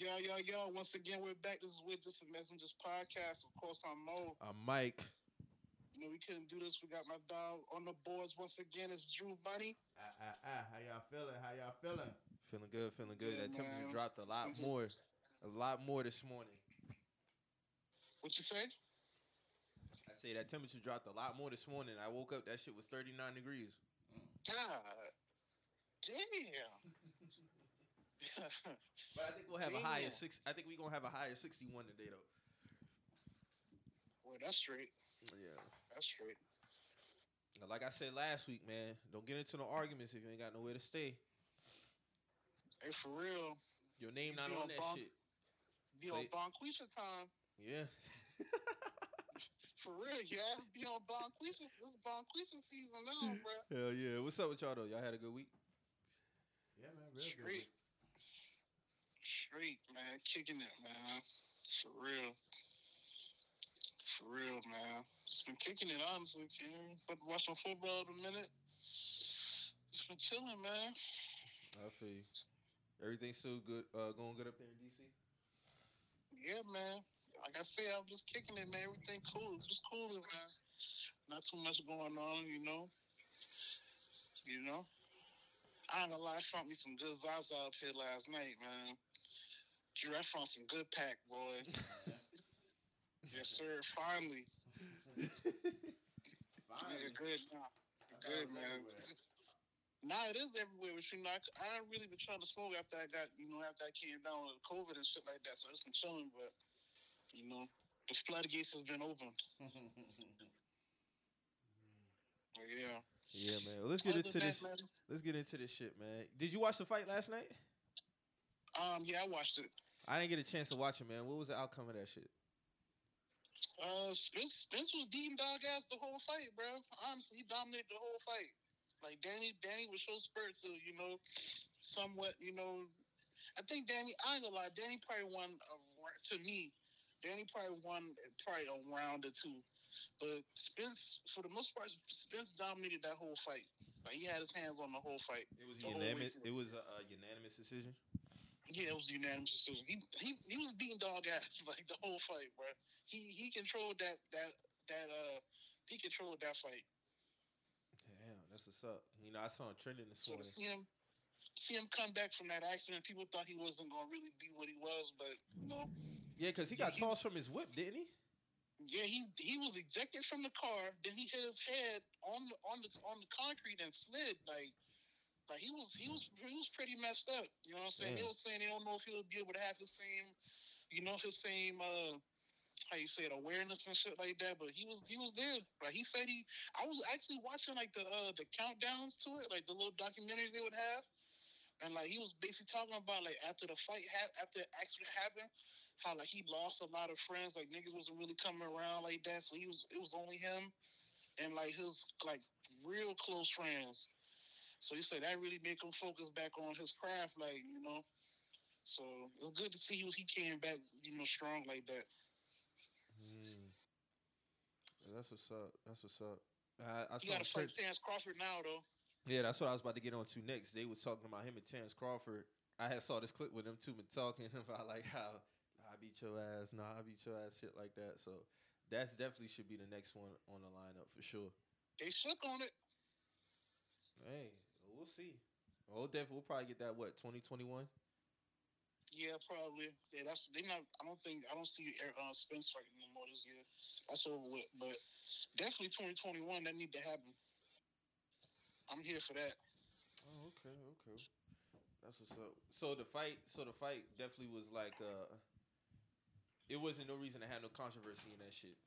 Yo, yo, yo. Once again, we're back. This is with Just a Messengers podcast. Of course, I'm Mo. I'm Mike. You know, we couldn't do this. We got my dog on the boards once again. It's Drew Money. Ah, ah, ah. How y'all feeling? How y'all feeling? Feeling good, feeling good. Yeah, that temperature man. dropped a lot more. A lot more this morning. What you say? I say that temperature dropped a lot more this morning. I woke up, that shit was 39 degrees. God damn. But I think we'll have a high Damn. of six. I think we're gonna have a high of 61 today though. Boy, that's straight. Yeah. That's straight. Like I said last week, man, don't get into no arguments if you ain't got nowhere to stay. Hey, for real. Your name not You on on that bonk? shit. Be on Bonquisha time. Yeah. For real, yeah. Be on Bonquisha. It's Bonquisha season now, bro. Hell yeah. What's up with y'all though? Y'all had a good week? Yeah, man. Real Straight. Straight, man. Kicking it, man. For real. For real, man. Just been kicking it, honestly, King. But watching football in a minute. Just been chilling, man. I feel you. Everything's still good, uh, going good up there in DC? Yeah, man. Like I said, I'm just kicking it, man. Everything cool. It's just cool, man. Not too much going on, you know. You know. I ain't gonna lie, I found me some good Zaza up here last night, man. Drew, on some good pack, boy. yes, sir. Finally. Fine. Yeah, good now. Good, man. Nah, it is everywhere, but you know, I, I ain't really been trying to smoke after I got, you know, after I came down with COVID and shit like that. So it's been chilling, but, you know, the floodgates has been open. But yeah. Yeah, man. Let's get Other into this. man, Let's get into this shit, man. Did you watch the fight last night? Um, yeah, I watched it. I didn't get a chance to watch it, man. What was the outcome of that shit? Uh, Spence, Spence was beating dog ass the whole fight, bro. Honestly, he dominated the whole fight. Like Danny, Danny was so spurt to you know, somewhat, you know. I think Danny. I ain't gonna lie, Danny probably won. A, to me, Danny probably won probably a round or two. But Spence, for the most part, Spence dominated that whole fight. Like he had his hands on the whole fight. It was unanimous. It was a, a unanimous decision. Yeah, it was unanimous decision. He he he was beating dog ass like the whole fight, bro. He he controlled that that that uh he controlled that fight. Damn, that's what's up. You know, I saw him trending this So to morning. see him see him come back from that accident, people thought he wasn't gonna really be what he was, but you know, Yeah, because he got Yeah, he- tossed from his whip, didn't he? yeah, he he was ejected from the car. Then he hit his head on the on the on the concrete and slid like. Like he was, he was, he was pretty messed up. You know what I'm saying? They Damn. was saying they don't know if he'll be able to have the same, you know, his same, uh, how you say it, awareness and shit like that. But he was, he was there. Like he said, he. I was actually watching like the uh, the countdowns to it, like the little documentaries they would have, and like he was basically talking about like after the fight, ha- after the accident happened, how like he lost a lot of friends. Like niggas wasn't really coming around like that, so he was. It was only him, and like his like real close friends. So he said that really made him focus back on his craft, like you know. So it was good to see he, he came back, you know, strong like that. Hmm. Yeah, That's what's up. That's what's up. I, I got to fight Terrence Crawford now, though. Yeah, that's what I was about to get on to next. They was talking about him and Terrence Crawford. I had saw this clip with them two been talking about like how I beat your ass, nah, I beat your ass, shit like that. So that's definitely should be the next one on the lineup for sure. They shook on it. Hey, we'll see. We'll definitely we'll probably get that what twenty twenty one. Yeah, probably. Yeah, that's they not. I don't think I don't see uh, Spence fighting no more this year. That's over with. But definitely 2021. That need to happen. I'm here for that. Oh, okay, okay. That's what's up. So the fight, so the fight definitely was like uh it wasn't no reason to have no controversy in that shit.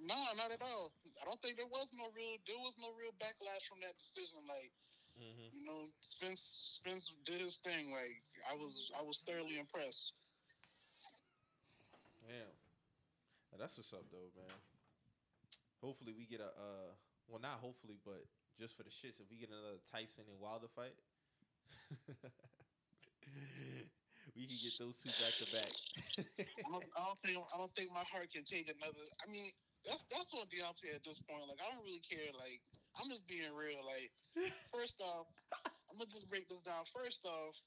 Nah, not at all. I don't think there was no real. There was no real backlash from that decision. Like Mm-hmm. you know, Spence Spence did his thing. Like I was I was thoroughly impressed. Damn. Now, that's what's up though, man. Hopefully we get a uh well not hopefully, but just for the shits, if we get another Tyson and Wilder fight, we can get those two back to back. I don't, I don't think I don't think my heart can take another. I mean, that's that's what Deontay at this point. Like I don't really care. Like I'm just being real. Like first off, I'm gonna just break this down. First off,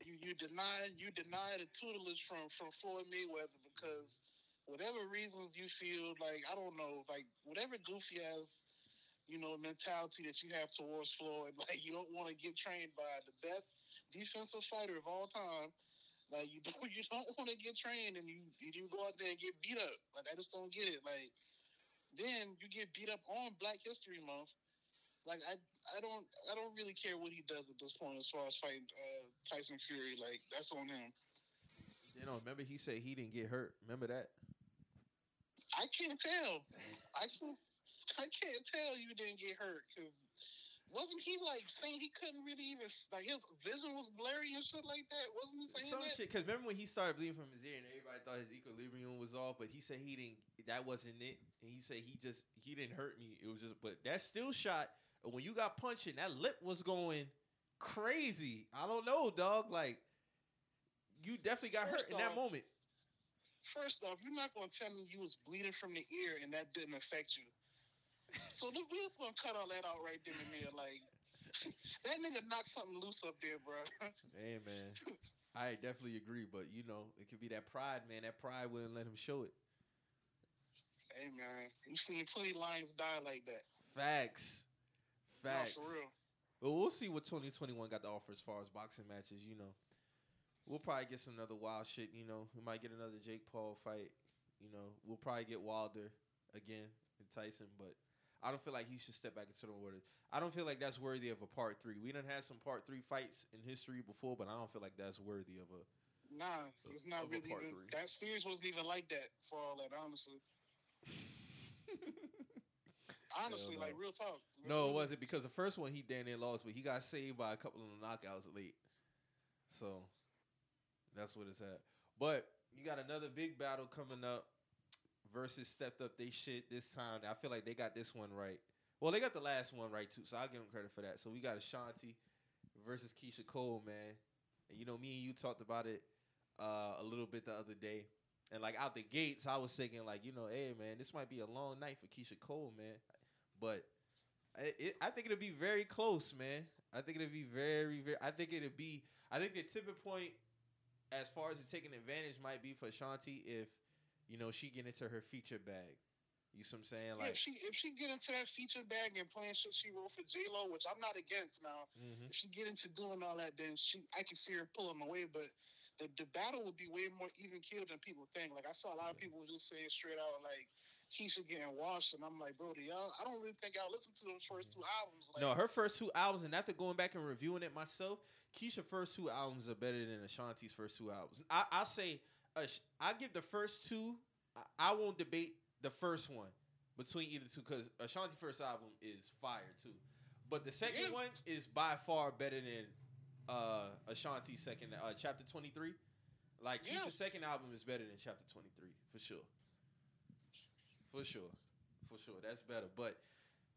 you you deny you deny the tutelage from from Floyd Mayweather because whatever reasons you feel like I don't know like whatever goofy ass you know mentality that you have towards Floyd like you don't want to get trained by the best defensive fighter of all time. Like you don't you don't want to get trained and you you go out there and get beat up. Like I just don't get it. Like then you get beat up on Black History Month like I I don't I don't really care what he does at this point as far as fighting uh, Tyson Fury. Like that's on him. You know, remember he said he didn't get hurt. Remember that? I can't tell. I can't. I can't tell you didn't get hurt because wasn't he like saying he couldn't really even like his vision was blurry and shit like that? Wasn't he saying Some that? shit. Because remember when he started bleeding from his ear and everybody thought his equilibrium was off, but he said he didn't. That wasn't it, and he said he just he didn't hurt me. It was just, but that still shot when you got punched, and that lip was going crazy. I don't know, dog. Like you definitely got First hurt in that moment. First off, you're not gonna tell me you was bleeding from the ear and that didn't affect you. So we're just gonna cut all that out right then and there. Like that nigga knocked something loose up there, bro. Hey man, I definitely agree, but you know it could be that pride, man. That pride wouldn't let him show it. hey man, you seen plenty of lions die like that. Facts, No, facts. for real. But we'll see what 2021 got to offer as far as boxing matches. You know, we'll probably get some other wild shit. You know, we might get another Jake Paul fight. You know, we'll probably get Wilder again and Tyson, but I don't feel like he should step back into the waters. I don't feel like that's worthy of a part three. We done had some part three fights in history before, but I don't feel like that's worthy of a. Nah, it's not Of really part even three. that series wasn't even like that for all that, honestly. Honestly, like real talk. No, it wasn't because the first one he damn near lost, but he got saved by a couple of knockouts late. So that's what it's at. But you got another big battle coming up. Verzuz stepped up they shit this time. I feel like they got this one right. Well, they got the last one right too, so I'll give them credit for that. So we got Ashanti versus Keyshia Cole, man. And you know, me and you talked about it uh, a little bit the other day. And like out the gates, I was thinking like, you know, hey man, this might be a long night for Keyshia Cole, man. But I, it, I think it'll be very close, man. I think it'll be very, very. I think it'll be. I think the tipping point, as far as it taking advantage, might be for Shanti if, you know, she get into her feature bag. You see what I'm saying? Yeah, Like, if she if she get into that feature bag and playing shit she wrote for J Lo, which I'm not against now. mhm. If she get into doing all that, then she I can see her pulling away. But the, the battle would be way more even killed than people think. Like I saw a lot of people just saying straight out like Keyshia getting washed, and I'm like, bro, do y'all? I don't really think y'all listen to those first two albums. Like, no, her first two albums, and after going back and reviewing it myself, Keyshia first two albums are better than Ashanti's first two albums. I I say, I give the first two. I, I won't debate the first one between either two because Ashanti's first album is fire too, but the second Yeah. one is by far better than uh Ashanti's second uh, chapter twenty three. Like Yeah. Keyshia's second album is better than chapter twenty three for sure. For sure, for sure, that's better. But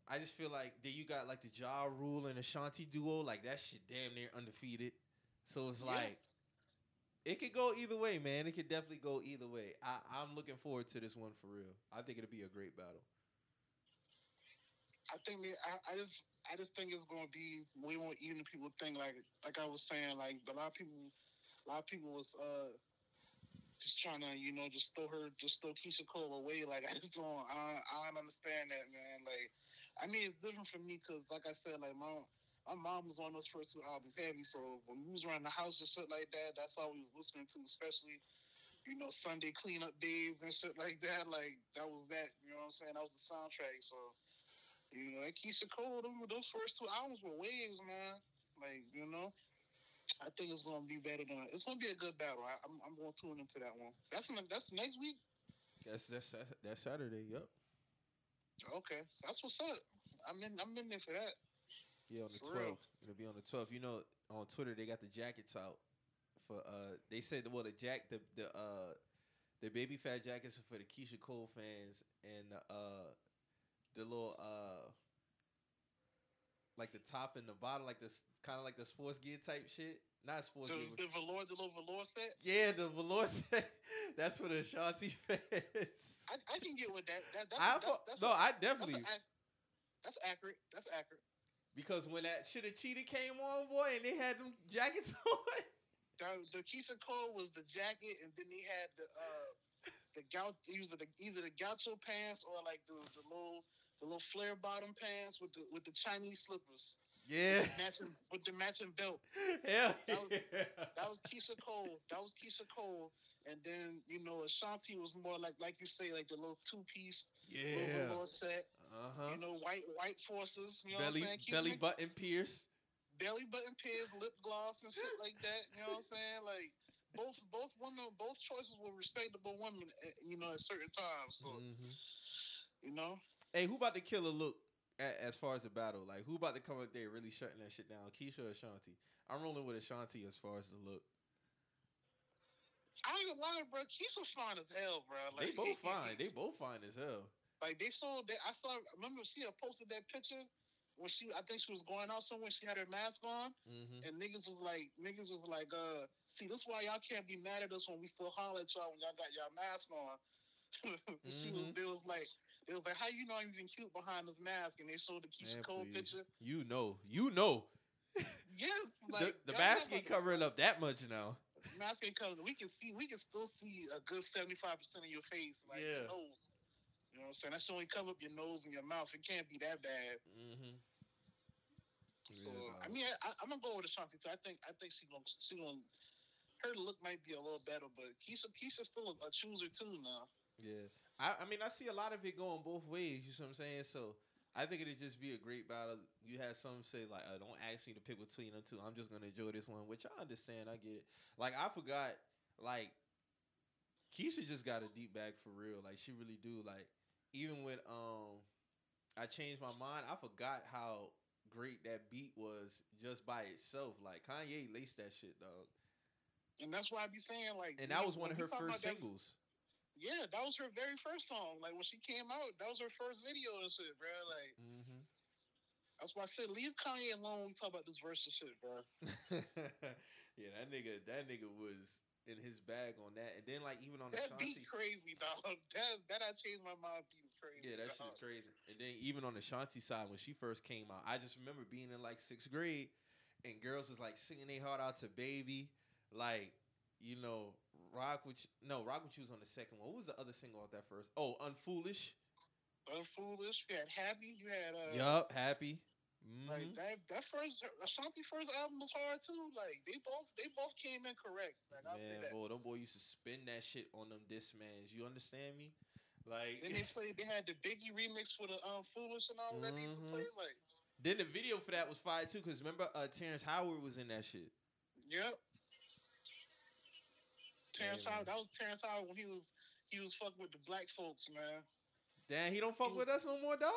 I just feel like then you got like the Ja Rule and Ashanti duo, like that shit damn near undefeated. So it's Yeah. like it could go either way, man. It could definitely go either way. I, I'm looking forward to this one for real. I think it'll be a great battle. I think I, I just I just think it's gonna be way more even than people think. Like like I was saying, like a lot of people a lot of people was uh just trying to, you know, just throw her just throw Keyshia Cole away. Like I just don't I, I don't understand that man. Like I mean it's different for me because like I said, like my my mom was on those first two albums heavy, so when we was around the house and shit like that, that's all we was listening to, especially you know, Sunday cleanup days and shit like that. Like that was that, you know what I'm saying? That was the soundtrack. So you know, that Keyshia Cole, those first two albums were waves, man. Like, you know, I think it's gonna be better than it's gonna be a good battle. I, I'm I'm gonna tune into that one. That's in, that's next week. That's that's that's Saturday. Yep. Okay, that's what's up. I'm in I'm in there for that. Yeah, on the 12th. It'll be on the 12th. You know, on Twitter they got the jackets out for uh they said well the jack the the uh the baby fat jackets are for the Keyshia Cole fans and uh the little uh like the top and the bottom like this kind of like the sports gear type shit. Not sports The, gear. the velour, the little velour set. yeah, the velour set. That's for the Ashanti fans. I, I can get with that. that that's, I that's, that's no, a- I that's, definitely a, that's accurate. That's accurate. because when that shit have cheated came on, boy, and they had them jackets on. that the Keyshia Cole was the jacket, and then he had the uh the gout either the either the gaucho pants or like the the little the little flare bottom pants with the with the Chinese slippers Yeah. matching with the matching belt. Hell That was- yeah. That was Keyshia Cole. That was Keyshia Cole. And then you know Ashanti was more like like you say like the little two piece, little Yeah. velour set. Uh huh. You know white white forces. You know belly what I'm saying? Keep belly button pierce. belly button pierce, lip gloss, and shit like that. You know what I'm saying? Like both both women, both choices were respectable women. eh, You know, at certain times. So Mhm. you know, Hey, who about to kill a look a- as far as the battle? Like, who about to come up there really shutting that shit down? Keyshia or Ashanti? I'm rolling with Ashanti as far as the look. I ain't gonna lie, bro. Keyshia fine as hell, bro. Like, They both fine. They both fine as hell. like they saw that. I saw. Remember, she had posted that picture when she. I think she was going out somewhere. She had her mask on. Mm-hmm. And niggas was like, niggas was like, uh, see, this why y'all can't be mad at us when we still holler at y'all when y'all got y'all mask on. she was, Mhm. they was like, they was like, how you know I'm even cute behind this mask? And they showed the Keyshia Man, Cole please. picture. You know, you know. Yeah, like the the mask ain't covering up that much now. Mask ain't covering. We can see, we can still see a good seventy five percent of your face. Like, Yeah. no, you know what I'm saying? That's only cover up your nose and your mouth. It can't be that bad. Mm-hmm. So I mean, I, I'm gonna go with Ashanti too. I think I think she gonna she gonna her look might be a little better, but Keyshia Keyshia's still a, a chooser too now. Yeah. I, I mean, I see a lot of it going both ways. You see what I'm saying? So I think it'd just be a great battle. You had some say like, uh, "Don't ask me to pick between them two. I'm just gonna enjoy this one," which I understand. I get it. Like I forgot, like Keyshia just got a deep bag for real. Like she really do. Like even when um I changed my mind, I forgot how great that beat was just by itself. Like Kanye laced that shit, dog. And that's why I be saying like, And that was one of her first singles. Yeah, that was her very first song. Like when she came out, that was her first video and shit, bro. Like Mm-hmm. that's why I said leave Kanye alone. We talk about this Verzuz shit, bro. yeah, that nigga, that nigga was in his bag on that, and then like even on That Ashanti, beat crazy, dog. That that I changed my mind. Beat is crazy. yeah, that dog. shit's crazy. And then even on the Shanti side, when she first came out, I just remember being in like sixth grade, and girls was like singing their heart out to "Baby," like you know, "Rock with You- no, "Rock with You" was on the second one. What was the other single off that first? Oh, "Unfoolish." Unfoolish. You had Happy. You had uh, yup, happy. Like Mhm. that, that first Ashanti first album was hard too. Like they both, they both came in correct. Like I'll say Man, that. boy, them boy used to spin that shit on them Discmans. You understand me? Like, Then they played. They had the Biggie remix for the um, Foolish and all that. They used to play Mhm. like, Then the video for that was fire too, because remember uh, Terrence Howard was in that shit. yep. Terrence Howard. That was Terrence Howard when he was he was fucking with the black folks, man. Damn, he don't fuck was- with us no more, dog.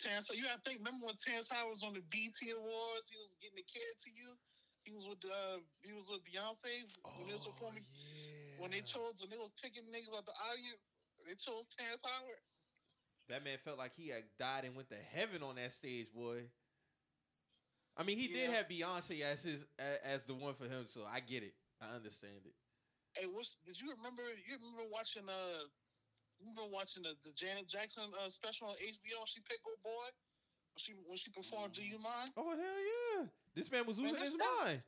Terrence, you gotta think. Remember when Terrence Howard was on the BET Awards? He was getting the care to you. He was with uh, he was with Beyonce when they was performing. Oh, yeah. When they chose, when they was picking niggas out the audience, they chose Terrence Howard. that man felt like he had died and went to heaven on that stage, boy. I mean, he did have Beyonce as his as the one for him, so I get it. I understand it. Hey, what's did you remember? You remember watching uh, you remember watching the, the Janet Jackson uh, special on HBO? She picked Good Boy. When she when she performed Do You Mind? Oh hell yeah! This man was Man, losing his that's- mind.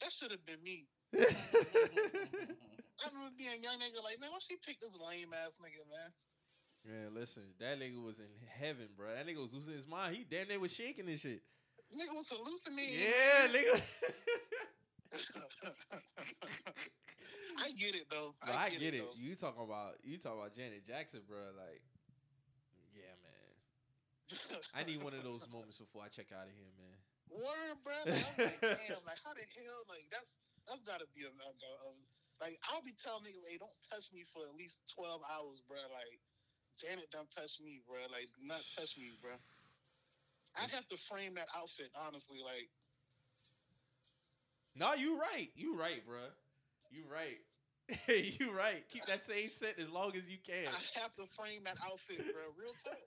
That should have been me. I remember being a young nigga like, man, why she pick this lame ass nigga, man? Man, listen, that nigga was in heaven, bro. That nigga was losing his mind. He damn near was shaking and shit. Nigga was hallucinating. Yeah, nigga. I get it though. Bro, I get it. though. You talking about you talking about Janet Jackson, bro? Like, yeah, man. I need one of those moments before I check out of here, man. Word, bro. Like, I'm like, damn, like how the hell? Like that's that's gotta be a, a, a like I'll be telling niggas, hey, don't touch me for at least twelve hours, bro. Like Janet don't touch me, bro. Like not touch me, bro. I'd have to frame that outfit, honestly. Like No, you right. You right, bro. You right. You right. Keep that same set as long as you can. I have to frame that outfit, bro. Real talk.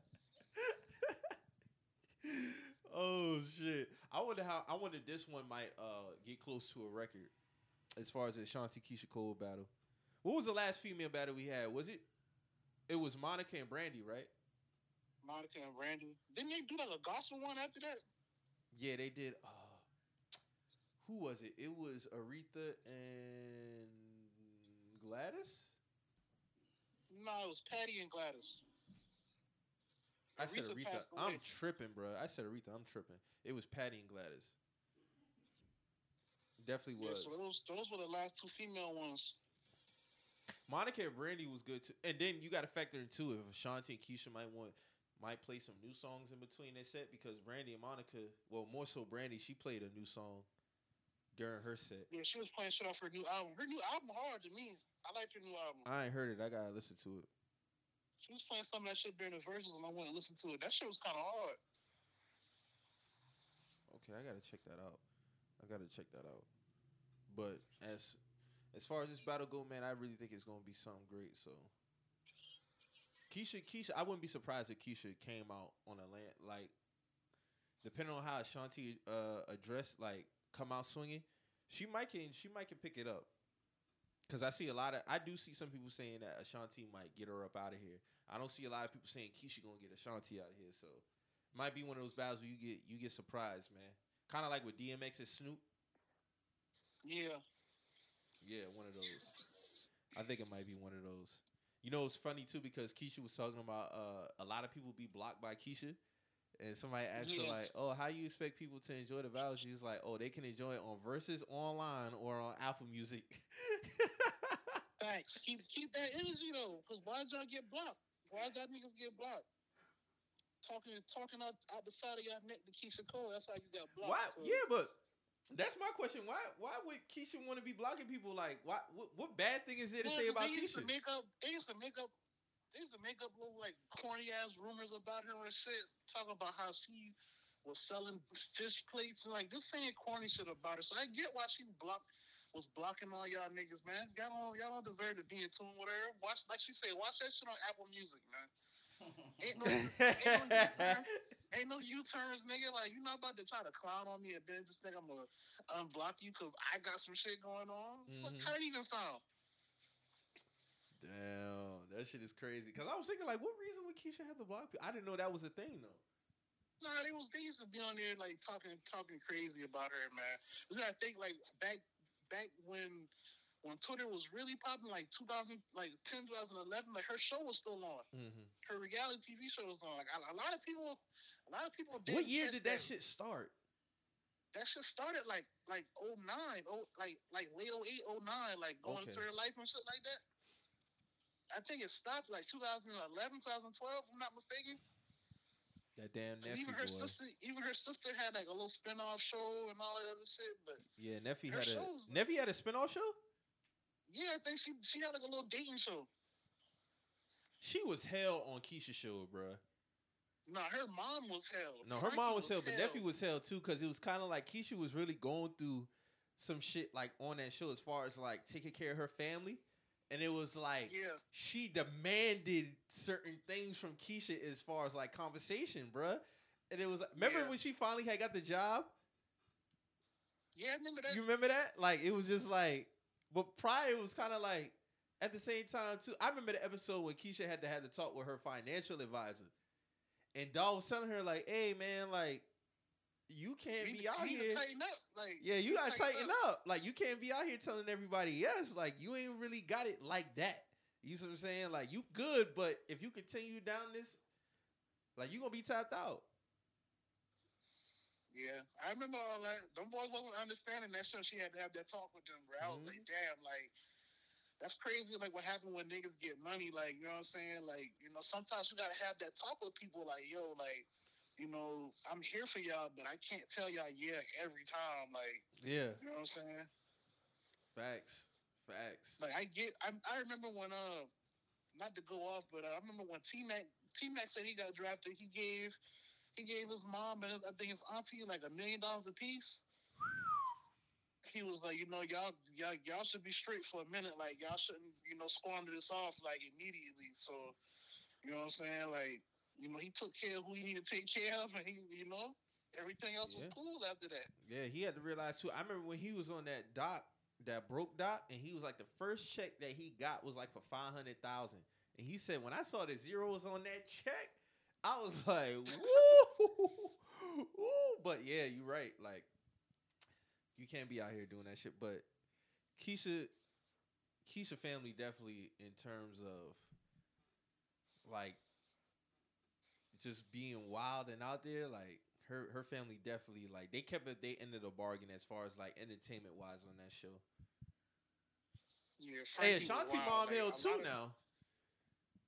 oh shit! I wonder how. I wonder this one might uh get close to a record as far as the Ashanti Keyshia Cole battle. What was the last female battle we had? Was it? It was Monica and Brandy, right? Monica and Brandy. Didn't they do like a gospel one after that? Yeah, they did. Uh, who was it? It was Aretha and Gladys. No, it was Patti and Gladys. I said Aretha Aretha. I'm tripping, bro. I said Aretha. I'm tripping. It was Patti and Gladys. Definitely Yeah, was. so those those were the last two female ones. Monica and Brandy was good too. And then you got to factor in too if Ashanti and Keisha might want might play some new songs in between their set because Brandy and Monica, well, more so Brandy, she played a new song during her set. Yeah, she was playing shit off her new album. Her new album hard to me. I like your new album. I ain't heard it. I gotta listen to it. She was playing some of that shit during the verses, and I want to listen to it. That shit was kind of hard. Okay, I gotta check that out. I gotta check that out. But as as far as this battle go, man, I really think it's gonna be something great. So Keyshia, Keyshia, I wouldn't be surprised if Keyshia came out on a land like, depending on how Ashanti uh address like come out swinging, she might can she might can pick it up. Cause I see a lot of I do see some people saying that Ashanti might get her up out of here. I don't see a lot of people saying Keyshia gonna get Ashanti out of here. So might be one of those battles where you get you get surprised, man. Kind of like with DMX and Snoop. Yeah. Yeah, one of those. I think it might be one of those. You know, it's funny too because Keyshia was talking about uh, a lot of people be blocked by Keyshia, and somebody asked her like, "Oh, how you expect people to enjoy the battles?" She's like, "Oh, they can enjoy it on Verzuz online or on Apple Music." Thanks. Keep keep that energy though, because why did y'all get blocked? Why y'all niggas get blocked? Talking talking out, out the side of your neck to Keyshia Cole. That's how you got blocked. why? So- Yeah, but that's my question. Why? Why would Keyshia want to be blocking people? Like, why? What, what bad thing is there to Yeah, say about they used Keyshia? to make up. They used to make up. They used to make up little like corny ass rumors about her and shit. Talk about how she was selling fish plates and like just saying corny shit about her. So I get why she blocked was blocking all y'all niggas, man. Y'all don't y'all don't deserve to be in tune with her. Watch like she said, watch that shit on Apple Music, man. Ain't no ain't no U-turn. Ain't no U-turns, nigga. Like you not about to try to clown on me and then just think I'm gonna unblock you because I got some shit going on. What Mhm. how it even sound? Damn, that shit is crazy. Cause I was thinking, like, what reason would Keyshia have to block people? I didn't know that was a thing though. Nah, they was they used to be on there like talking talking crazy about her, man. You gotta think like back back when when Twitter was really popping, like 2000, like 10, 2011, like her show was still on. Mm-hmm. Her reality TV show was on. Like a, a lot of people, a lot of people. What didn't year did that shit start? That shit started like like 09, oh like like late 08, 09, like going Okay. into her life and shit like that. I think it stopped like 2011, 2012, if I'm not mistaken. That damn Neffe even her boy. sister, even her sister had like a little spin-off show and all that other shit. But Yeah, Neffe her had a shows- Neffe had a spinoff show. yeah, I think she she had like a little dating show. She was hell on Keyshia show, bruh. No, her mom was hell. No, her Frankie mom was hell, but Neffe was hell too, cause it was kind of like Keyshia was really going through some shit like on that show as far as like taking care of her family, and it was like Yeah, she demanded certain things from Keyshia as far as like conversation, bruh. And it was remember Yeah. when she finally had got the job. yeah, I remember that. You remember that? Like it was just like, but prior it was kind of like at the same time too. I remember the episode when Keyshia had to have the talk with her financial advisor, and Doll was telling her like, "Hey man, like you can't you, be out you here." tighten up. Like, Yeah, you need gotta tighten up. Like you can't be out here telling everybody yes. Like you ain't really got it like that. You see what I'm saying? Like you good, but if you continue down this, like you gonna be tapped out. Yeah, I remember all that. Them boys wasn't understanding that shit. She had to have that talk with them, bro. I was Mhm. like, damn, like that's crazy. Like what happened when niggas get money. Like you know what I'm saying? Like you know, sometimes you gotta have that talk with people. Like yo, like you know, I'm here for y'all, but I can't tell y'all yeah every time. Like Yeah, you know what I'm saying? facts, facts. Like I get, I, I remember when uh, not to go off, but uh, I remember when T Mac T Mac said he got drafted. He gave he gave his mom and his, I think his auntie like a million dollars a piece. He was like, you know, y'all y'all y'all should be straight for a minute. Like y'all shouldn't, you know, squander this off like immediately. So, you know what I'm saying? Like, you know, he took care of who he needed to take care of, and he, you know, everything else was cool after that. Yeah, he had to realize too. I remember when he was on that doc, that broke doc, and he was like the first check that he got was like for five hundred thousand, and he said when I saw the zeros on that check, I was like, woo, woo. But yeah, you're right. Like, you can't be out here doing that shit. But Keyshia, Keyshia family definitely in terms of like just being wild and out there, like her her family definitely like they kept it they ended the bargain as far as like entertainment wise on that show. Yeah, Hey, Frankie Ashanti wild, mom Hill too of- now.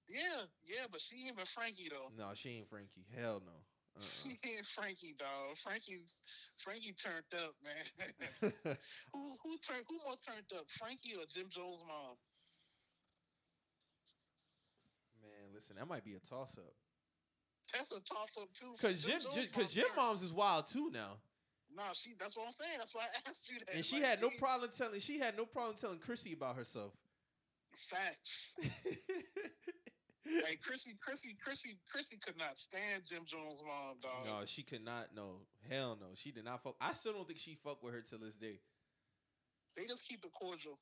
Yeah, yeah, but she ain't even Frankie though. No, she ain't Frankie. Hell no. She Uh-uh. ain't Frankie, dog. Frankie, Frankie turned up, man. who who turned who more turned up, Frankie or Jim Jones' mom? Man, listen, that might be a toss up. That's a toss up too. Cause Jim, Jones' cause Jim mom's is wild too now, Nah, she. That's what I'm saying. That's why I asked you that. and she Like, had no problem telling. She had no problem telling Chrissy about herself. Facts. Hey, Chrissy, Chrissy, Chrissy, Chrissy could not stand Jim Jones' mom, dog. no, she could not. No, hell no, she did not fuck. I still don't think she fucked with her till this day. They just keep it cordial.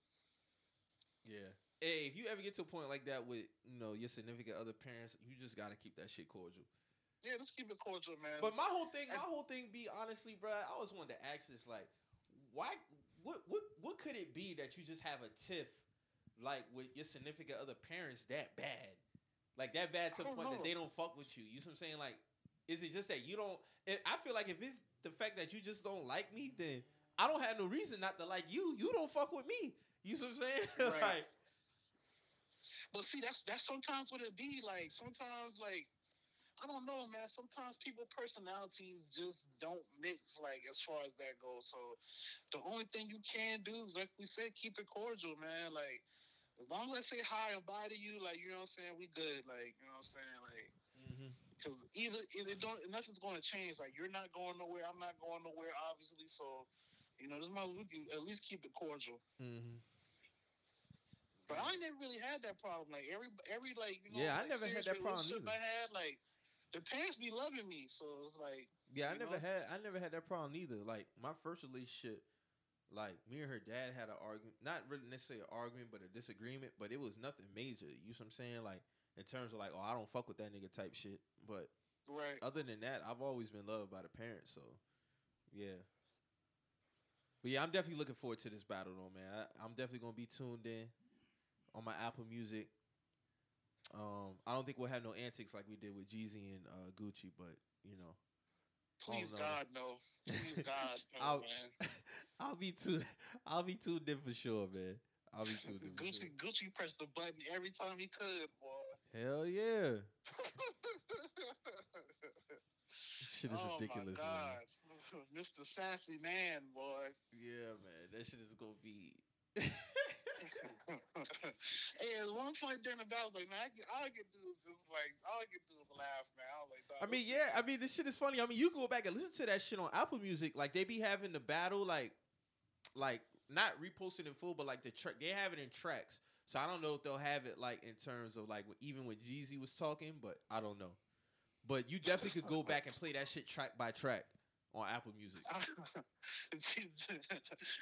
Yeah. Hey, if you ever get to a point like that with you know your significant other parents, you just gotta keep that shit cordial. Yeah, just keep it cordial, man. But my whole thing, my whole thing be honestly, bro. I always wanted to ask this, like, why? What? What? What could it be that you just have a tiff, like with your significant other parents that bad, like that bad to the point that they don't fuck with you? You see what I'm saying? Like, is it just that you don't? It, I feel like if it's the fact that you just don't like me, then I don't have no reason not to like you. You don't fuck with me. You see what I'm saying? Right. like, But see, that's that's sometimes what it be like. Sometimes, like, I don't know, man. Sometimes people personalities just don't mix, like as far as that goes. So, the only thing you can do is, like we said, keep it cordial, man. Like, as long as I say hi and bye to you, like you know what I'm saying, we good. Like, you know what I'm saying, like. mm-hmm Because either either don't nothing's going to change. Like you're not going nowhere, I'm not going nowhere, obviously. So, you know, this can at least keep it cordial. Mhm. But I never really had that problem. Like every every like you know, Yeah, I never had that problem. I had like the parents be loving me, so it's like Yeah, I never know? had I never had that problem either. Like my first relationship, like me and her dad had an argument, not really necessarily an argument, but a disagreement, but it was nothing major. You know what I'm saying? Like in terms of like, oh, I don't fuck with that nigga type shit. But right. other than that, I've always been loved by the parents. So yeah. But yeah, I'm definitely looking forward to this battle though, man. I, I'm definitely gonna be tuned in on my Apple Music. Um, I don't think we'll have no antics like we did with Jeezy and uh, Gucci, but you know. Please. God no. Please God no, I'll- man. I'll be too. I'll be tuned in for sure, man. I'll be tuned in. Gucci sure. Gucci pressed the button every time he could, boy. Hell yeah! Shit is oh ridiculous, my man. Mr. Sassy Man, boy. Yeah, man. That shit is gonna be. hey, at one point during the battle, like, man, I get, all I do is just like, all I get to do is laugh, man. I like, I mean, yeah. I mean, this shit is funny. I mean, you go back and listen to that shit on Apple Music. Like they be having the battle, like, like not reposted in full, but like the track they have it in tracks. So I don't know if they'll have it like in terms of like even when Jeezy was talking, but I don't know. But you definitely could go back and play that shit track by track on Apple Music.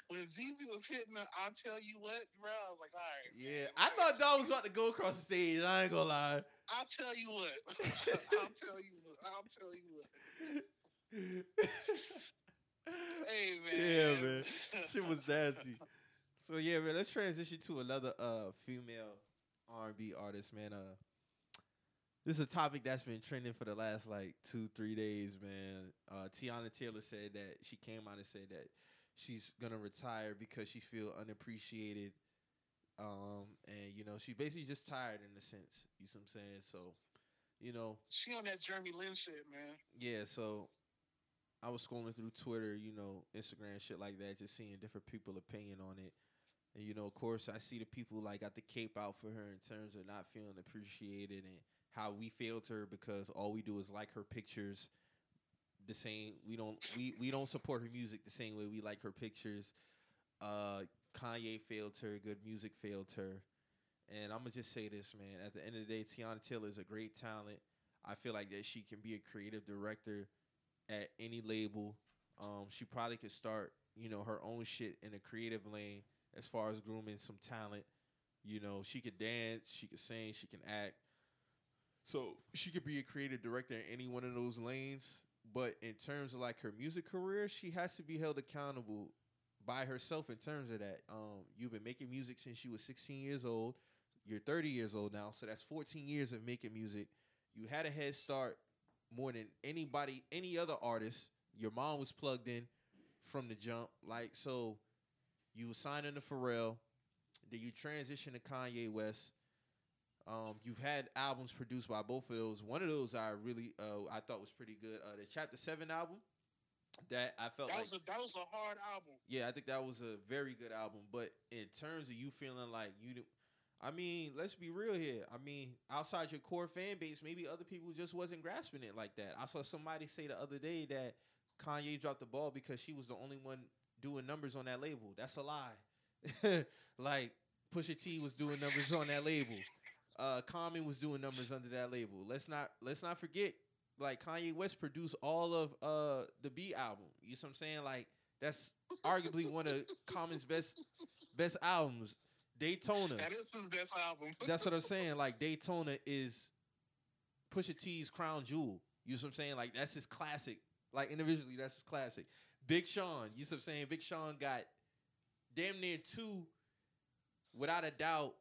when Jeezy was hitting the, I'll tell you what, bro, I was like, all right. Yeah, man, I like, thought Dog was about to go across the stage. I ain't gonna lie. I'll tell you what. I'll tell you what. I'll tell you what. Hey, man. Yeah, man. Shit was nasty. So yeah, man. Let's transition to another uh female R and B artist, man. Uh, this is a topic that's been trending for the last like two, three days, man. Uh, Teyana Taylor said that she came out and said that she's gonna retire because she feel unappreciated. Um, and you know, she basically just tired in a sense. You see what I'm saying? So, you know, She on that Jeremy Lin shit, man. yeah, so I was scrolling through Twitter, you know, Instagram, shit like that, just seeing different people' opinion on it. And you know, of course, I see the people like got the cape out for her in terms of not feeling appreciated and how we failed her because all we do is like her pictures the same. We don't we we don't support her music the same way we like her pictures. Uh, Kanye failed her. Good music failed her. And I'm gonna just say this, man. At the end of the day, Teyana Taylor is a great talent. I feel like that she can be a creative director at any label. Um, she probably could start, you know, her own shit in a creative lane as far as grooming some talent. You know, she could dance, she could sing, she can act. So she could be a creative director in any one of those lanes. But in terms of like her music career, she has to be held accountable by herself in terms of that. Um, you've been making music since you was 16 years old. You're 30 years old now, so that's 14 years of making music. You had a head start more than anybody, any other artist. Your mom was plugged in from the jump, like so. You signed into Pharrell, then you transition to Kanye West. Um, you've had albums produced by both of those. One of those I really, uh, I thought was pretty good. Uh, the Chapter Seven album, that I felt That like was a that was a hard album. yeah, I think that was a very good album. But in terms of you feeling like you, I mean, let's be real here. I mean, outside your core fan base, maybe other people just wasn't grasping it like that. I saw somebody say the other day that Kanye dropped the ball because she was the only one doing numbers on that label. That's a lie. like Pusha T was doing numbers on that label. Uh, Common was doing numbers under that label. Let's not let's not forget. Like Kanye West produced all of uh the Be album. You know what I'm saying? Like that's arguably one of Common's best best albums. Daytona. That is his best album. That's what I'm saying. Like Daytona is Pusha T's crown jewel. You know what I'm saying? Like that's his classic. Like individually, that's his classic. Big Sean. You know what I'm saying? Big Sean got damn near two, without a doubt.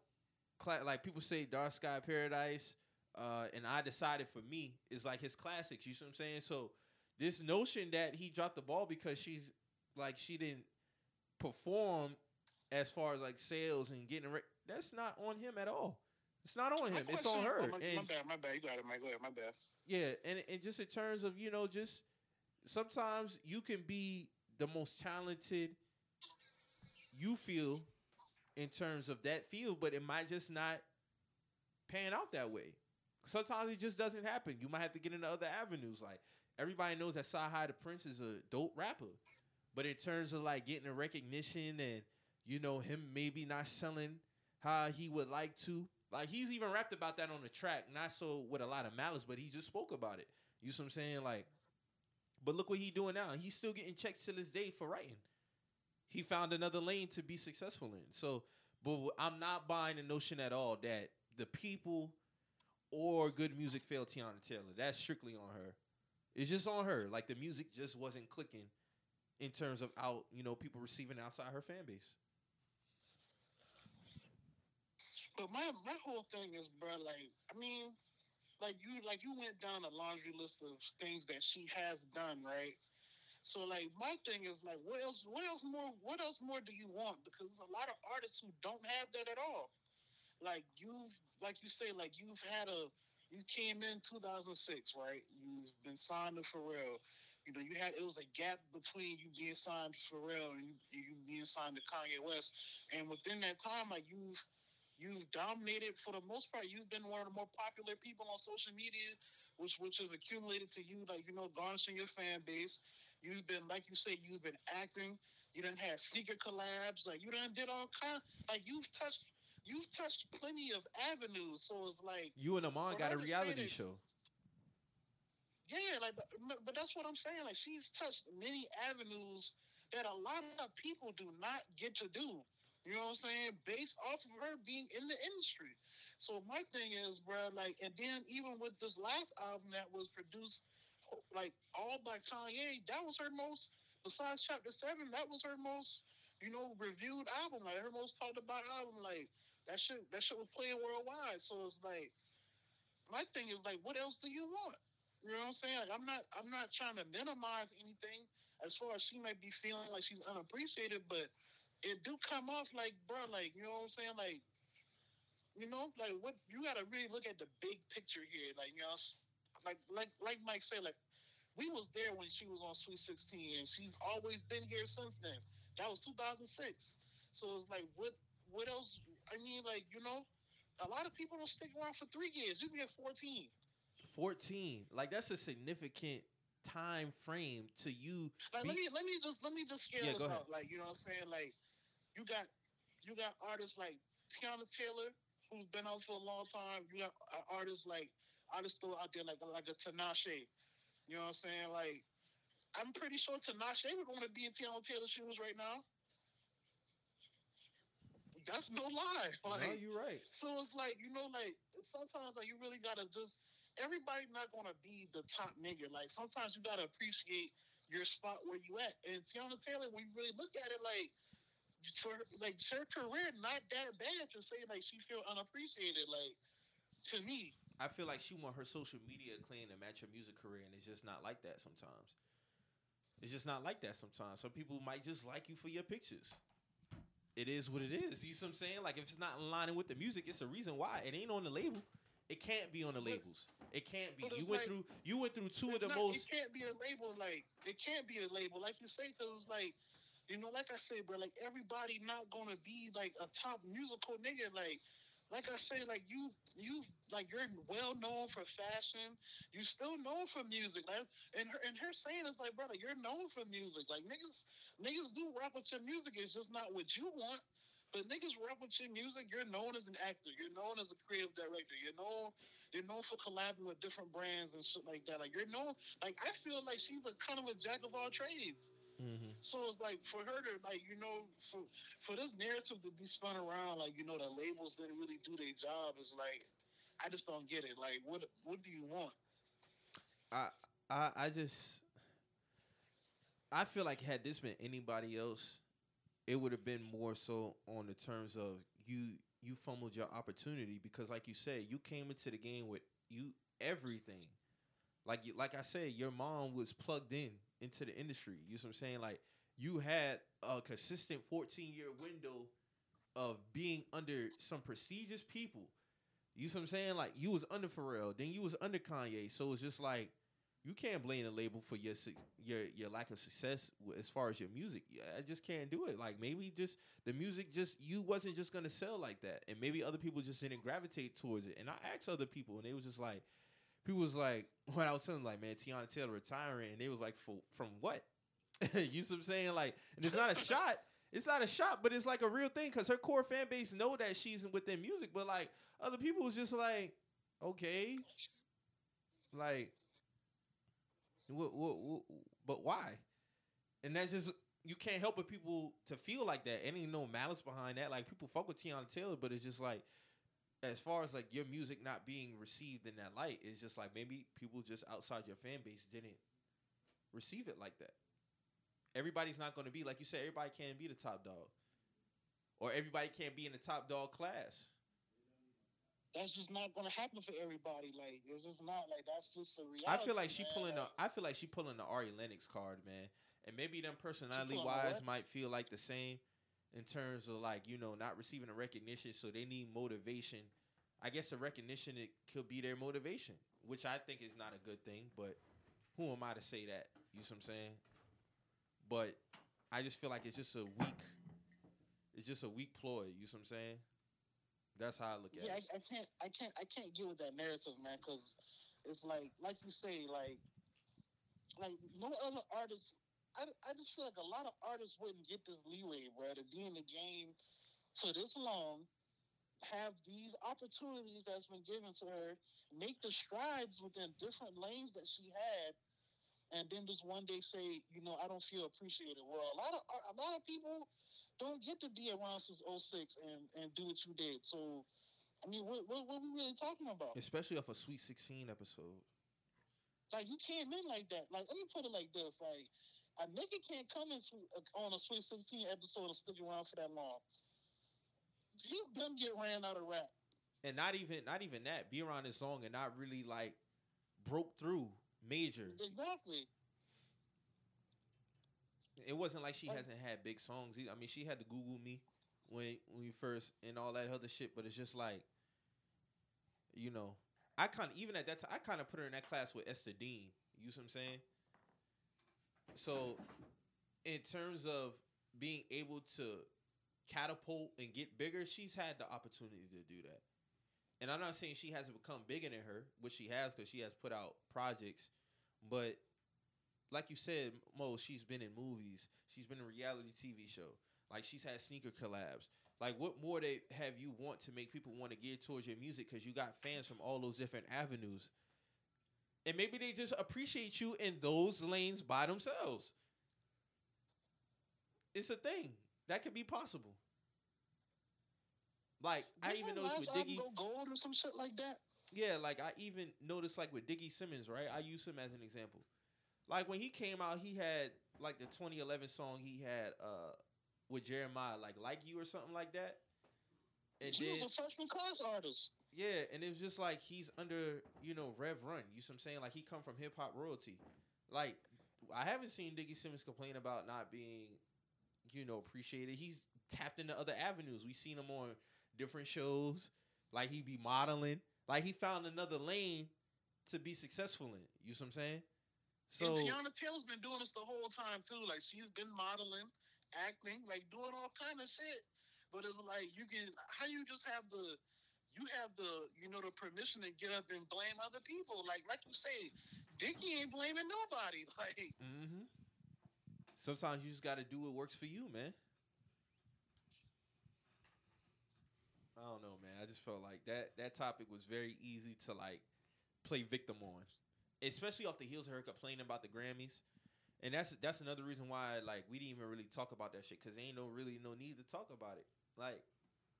Cla- like people say, Dark Sky Paradise, uh, and I decided for me is like his classics. You see what I'm saying? So this notion that he dropped the ball because she's like she didn't perform as far as like sales and getting re- that's not on him at all. It's not on him. It's on her. oh, my, my bad, my bad. You got it, Mike. Go ahead, my bad. yeah, and and just in terms of you know, just sometimes you can be the most talented you feel in terms of that field, but it might just not pan out that way. Sometimes it just doesn't happen. You might have to get into other avenues. Like everybody knows that CyHi the Prynce is a dope rapper, but in terms of like getting a recognition and you know him maybe not selling how he would like to, like he's even rapped about that on the track, not so with a lot of malice, but he just spoke about it. You see what I'm saying? Like, but look what he doing now. He's still getting checks till this day for writing. He found another lane to be successful in. So, but I'm not buying the notion at all that the people or good music failed Teyana Taylor. That's strictly on her. It's just on her. Like the music just wasn't clicking in terms of out, you know, people receiving outside her fan base. But my my whole thing is, bro, like I mean, like you like you went down a laundry list of things that she has done, right? So like my thing is like, what else? What else more? What else more do you want? Because there's a lot of artists who don't have that at all. Like you've, like you say, like you've had a, you came in 2006, right? You've been signed to Pharrell. You know, you had it was a gap between you being signed to Pharrell and you, you being signed to Kanye West, and within that time, like you've you've dominated for the most part. You've been one of the more popular people on social media, which which has accumulated to you, like you know, garnishing your fan base. You've been, like you say, you've been acting. You done had sneaker collabs. Like you done did all kind. Like you've touched, you've touched plenty of avenues. So it's like, You and Iman got a reality it. show. yeah, like, but, but that's what I'm saying. Like she's touched many avenues that a lot of people do not get to do. You know what I'm saying? Based off of her being in the industry. So my thing is, bro, like, and then even with this last album that was produced, like all by Kanye, that was her most. Besides Chapter Seven, that was her most, you know, reviewed album. Like her most talked about album. Like that shit, that shit was playing worldwide. So it's like, my thing is like, what else do you want? You know what I'm saying? Like I'm not, I'm not trying to minimize anything as far as she might be feeling like she's unappreciated, but it do come off like, bro, like you know what I'm saying, like. You know, like what you got to really look at the big picture here. Like you know, like like like Mike said, like we was there when she was on Sweet 16, and she's always been here since then. That was 2006. So it's like, what what else? I mean, like you know, a lot of people don't stick around for three years. You be at 14. 14. Like that's a significant time frame to you. Like let me let me just let me just scale Yeah, this ahead. out. Like you know what I'm saying? Like you got you got artists like Teyana Taylor who's been out for a long time. You got artists like artists still out there like like a Tinashe. You know what I'm saying? Like I'm pretty sure Tinashe would want to be in Teyana Taylor's shoes right now. That's no lie. no, you're right. so it's like you know, like sometimes like you really gotta just everybody not gonna be the top nigga. Like sometimes you gotta appreciate your spot where you at. And Teyana Taylor, when you really look at it, like for like her career, not that bad to say like she feel unappreciated. Like to me, I feel like she want her social media clean to match her music career, and it's just not like that sometimes. It's just not like that sometimes. Some people might just like you for your pictures. It is what it is. You see what I'm saying? Like if it's not aligning with the music, it's a reason why. It ain't on the label. It can't be on the labels. It can't be. You went like- through. You went through two of the not- most. It can't be a label. Like it can't be a label, like you say, because like you know, like I said, bro, like everybody not gonna be like a top musical nigga. Like, like I say, like you, you, like you're well known for fashion. You still known for music. Like, and her, and her saying is like, brother, you're known for music. Like niggas, niggas do rap with your music. It's just not what you want. But niggas rap with your music. You're known as an actor. You're known as a creative director. You're known you're known for collabing with different brands and shit like that. Like you're known. Like I feel like she's a kind of a jack of all trades. Mhm. So it's like for her to like you know for for this narrative to be spun around like you know the labels didn't really do their job is like I just don't get it. Like what what do you want? I I just I feel like had this been anybody else, it would have been more so on the terms of you you fumbled your opportunity because like you said, you came into the game with you everything. Like you like I said, your mom was plugged in into the industry. You know what I'm saying? Like you had a consistent 14 year window of being under some prestigious people. You see what I'm saying? Like you was under Pharrell, then you was under Kanye. So it's just like you can't blame the label for your your your lack of success as far as your music. I just can't do it. Like maybe just the music just you wasn't just gonna sell like that, and maybe other people just didn't gravitate towards it. And I asked other people, and they was just like, people was like, when I was telling them, like, man, Teyana Taylor retiring, and they was like, for from what? you see what I'm saying? Like, and it's not a shot. It's not a shot, but it's like a real thing because her core fan base know that she's in with their music, but like other people was just like, okay, like, what, what, what, but why? And that's just you can't help but people to feel like that. And ain't no malice behind that. Like people fuck with Teyana Taylor, but it's just like as far as like your music not being received in that light, it's just like maybe people just outside your fan base didn't receive it like that. Everybody's not going to be like you said. Everybody can't be the top dog, or everybody can't be in the top dog class. That's just not gonna happen for everybody. Like it's just not like that's just a reality. I feel like she pulling the. I feel like she pulling the Ari Lennox card, man. And maybe them personality wise might feel like the same in terms of like you know not receiving the recognition, so they need motivation. I guess the recognition it could be their motivation, which I think is not a good thing. But who am I to say that? You see what I'm saying? But I just feel like it's just a weak. It's just a weak ploy. You see what I'm saying? That's how I look at yeah, it. I, I can't, I can't, I can't get with that narrative, man. Because it's like, like you say, like, like no other artist. I, I just feel like a lot of artists wouldn't get this leeway, bro, to be in the game for this long, have these opportunities that's been given to her, make the strides within different lanes that she had, and then just one day say, you know, I don't feel appreciated. Well, a lot of a lot of people don't get to be around since 06 and, and do what you did. So, I mean, what, what, what we really talking about? Especially off a Sweet 16 episode. Like, you came in like that. Like, let me put it like this. Like, a nigga can't come in uh, on a Sweet 16 episode and stick around for that long. He done get ran out of rap. and not even not even that be around this long and not really like broke through major Exactly. it wasn't like she Like- hasn't had big songs either. i mean she had to google me when when we first and all that other shit but it's just like you know i kind of even at that time i kind of put her in that class with ester dean you see what i'm saying so in terms of being able to catapult and get bigger she's had the opportunity to do that and I'm not saying she hasn't become bigger than her, which she has because she has put out projects. But like you said, Mo, she's been in movies. She's been in a reality TV show. Like she's had sneaker collabs. Like what more they have you want to make people want to gear towards your music because you got fans from all those different avenues. And maybe they just appreciate you in those lanes by themselves. It's a thing that could be possible. Like I Didn't even noticed with Diggy. go gold or some shit like that. Yeah, like I even noticed like with Diggy Simmons, right? I use him as an example. Like when he came out, he had like the 2011 song he had uh with Jeremiah, like like you or something like that. And he then was a freshman class artist. Yeah, and it was just like he's under you know Rev Run. You see what I'm saying? Like he come from hip hop royalty. Like I haven't seen Diggy Simmons complain about not being you know appreciated. He's tapped into other avenues. We've seen him on different shows. Like he be modeling. Like he found another lane to be successful in. You see what I'm saying? So and Teyana Taylor's been doing this the whole time too. Like she's been modeling, acting, like doing all kind of shit. But it's like you can how you just have the you have the you know the permission to get up and blame other people. Like like you say, Diggy ain't blaming nobody. Like hmm Sometimes you just got to do what works for you, man. I don't know, man. I just felt like that that topic was very easy to like play victim on, especially off the heels of her complaining about the Grammys, and that's that's another reason why like we didn't even really talk about that shit because ain't no really no need to talk about it. Like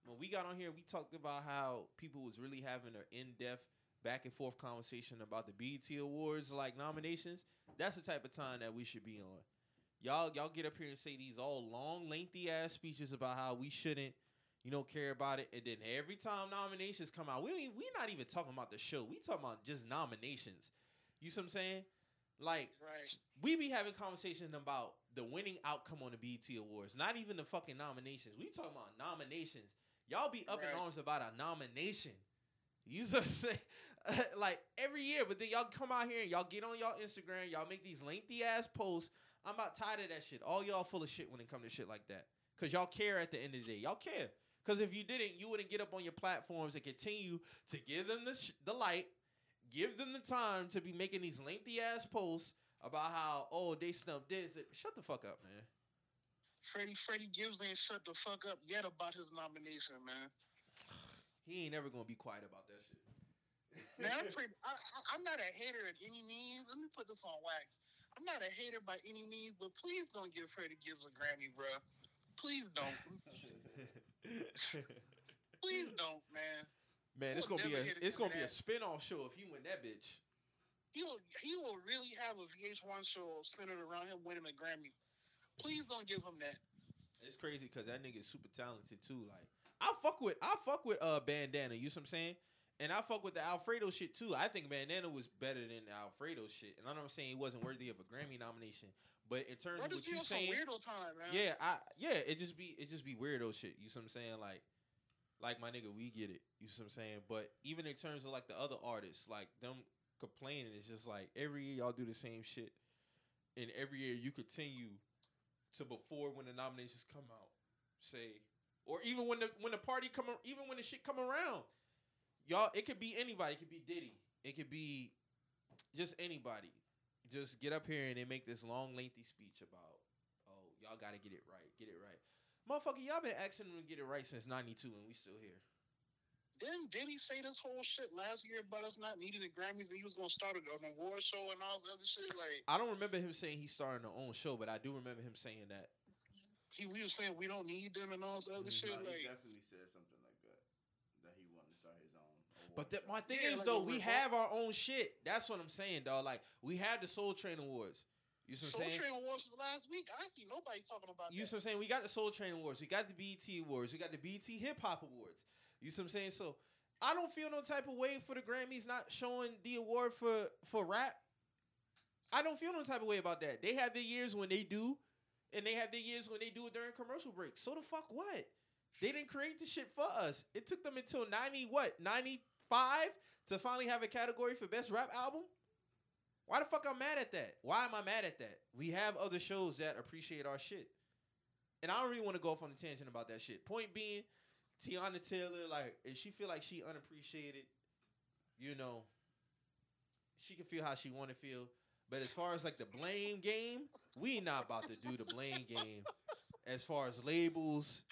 when we got on here, we talked about how people was really having an in depth back and forth conversation about the BET Awards like nominations. That's the type of time that we should be on. Y'all y'all get up here and say these all long, lengthy ass speeches about how we shouldn't, you know, care about it, and then every time nominations come out, we don't even, we not even talking about the show. We talking about just nominations. You see what I'm saying? Like right. we be having conversations about the winning outcome on the BET Awards, not even the fucking nominations. We talking about nominations. Y'all be up in arms about a nomination. You so say like every year, but then y'all come out here and y'all get on y'all Instagram, y'all make these lengthy ass posts. I'm about tired of that shit. All y'all full of shit when it come to shit like that. Cause y'all care at the end of the day. Y'all care. Cause if you didn't, you wouldn't get up on your platforms and continue to give them the sh- the light, give them the time to be making these lengthy ass posts about how oh they snubbed this. Shut the fuck up, man. Freddie Freddie Gibbs ain't shut the fuck up yet about his nomination, man. He ain't never gonna be quiet about that shit. Man, I'm pretty. I, I'm not a hater at any means. Let me put this on wax. I'm not a hater by any means, but please don't give Freddie Gibbs a Grammy, bro. Please don't. Please don't, man. Man, it's gonna be a it's gonna be a spin-off show if he win that bitch. He will. He will really have a VH1 show centered around him winning a Grammy. Please don't give him that. It's crazy because that nigga is super talented too. Like I fuck with I fuck with uh Bandana. You see what I'm saying? And I fuck with the Alfredo shit too. I think Bandana was better than the Alfredo shit. And I know I'm saying he wasn't worthy of a Grammy nomination, but in terms of what you saying, weirdo time, man. yeah, I yeah, it just be it just be weirdo shit. You see what I'm saying? Like like my nigga, we get it. You see what I'm saying? But even in terms of like the other artists, like them complaining, it's just like every year y'all do the same shit, and every year you continue to before when the nominations come out, say, or even when the when the party come, even when the shit come around, y'all, it could be anybody. It could be Diddy. It could be just anybody. Just get up here and they make this long, lengthy speech about, oh, y'all got to get it right, get it right. Motherfucker, y'all been asking them to get it right since '92, and we still here. Didn't Diddy say this whole shit last year about us not needing the Grammys and he was gonna start an award show and all this other shit? Like I don't remember him saying he's starting their own show, but I do remember him saying that. he we was saying we don't need them and all this other shit. No, he Like definitely said something like that. That he wanted to start his own. But award that, my thing Yeah, is like though, we revolt. have our own shit. That's what I'm saying, dog. Like we have the Soul Train Awards. You see Soul what I'm saying? Train Awards was last week. I see nobody talking about You see what I'm saying? We got the Soul Train Awards. We got the BET Awards. We got the BET Hip Hop Awards. You see what I'm saying? So I don't feel no type of way for the Grammys not showing the award for for rap. I don't feel no type of way about that. They have their years when they do, and they have their years when they do it during commercial breaks. So the fuck what? They didn't create this shit for us. It took them until ninety what ninety five to finally have a category for best rap album. Why the fuck I'm mad at that? Why am I mad at that? We have other shows that appreciate our shit. And I don't really want to go off on a tangent about that shit. Point being, Teyana Taylor, like, if she feel like she unappreciated, you know, she can feel how she want to feel. But as far as like the blame game, we not about to do the blame game. As far as labels,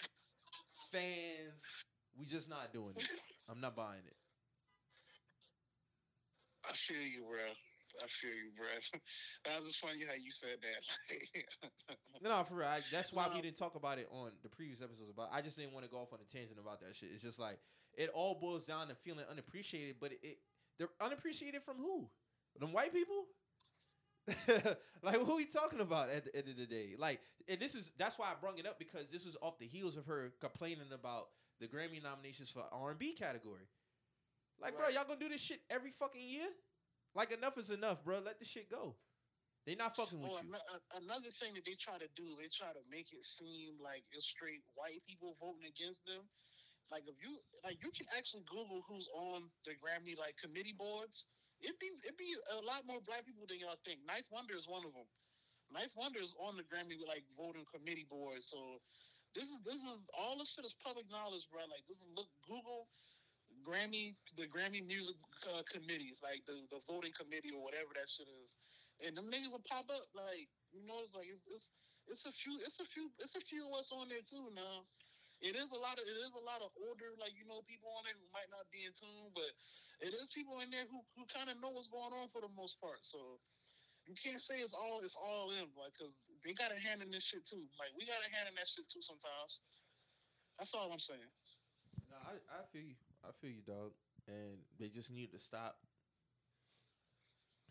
fans, we just not doing it. I'm not buying it. I feel you, bro. I feel you, bro. that was just funny how you said that. No, no, for real. I, that's why we didn't talk about it on the previous episodes. About I just didn't want to go off on a tangent about that shit. It's just like it all boils down to feeling unappreciated, but it, it they're unappreciated from who? Them white people? like who are we talking about at the end of the day? Like, and this is that's why I brung it up because this was off the heels of her complaining about the Grammy nominations for R and B category. Like, bro, y'all gonna do this shit every fucking year? Like, enough is enough, bro. Let the shit go. They not fucking with Oh, you. Uh, another thing that they try to do, they try to make it seem like it's straight white people voting against them. Like if you like, you can actually Google who's on the Grammy like committee boards. It'd be it'd be a lot more black people than y'all think. Ninth Wonder is one of them. Ninth Wonder is on the Grammy like voting committee board. So this is this is all this shit is public knowledge, bro. Like this is look Google Grammy the Grammy Music uh, Committee, like the the voting committee or whatever that shit is and them niggas will pop up like you know it's like it's it's it's a few it's a few it's a few of us on there too now. It is a lot of it is a lot of older like you know people on there who might not be in tune, but it is people in there who, who kind of know what's going on for the most part. So you can't say it's all it's all in like because they got a hand in this shit too. Like we got a hand in that shit too sometimes. That's all I'm saying. No, I, I feel you. I feel you, dog. And they just need to stop.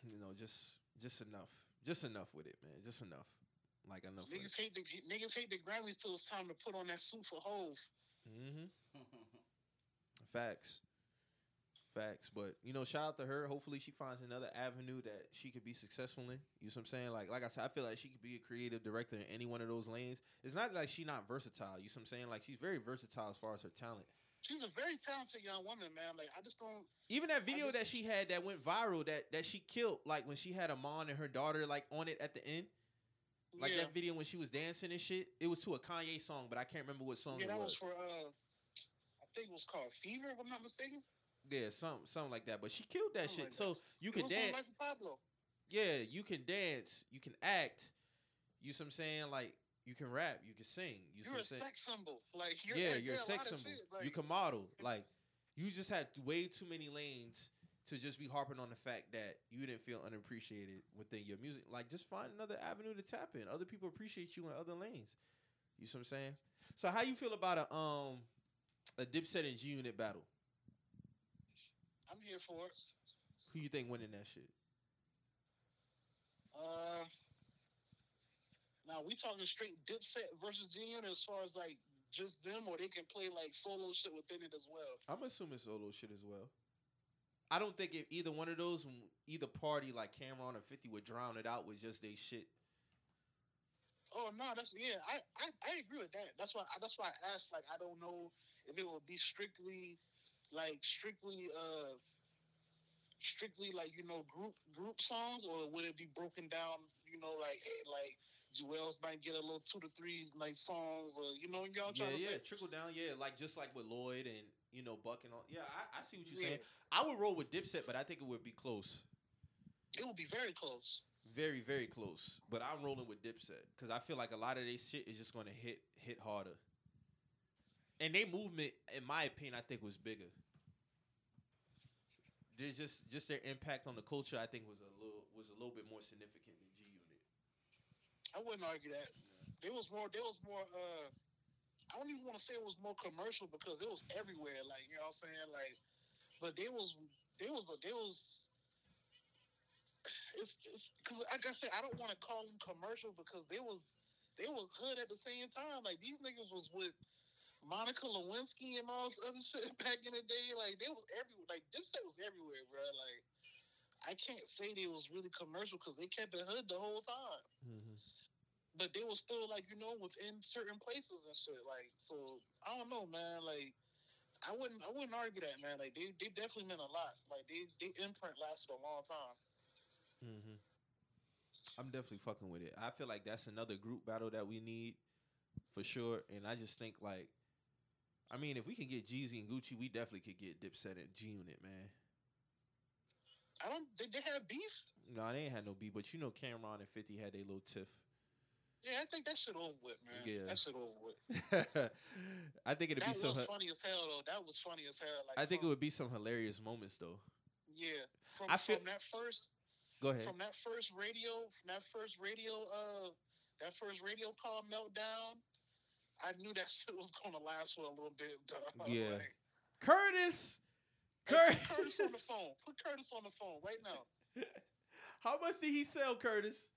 You know, just just enough. Just enough with it, man. Just enough. Like enough. Niggas hate the niggas hate the Grammys till it's time to put on that suit for Hove. Mm-hmm. Facts. Facts. But you know, shout out to her. Hopefully she finds another avenue that she could be successful in. You know what I'm saying? Like like I said, I feel like she could be a creative director in any one of those lanes. It's not like she not versatile. You know what I'm saying? Like she's very versatile as far as her talent. She's a very talented young woman, man. Like I just don't Even that video just- that she had that went viral that that she killed, like when she had a mom and her daughter like on it at the end. Like yeah. that video when she was dancing and shit. It was to a Kanye song, but I can't remember what song Yeah, it that was. was for uh, I think it was called Fever, if I'm not mistaken. yeah, something something like that. But she killed that Something shit. like so that. you can dance. Pablo. yeah, you can dance, you can act, you see what I'm saying? Like you can rap, you can sing, you what a sex symbol. Like you're, yeah, you're, a sex symbol. Like, you can model. Like you just had way too many lanes to just be harping on the fact that you didn't feel unappreciated within your music. Like just find another avenue to tap in. Other people appreciate you in other lanes. You see what I'm saying? So how you feel about a um a Dipset and G Unit battle? I'm here for it. Who you think winning that shit? Uh, now we talking straight Dipset versus G Unit as far as like just them, or they can play like solo shit within it as well. I'm assuming solo shit as well. I don't think if either one of those, either party like Cam'ron or Fifty would drown it out with just they shit. Oh no, that's yeah. I, I I agree with that. That's why that's why I asked. Like I don't know if it would be strictly like strictly uh strictly like you know group group songs or would it be broken down? You know like eh, like Juelz might get a little two to three like songs or you know y'all Yeah, trying to yeah, say. trickle down. Yeah, like just like with Lloyd and you know Buck and all. Yeah, I, I see what you're Yeah, saying. I would roll with Dipset, but I think it would be close, it would be very close. very very close. But I'm rolling with Dipset because I feel like a lot of their shit is just going to hit hit harder. And their movement, in my opinion, I think was bigger. There's just just their impact on the culture. I think was a little was a little bit more significant than G Unit. I wouldn't argue that. There was more. There was more. uh I don't even want to say it was more commercial because it was everywhere. Like you know what I'm saying. Like, but there was there was a there was. It's, it's cause like I said, I don't want to call them commercial because they was they was hood at the same time. Like these niggas was with Monica Lewinsky and all this other shit back in the day. Like they was everywhere. Like Dipset was everywhere, bro. Like I can't say they was really commercial because they kept it hood the whole time but they were still like you know within certain places and shit. Like so, I don't know, man. Like I wouldn't, I wouldn't argue that, man. Like they, they definitely meant a lot. Like they, they imprint lasted a long time. Mm-hmm. I'm definitely fucking with it. I feel like that's another group battle that we need for sure. And I just think like, I mean, if we can get Jeezy and Gucci, we definitely could get Dipset and G Unit, man. I don't. They, they have beef. No, they ain't had no beef. but you know Cam'ron and Fifty had their little tiff. Yeah, I think that shit over with, man. Yeah. That shit over with. I think it'd That be was hi- funny as hell, though. That was funny as hell. Like I think it would be some hilarious moments though. Yeah, from, I feel- from that first Go ahead. from that first radio, from that first radio, uh, that first radio call meltdown, I knew that shit was gonna last for a little bit. Dog. Yeah. Like, Curtis. hey, put Curtis on the phone. Put Curtis on the phone right now. How much did he sell, Curtis?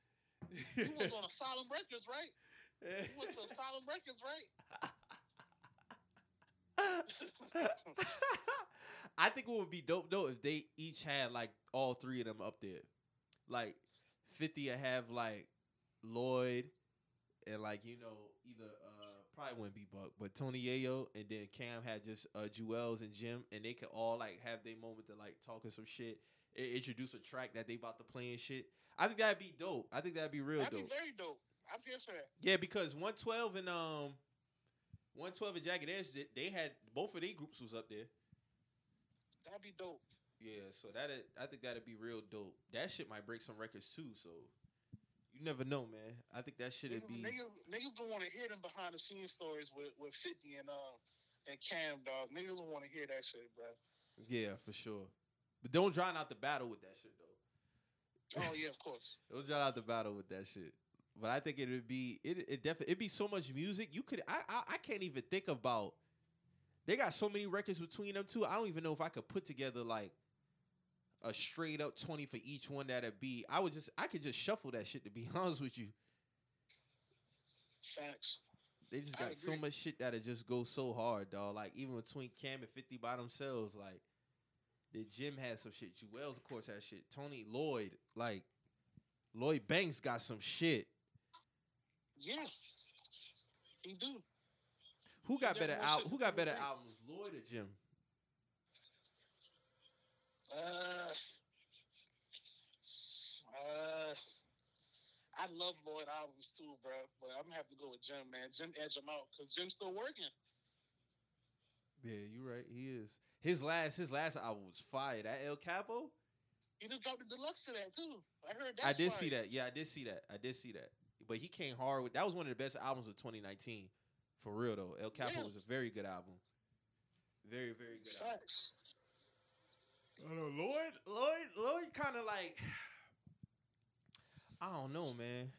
He was on Asylum Records, right? He went to Asylum Records, right? I think what would be dope though if they each had like all three of them up there. Like 50 would have like Lloyd and like, you know, either uh probably wouldn't be Buck, but Tony Yayo and then Cam had just uh Juelz and Jim and they could all like have their moment to like talking some shit. Introduce a track that they about to play and shit. I think that'd be dope. I think that'd be real That'd dope. be very dope. I'm here for that. Yeah, because 112 and um 112 and Jagged Edge, they- they had both of their groups was up there. That'd be dope. Yeah, so that I think that'd be real dope. That shit might break some records too. So you never know, man. I think that shit'd Niggas, be. niggas, niggas don't want to hear them behind the scenes stories with, with 50 and uh and Cam, dog. Niggas don't want to hear that shit, bro. Yeah, for sure. But don't drown out the battle with that shit though. Oh yeah, of course. Don't drown out the battle with that shit. But I think it would be it. It definitely it'd be so much music. You could I, I I can't even think about. They got so many records between them two. I don't even know if I could put together like a straight up twenty for each one that'd be. I would just I could just shuffle that shit to be honest with you. Facts. They just got so much shit that'll just go so hard, dog. Like even between Cam and Fifty by themselves, like the Jim had some shit. Juelz, of course, had shit. Tony Lloyd, like Lloyd Banks, got some shit. Yeah. He do. Who got better out? Who got better albums, Lloyd or Jim? Uh, uh, I love Lloyd albums too, bro. But I'm gonna have to go with Jim, man. Jim edge him out because Jim's still working. Yeah, you're right. He is. His last his last album was fire. That El Capo. He just dropped the deluxe to that too. I heard that. I did see that. Yeah, I did see that. I did see that. But he came hard with that was one of the best albums of 2019. For real though. El Capo Yeah. was a very good album. Very, very good album. I don't know, Lloyd, Lloyd, Lloyd kind of like, I don't know, man.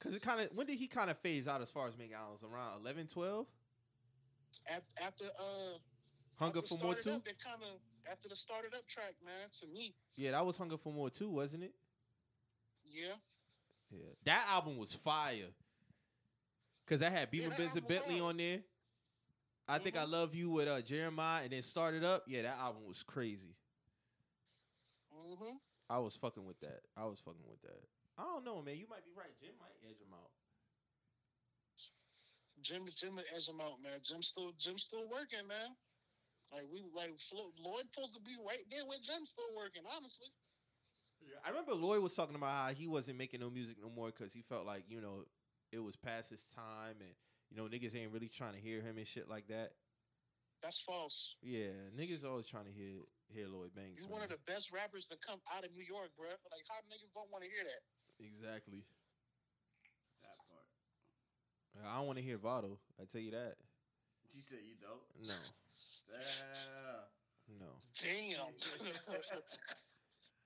Cause it kind of when did he kind of phase out as far as making albums around 11, 12? After, after uh, Hunger for more too. They kind of after the started up track, man. To me, Yeah, that was Hunger for More too, wasn't it? yeah. Yeah, that album was fire. Cause I had Beamer that Benz and album was Bentley on there. I think I Mhm. love you with uh, Jeremiah, and then started up. Yeah, that album was crazy. hmm I was fucking with that. I was fucking with that. I don't know, man. You might be right. Jim might edge him out. Jim, Jim edge him out, man. Jim still, Jim still working, man. Like we, like Lloyd supposed to be right there with Jim still working. Honestly, Yeah, I remember Lloyd was talking about how he wasn't making no music no more because he felt like you know it was past his time and you know niggas ain't really trying to hear him and shit like that. that's false. Yeah, niggas always trying to hear hear Lloyd Banks. He's one of the best rappers to come out of New York, bro. Like how niggas don't want to hear that. exactly. That part. I don't want to hear Vado. I tell you that. She said you don't. No, Damn. no. Damn.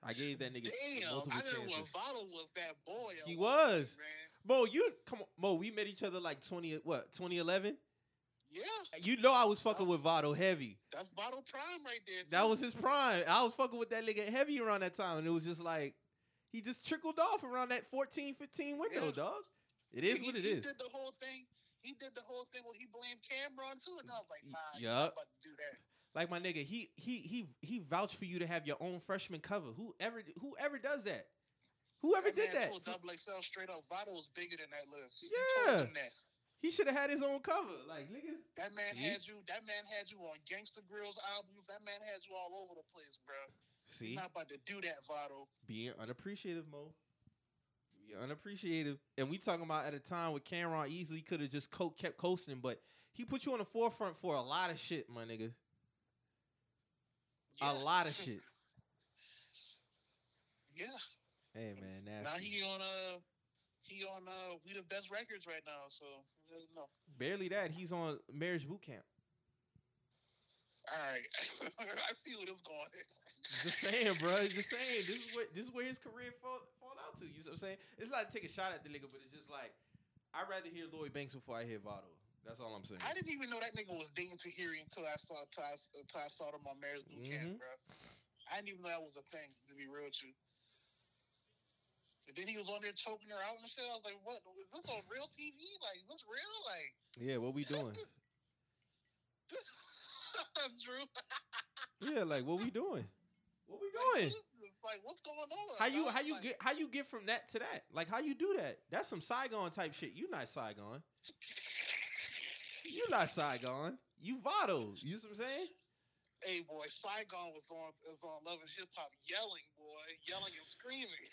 I gave that nigga Damn. multiple I didn't know chances. Vado was that boy. He was. point, man. Mo, you come on, Mo. We met each other like twenty what twenty eleven. Yeah, You know I was fucking oh. with Vado heavy. that's Vado prime right there. That was his prime. I was fucking with that nigga heavy around that time, and it was just like he just trickled off around that 14, 15 window, Yeah. dog. It is he, what it he is. did the whole thing. He did the whole thing where he blamed Cam'ron too, and I was like, Nah, not about to do that. Like my nigga, he he he he vouched for you to have your own freshman cover. Whoever whoever does that, whoever that did man that, told Double XL straight up. Vado was bigger than that list. He Yeah. that. he should have had his own cover. Like niggas, That man See? had you. That man had you on Gangsta Grillz albums. That man had you all over the place, bro. see, You're not about to do that, Vado. being unappreciative, Mo. Being unappreciative, and we talking about at a time where Cam'ron easily could have just co- kept coasting, but he put you on the forefront for a lot of shit, my nigga. A lot of shit. yeah. Hey man, Now he on uh he on uh we the best records right now. So no. Barely that. He's on marriage boot camp. All right. I see where this going. Just saying, bro. Just saying. This is where this is where his career out to. You know what I'm saying? It's like to take a shot at the nigga, but it's just like I'd rather hear Lloyd Banks before I hear Vado. That's all I'm saying. I didn't even know that nigga was dating Tahiry until I saw until I, until I saw them on Marriage Boot Camp, Mhm. bro. I didn't even know that was a thing. To be real with you, And then he was on there choking her out and shit. I was like, "What is this on real TV? Like, is this real? Like, Yeah, what we doing? Drew, yeah, like what we doing? What we doing? what is this? Like, what's going on? How you how you Like, get how you get from that to that? Like how you do that? That's some Saigon type shit. You not Saigon. You not Saigon. You Vado. You see what I'm saying? Hey, boy, Saigon was on was on Love and Hip Hop, yelling, boy, yelling and screaming.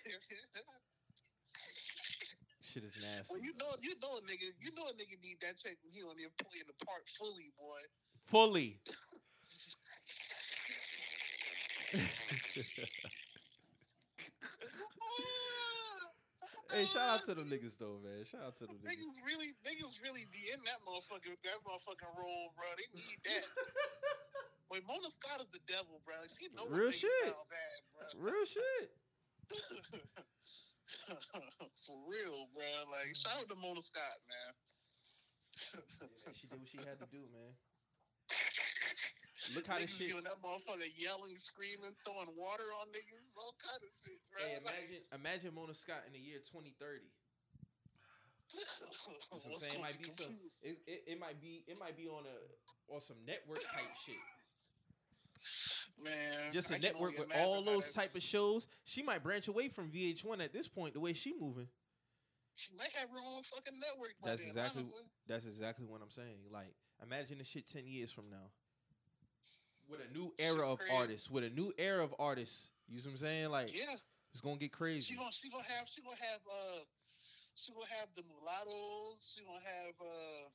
Shit is nasty. well, you know, you know, a nigga, you know, a nigga need that check when he on there playing the part fully, boy. Fully. hey, shout out to the niggas though, man. Shout out to the niggas. Niggas really, niggas really be in that motherfucking that motherfucking role, bro. They need that. Wait, Mona Scott is the devil, bro. She know Real shit. down bad, bro. Real shit. For real, bro. Like, shout out to Mona Scott, man. Yeah, she did what she had to do, man. Look how this shit. doing that motherfucker yelling, screaming, throwing water on niggas, all kind of shit, bro. Hey, Like, imagine imagine Mona Scott in the year 2030. That's what I'm saying. It might be some. It, it, it might be. It might be on a on some network type shit. Man, Just a I network with all those type of shows. She might branch away from VH1 at this point. The way she moving. She might have her own fucking network. That's then, exactly- honestly. That's exactly what I'm saying. Like, imagine this shit ten years from now, with a new era of artists, with a new era of artists. You see what I'm saying? Like, Yeah, it's gonna get crazy. she gonna she gonna have she gonna have uh she gonna have the mulattoes. She gonna have uh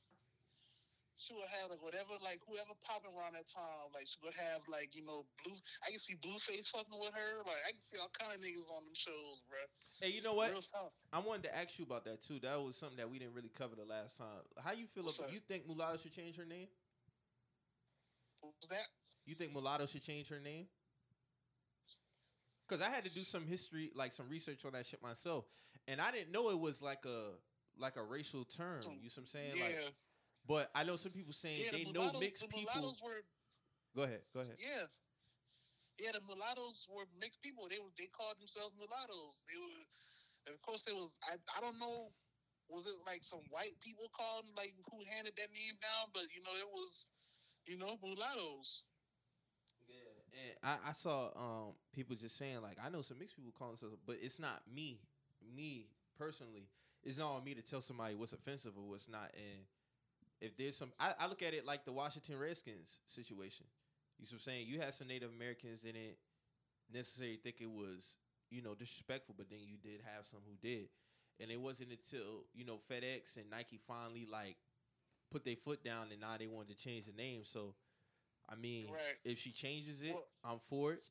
she gonna have like whatever like whoever popping around that time. Like she gonna have like you know blue. I can see Blueface fucking with her. Like I can see all kind of niggas on them shows, bro. Hey, you know what? I wanted to ask you about that too. That was something that we didn't really cover the last time. How you feel What's about? that? You think Mulatto should change her name? What was that? You think Mulatto should change her name? Because I had to do some history, like some research on that shit myself, and I didn't know it was like a like a racial term. You see what I'm saying? yeah, Like, but I know some people saying yeah. they the know mixed the people. were Go ahead, go ahead. Yeah. Yeah, the mulattoes were mixed people. They were they called themselves mulattoes. They were and of course there was I I don't know was it like some white people called them, like who handed that name down, but you know it was you know, mulattoes. And I, I saw um people just saying like I know some mixed people calling themselves, but it's not me, me personally. It's not on me to tell somebody what's offensive or what's not. And if there's some, I, I look at it like the Washington Redskins situation. You see what I'm saying? You had some Native Americans that didn't necessarily think it was you know disrespectful, but then you did have some who did. And it wasn't until you know FedEx and Nike finally like put their foot down and now they wanted to change the name. So I mean, Right. if she changes it, Well- I'm for it.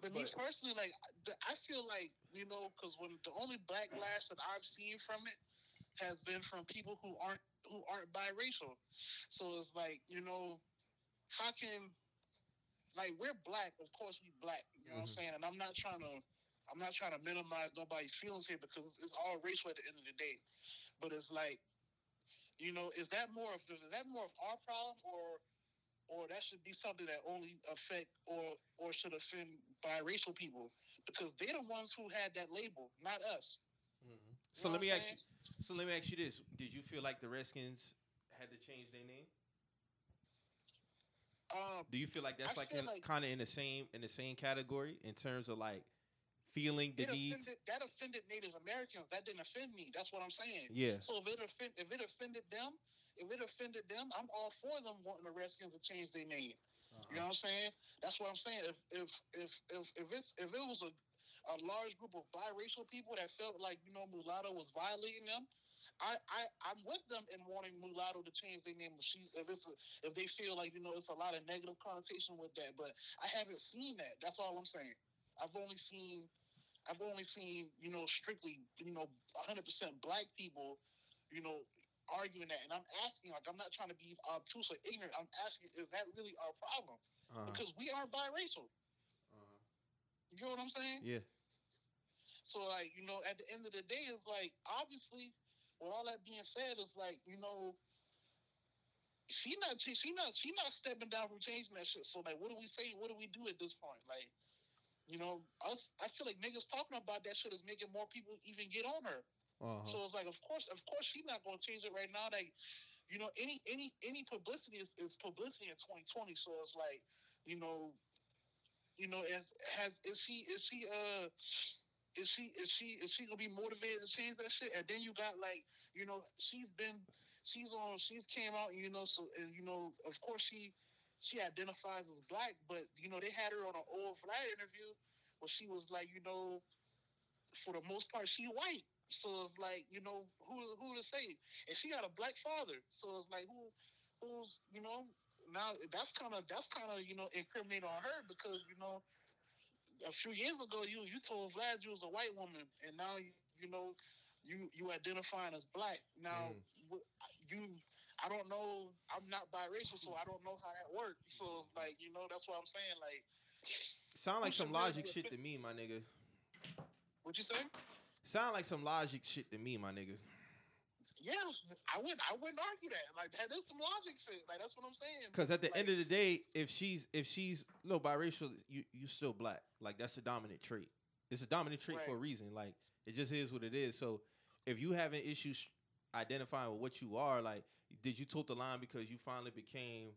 But me personally, like I feel like you know, because when the only backlash that I've seen from it has been from people who aren't who aren't biracial. So it's like you know, how can like we're black? Of course we black. You know what I'm Mhm. saying? And I'm not trying to I'm not trying to minimize nobody's feelings here because it's, it's all racial at the end of the day. But it's like, you know, is that more of is that more of our problem or or that should be something that only affect or or should offend biracial people because they're the ones who had that label, not us. So let me ask you. So let me ask you this: Did you feel like the Redskins had to change their name? Um, Do you feel like that's I like, like- kind of in the same in the same category in terms of like feeling the it needs? offended, that offended Native Americans. That didn't offend me. That's what I'm saying. Yeah. So if it offend, if it offended them, if it offended them, I'm all for them wanting the Redskins to change their name. You know uh-huh. what I'm saying? That's what I'm saying. If if if if, if it's if it was a, a large group of biracial people that felt like you know mulatto was violating them, I I I'm with them in wanting mulatto to change their name. If she's if it's a, if they feel like you know it's a lot of negative connotation with that, but I haven't seen that. That's all I'm saying. I've only seen I've only seen you know strictly you know 100 percent black people, you know arguing that and i'm asking like i'm not trying to be obtuse or ignorant i'm asking is that really our problem Uh-huh. because we are biracial. Uh-huh. You get what I'm saying? Yeah. So like, you know, at the end of the day, it's like obviously, with all that being said, it's like you know, she not she not she not stepping down from changing that shit. So like, what do we say? What do we do at this point? Like, you know, us. I feel like niggas talking about that shit is making more people even get on her. Uh-huh. So it's like, of course, of course, she's not going to change it right now. Like, you know, any any any publicity is, is publicity in 2020. So it's like, you know, you know, as has is she is she uh is she is she is she gonna be motivated to change that shit? And then you got like, you know, she's been she's on she's came out, you know, so and you know, of course she she identifies as black, but you know, they had her on an old Vlad interview where she was like, you know, for the most part, she white. So it's like, you know, who who to say? And she got a black father. So it's like who who's, you know, now that's kind of that's kind of you know incriminating on her because you know a few years ago you you told Vlad you was a white woman and now you, you know you you identifying as black now Mm. you I don't know I'm not biracial so I don't know how that works so it's like you know that's what I'm saying like Sound like some logic shit to me, my nigga. what you say Sound like some logic shit to me, my nigga. yeah I wouldn't I wouldn't argue that like that is some logic shit like that's what I'm saying Because at the It's end of the day, if she's if she's no biracial, you you still black. Like that's a dominant trait. It's a dominant trait for a reason. Like it just is what it is. So if you having issues identifying with what you are, like did you tote the line because you finally became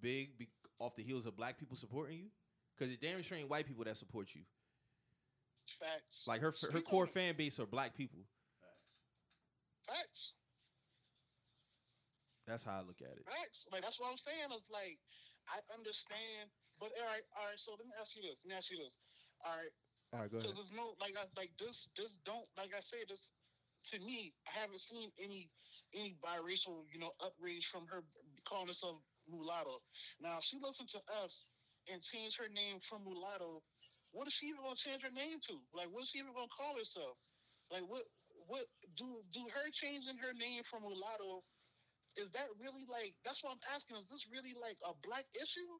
big be- off the heels of black people supporting you? Because it damn sure ain't white people that support you. facts Like her her core fan base are black people. Facts. That's how I look at it. Facts. Like that's what I'm saying. It's like I understand, but all right, all right. So let me ask you this. Let me ask you this. All right, All right, go ahead. because there's no like I like this. This don't like I said this. To me, I haven't seen any any biracial, you know, outrage from her calling herself mulatto. Now, if she listened to us and changed her name from mulatto, what is she even gonna change her name to? Like, what is she even gonna call herself? Like, what what do do her changing her name from mulatto? Is that really like? That's what I'm asking. Is this really like a black issue?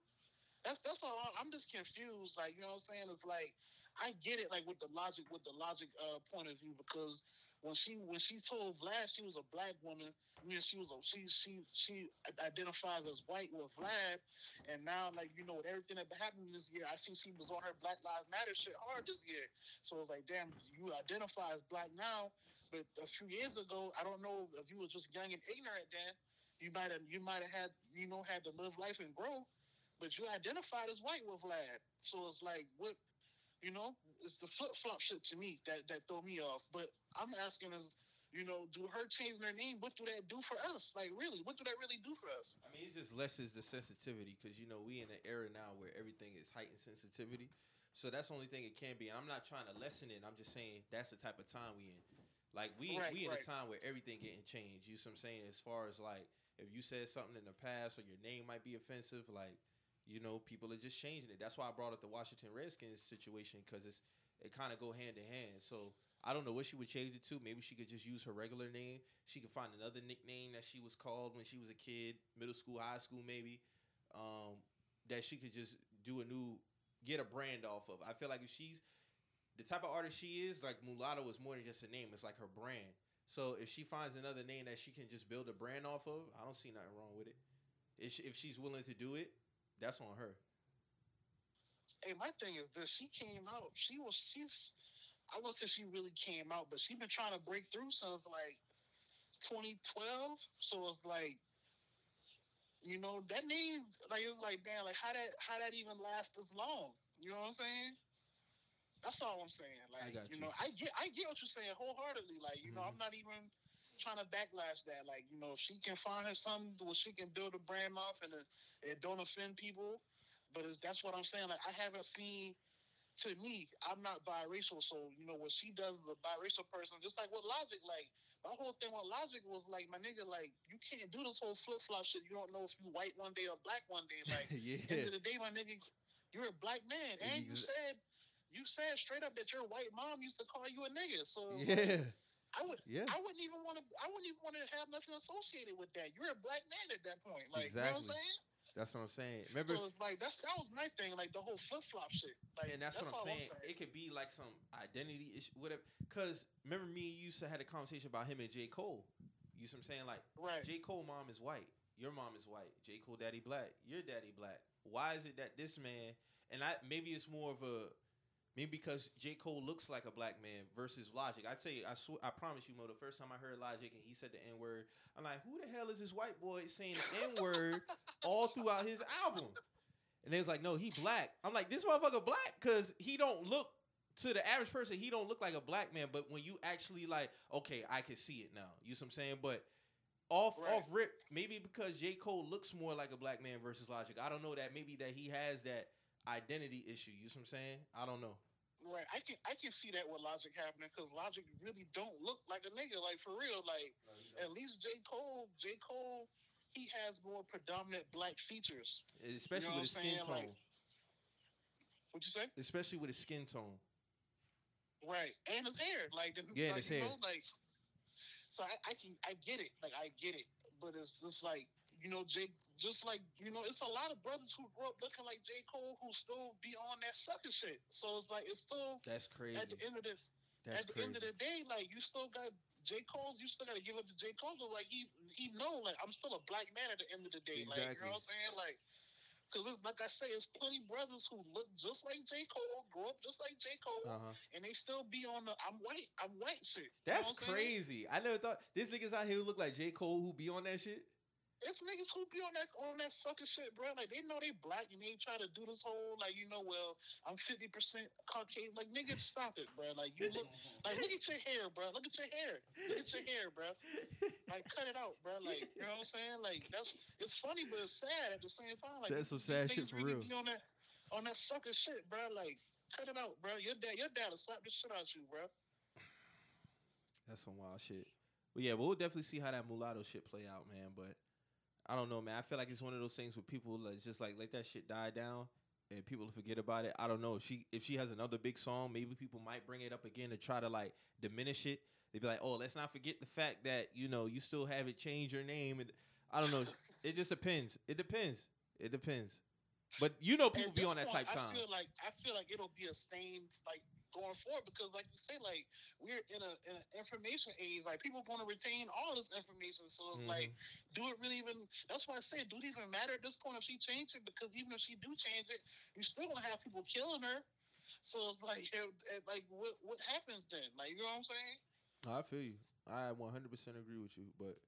That's that's all. I'm- just confused. Like, you know what I'm saying? It's like I get it, like with the logic, with the logic uh, point of view, because when she when she told Vlad she was a black woman, I mean she was a she she she identifies as white with Vlad, and now like you know with everything that happened this year, I see she was on her Black Lives Matter shit hard this year. So it's like, damn, you identify as black now, but a few years ago, I don't know if you were just young and ignorant then. You might have you might have had you know had to live life and grow, but you identified as white with Vlad. So it's like what you know, it's the flip flop shit to me that that throw me off. But I'm asking is, you know, do her changing her name? What do that do for us? Like, really, what do that really do for us? I mean, it just lessens the sensitivity because you know we in an era now where everything is heightened sensitivity. So that's the only thing it can be. And I'm not trying to lessen it. I'm just saying that's the type of time we in. Like we Right, we in a time where everything getting changed. You see what I'm saying? As far as like if you said something in the past or your name might be offensive, like you know people are just changing it. That's why I brought up the Washington Redskins situation because it's it kind of go hand in hand. So I don't know what she would change it to. Maybe she could just use her regular name. She could find another nickname that she was called when she was a kid, middle school, high school, maybe. Um, that she could just do a new, get a brand off of. I feel like if she's the type of artist she is, like Mulatto is more than just a name. It's like her brand. So if she finds another name that she can just build a brand off of, I don't see nothing wrong with it. If, she, if she's willing to do it, that's on her. Hey, my thing is this: she came out. She was she's. I won't say she really came out, but she's been trying to break through since like 2012. So it's like, you know, that name, like it's like, damn, like how that how that even last this long? You know what I'm saying? That's all I'm saying. Like, you you. know, I get I get what you're saying wholeheartedly. Like, you know, Mhm. I'm not even trying to backlash that. Like, you know, if she can find her something where she can build a brand off and it, it don't offend people. But it's, that's what I'm saying. Like, I haven't seen. To me, I'm not biracial, so you know what she does is a biracial person. Just like what Logic, like my whole thing with Logic was like, my nigga, like you can't do this whole flip flop shit. You don't know if you white one day or black one day. Like end yeah. of the day, my nigga, you're a black man, and you said you said straight up that your white mom used to call you a nigga. So Yeah. I would. Yeah. I wouldn't even want to. I wouldn't even want to have nothing associated with that. You're a black man at that point. Like you know what I'm saying? That's what I'm saying. Remember, so it's like that's that was my thing. Like the whole flip flop shit. Like and that's, that's, what all I'm saying. It could be like some identity issue, whatever. Because remember, me and you used to had a conversation about him and J. Cole. You see what I'm saying? Like, right. J. Cole mom is white. Your mom is white. J. Cole daddy black. Your daddy black. Why is it that this man and I maybe it's more of a Maybe because J. Cole looks like a black man versus Logic. I tell you, I swear, I promise you, Mo. The first time I heard Logic and he said the N word, I'm like, who the hell is this white boy saying the N word all throughout his album? And they was like, no, he black. I'm like, this motherfucker black because he don't look to the average person. He don't look like a black man. But when you actually like, okay, I can see it now. You see what I'm saying? But off Right. off rip, maybe because J. Cole looks more like a black man versus Logic. I don't know that maybe that he has that identity issue. You see what I'm saying? I don't know. Right, I can I can see that with Logic happening because Logic really don't look like a nigga, like for real. Like at least J Cole, J Cole, he has more predominant black features. Especially what with his skin tone. Like- What you say? Especially with his skin tone. Right, and his hair, like the, Yeah, like, his you hair. know, like. So I, I can I get it, like I get it, but it's just like you know Jake, just like you know, it's a lot of brothers who grew up looking like J Cole who still be on that sucker shit. So it's like it's still That's crazy. at the end of the That's at the crazy. end of the day, like you still got J. Cole's, you still got to give up to J. Cole. Like he he know, like I'm still a black man at the end of the day. Like you know what I'm saying? Like because it's like I say, it's plenty brothers who look just like J. Cole, grow up just like J. Cole, uh-huh. and they still be on the I'm white, I'm white shit. You know That's crazy. I never thought this niggas out here who look like J. Cole who be on that shit. It's niggas who be on that on that sucker shit, bro. Like they know they black and they try to do this whole like you know, well, I'm fifty percent Caucasian. Like nigga, stop it, bro. Like you look like look at your hair, bro. Look at your hair. Look at your hair, bro. Like cut it out, bro. Like you know what I'm saying? Like that's it's funny, but it's sad at the same time. Like That's some sad shit for really real. Be on that on that sucker shit, bro. Like cut it out, bro. Your dad, your dad will slap the shit out you, bro. That's some wild shit. But yeah, we'll definitely see how that mulatto shit play out, man. But I don't know, man. I feel like it's one of those things where people like just like let that shit die down and people forget about it. I don't know if she if she has another big song, maybe people might bring it up again to try to like diminish it. They'd be like, oh, let's not forget the fact that you know you still haven't changed your name, and I don't know. It just depends. It depends. It depends. But you know, people be on that point, type time. I feel like I feel like it'll be a stain like going forward because like you say, like we're in a in an information age. Like people want to retain all this information. So it's Mhm. like, do it really even that's why I say, do it even matter at this point if she changed it? Because even if she do change it, you still gonna have people killing her. So it's like eh, eh, like what what happens then? Like you know what I'm saying? I feel you. I 100% agree with you, but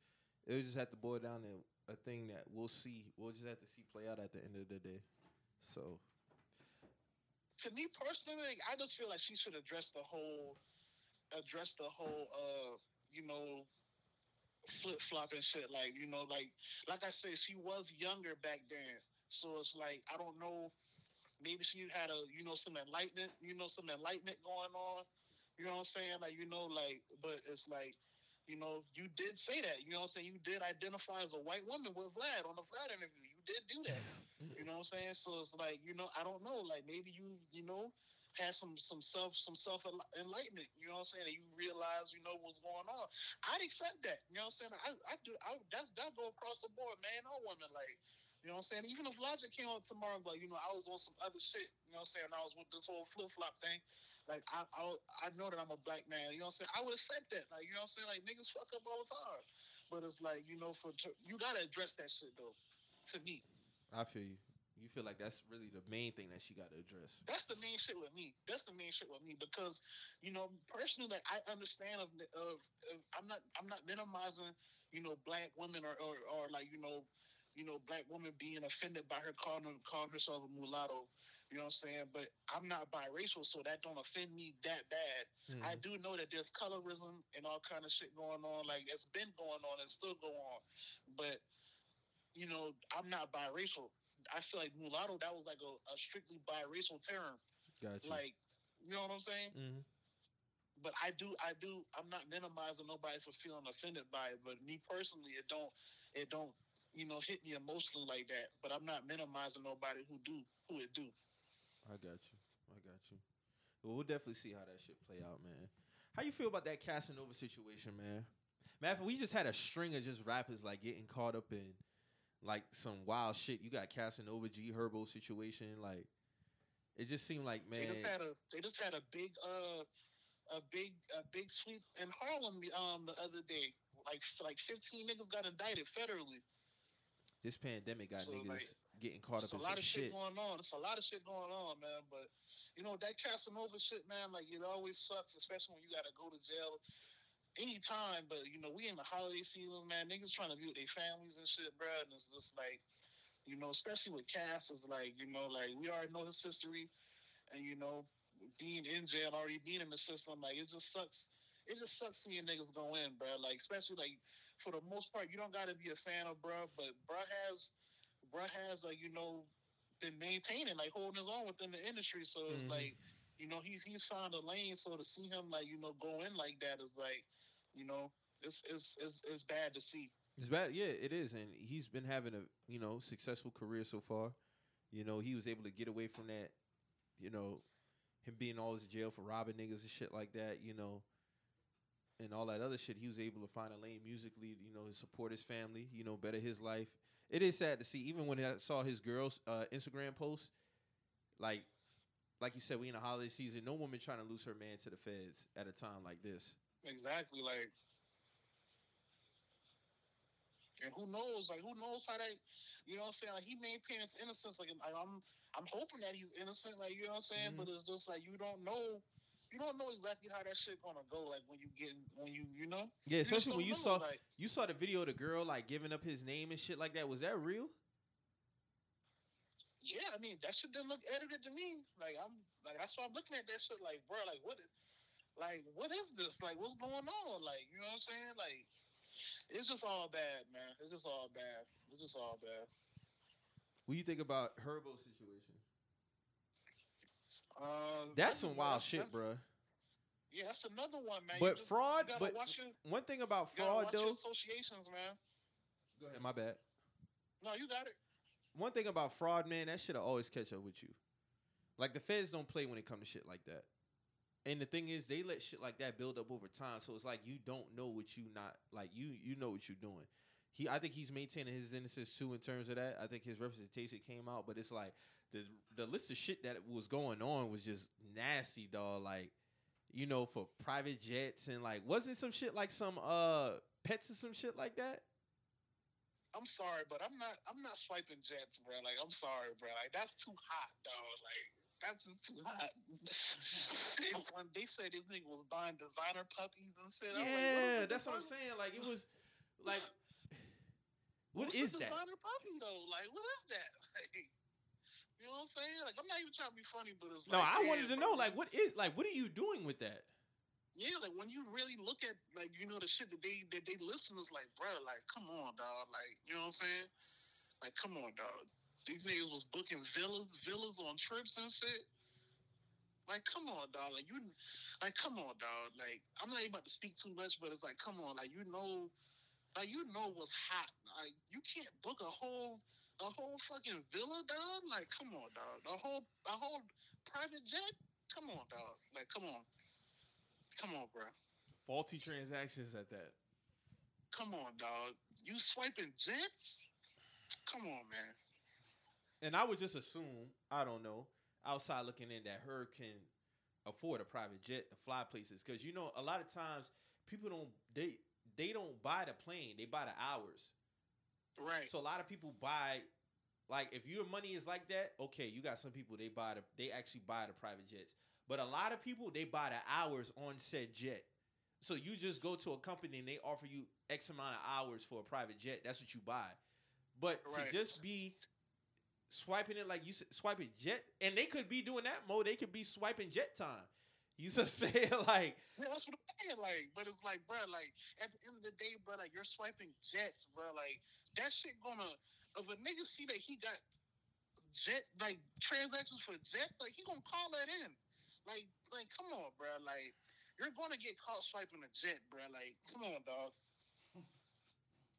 it would just have to boil down to a thing that we'll see. We'll just have to see play out at the end of the day. So to me personally, I just feel like she should address the whole, address the whole, uh, you know, flip flop and shit. Like, you know, like, like I said, she was younger back then, so it's like I don't know. Maybe she had a, you know, some enlightenment, you know, some enlightenment going on. You know what I'm saying? Like, you know, like, but it's like, you know, you did say that. You know what I'm saying? You did identify as a white woman with Vlad on the Vlad interview. You did do that. You know what I'm saying? So it's like, you know, I don't know. Like maybe you, you know, had some some self some self enlightenment. You know what I'm saying? And you realize, you know, what's going on. I'd accept that. You know what I'm saying? I, I do. I, that's that go across the board, man or woman. Like, you know what I'm saying? Even if Logic came up tomorrow, like, you know, I was on some other shit. You know what I'm saying? I was with this whole flip flop thing. Like, I, I I know that I'm a black man. You know what I'm saying? I would accept that. Like, you know what I'm saying? Like niggas fuck up all the time. But it's like, you know, for you gotta address that shit though. To me. I feel you. You feel like that's really the main thing that she got to address. That's the main shit with me. That's the main shit with me because, you know, personally, like I understand of, of, of I'm not I'm not minimizing, you know, black women or, or, or like you know, you know, black women being offended by her calling calling herself a mulatto. You know what I'm saying? But I'm not biracial, so that don't offend me that bad. Mm-hmm. I do know that there's colorism and all kind of shit going on. Like it's been going on and still go on. But you know, I'm not biracial. I feel like mulatto that was like a, a strictly biracial term. Gotcha. Like, you know what I'm saying? Mhm. But I do, I do. I'm not minimizing nobody for feeling offended by it. But me personally, it don't, it don't, you know, hit me emotionally like that. But I'm not minimizing nobody who do, who it do. I got you. I got you. Well, we'll definitely see how that shit play out, man. How you feel about that Casanova situation, man? Man, we just had a string of just rappers like getting caught up in like some wild shit. You got Casanova, G Herbo situation, like it just seemed like man. They just had a, they just had a big, uh, a big, a big sweep in Harlem um the other day. Like, like 15 niggas got indicted federally. this pandemic got So, niggas like- getting caught It's up a in lot some of shit, shit. going on. It's a lot of shit going on, man. But you know that Casanova shit, man. Like it always sucks, especially when you gotta go to jail anytime. But you know we in the holiday season, man. Niggas trying to be with their families and shit, bro. And it's just like, you know, especially with Cass, is like, you know, like we already know his history, and you know, being in jail, already being in the system, like it just sucks. It just sucks seeing niggas go in, bro. Like especially like for the most part, you don't gotta be a fan of bro, but bro has, bro has like you know been maintaining, like holding his own within the industry. So it's Mhm. like, you know, he's he's found a lane. So to see him like you know go in like that is like, you know, it's it's it's, it's bad to see. It's bad, yeah, it is, and he's been having a you know successful career so far. You know, he was able to get away from that. You know, him being always in jail for robbing niggas and shit like that. You know, and all that other shit. He was able to find a lane musically. You know, support his family. You know, better his life. It is sad to see, even when I saw his girl's uh, Instagram post, like, like you said, we in the holiday season. No woman trying to lose her man to the feds at a time like this. Exactly, like. And who knows? Like, who knows how that? You know what I'm saying? Like, he maintained his innocence. Like, I'm, I'm hoping that he's innocent. Like, you know what I'm saying? Mhm. But it's just like you don't know, you don't know exactly how that shit gonna go. Like when you get, when you, you know, Yeah, You especially when you know, saw like, You saw the video of the girl like giving up his name and shit like that. Was that real? yeah, I mean, that shit didn't look edited to me. Like, I'm, like, that's why I'm looking at that shit. Like, bro, like, what, is, like, what is this? Like, what's going on? Like, you know what I'm saying? Like, it's just all bad, man. It's just all bad. It's just all bad. What do you think about Herbo's situation? Um, That's some wild that's- shit, bro. Yeah, that's another one, man. But just, fraud- but your, One thing about fraud though. associations, man. Go ahead, my bad. No, you got it. One thing about fraud, man, that shit'll always catch up with you. Like the feds don't play when it comes to shit like that. And the thing is, they let shit like that build up over time. So it's like you don't know what you not like. You you know what you're doing. He, I think he's maintaining his innocence too in terms of that. I think his representation came out, but it's like the the list of shit that was going on was just nasty, dog. Like, you know, for private jets and like, wasn't some shit like some uh pets or some shit like that? I'm sorry, but I'm not. I'm not swiping jets, bro. Like, I'm sorry, bro. Like, that's too hot, dog. Like, that's just too hot. when they said this nigga was buying designer puppies and shit, I'm like, what Yeah, that's what I'm saying. Like it was like what what's is that? designer puppy though? Like, what is that? Like, you know what I'm saying? Like, I'm not even trying to be funny, but it's like No, like, I wanted to know like what is like what are you doing with that? Yeah, like when you really look at like you know the shit that they that they listen is like, bro, like come on, dog, like you know what I'm saying? Like come on, dog. These niggas was booking villas, villas on trips and shit. Like come on, dog. Like you, like come on, dog. Like I'm not even about to speak too much, but it's like come on, like you know, like you know what's hot. Like you can't book a whole a whole fucking villa, dog. Like come on, dog. A whole a whole private jet. Come on, dog. Like come on. Come on, bro. Faulty transactions at that. Come on, dog. You swiping jets? Come on, man. And I would just assume, I don't know, outside looking in that her can afford a private jet to fly places. Cause you know, a lot of times people don't they they don't buy the plane, they buy the hours. Right. So a lot of people buy like if your money is like that, okay, you got some people they buy the they actually buy the private jets. But a lot of people they buy the hours on said jet. So you just go to a company and they offer you X amount of hours for a private jet. That's what you buy. But Right. to just be swiping it like you said, swiping jet, and they could be doing that mode. They could be swiping jet time. You know saying? Like, yeah, that's what I'm saying. Like, but it's like, bro, like at the end of the day, bro, like you're swiping jets, bro. Like that shit gonna if a nigga see that he got jet like transactions for jets, like he gonna call that in. Like, like come on, bro. Like you're gonna get caught swiping a jet, bro. Like, come on, dog.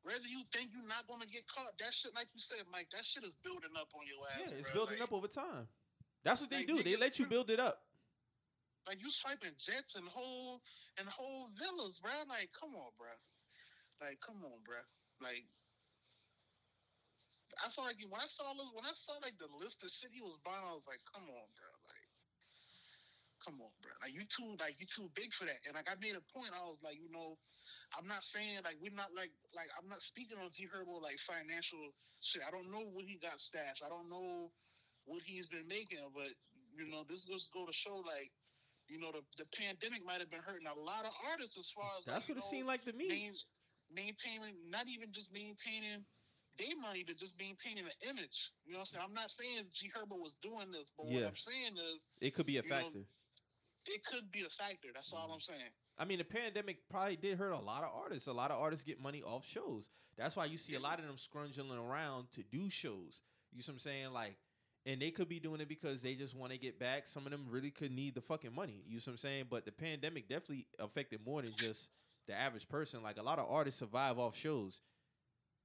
Whether you think you're not gonna get caught, that shit, like you said, Mike, that shit is building up on your ass. yeah, it's bro. building Like- up over time. That's what they Like, do. They let you build it up. Like you swiping jets and whole and whole villas, bro. Like, come on, bro. Like, come on, bro. Like, I saw like when I saw when I saw like the list of shit he was buying, I was like, come on, bro. Like, come on, bro. Like you too, like you too big for that. And like I made a point. I was like, you know, I'm not saying like we're not like like I'm not speaking on G Herbo like financial shit. I don't know what he got stashed. I don't know what he's been making, but you know, this just go to show like. You know, the, the pandemic might have been hurting a lot of artists as far as That's like, what it know, seemed like to me. main, maintaining, not even just maintaining their money, but just maintaining an image. You know what I'm saying? I'm not saying G Herbo was doing this, but Yeah. what I'm saying is It could be a you know, factor. it could be a factor. That's all Mhm. I'm saying. I mean, the pandemic probably did hurt a lot of artists. A lot of artists get money off shows. That's why you see a lot of them scrunging around to do shows. You see what I'm saying? Like, and they could be doing it because they just want to get back. Some of them really could need the fucking money. You see what I'm saying? But the pandemic definitely affected more than just the average person. Like a lot of artists survive off shows.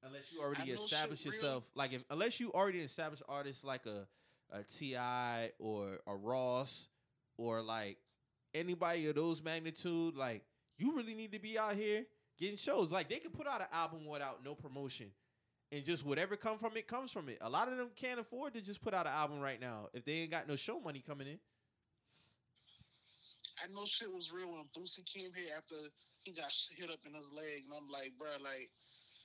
Unless you already establish yourself, like if unless you already established artists like a a T.I. or a Ross or like anybody of those magnitude, like you really need to be out here getting shows. Like they could put out an album without no promotion, and just whatever come from it comes from it. A lot of them can't afford to just put out an album right now if they ain't got no show money coming in. I know shit was real when Boosie came here after he got hit up in his leg, and I'm like, bro, like,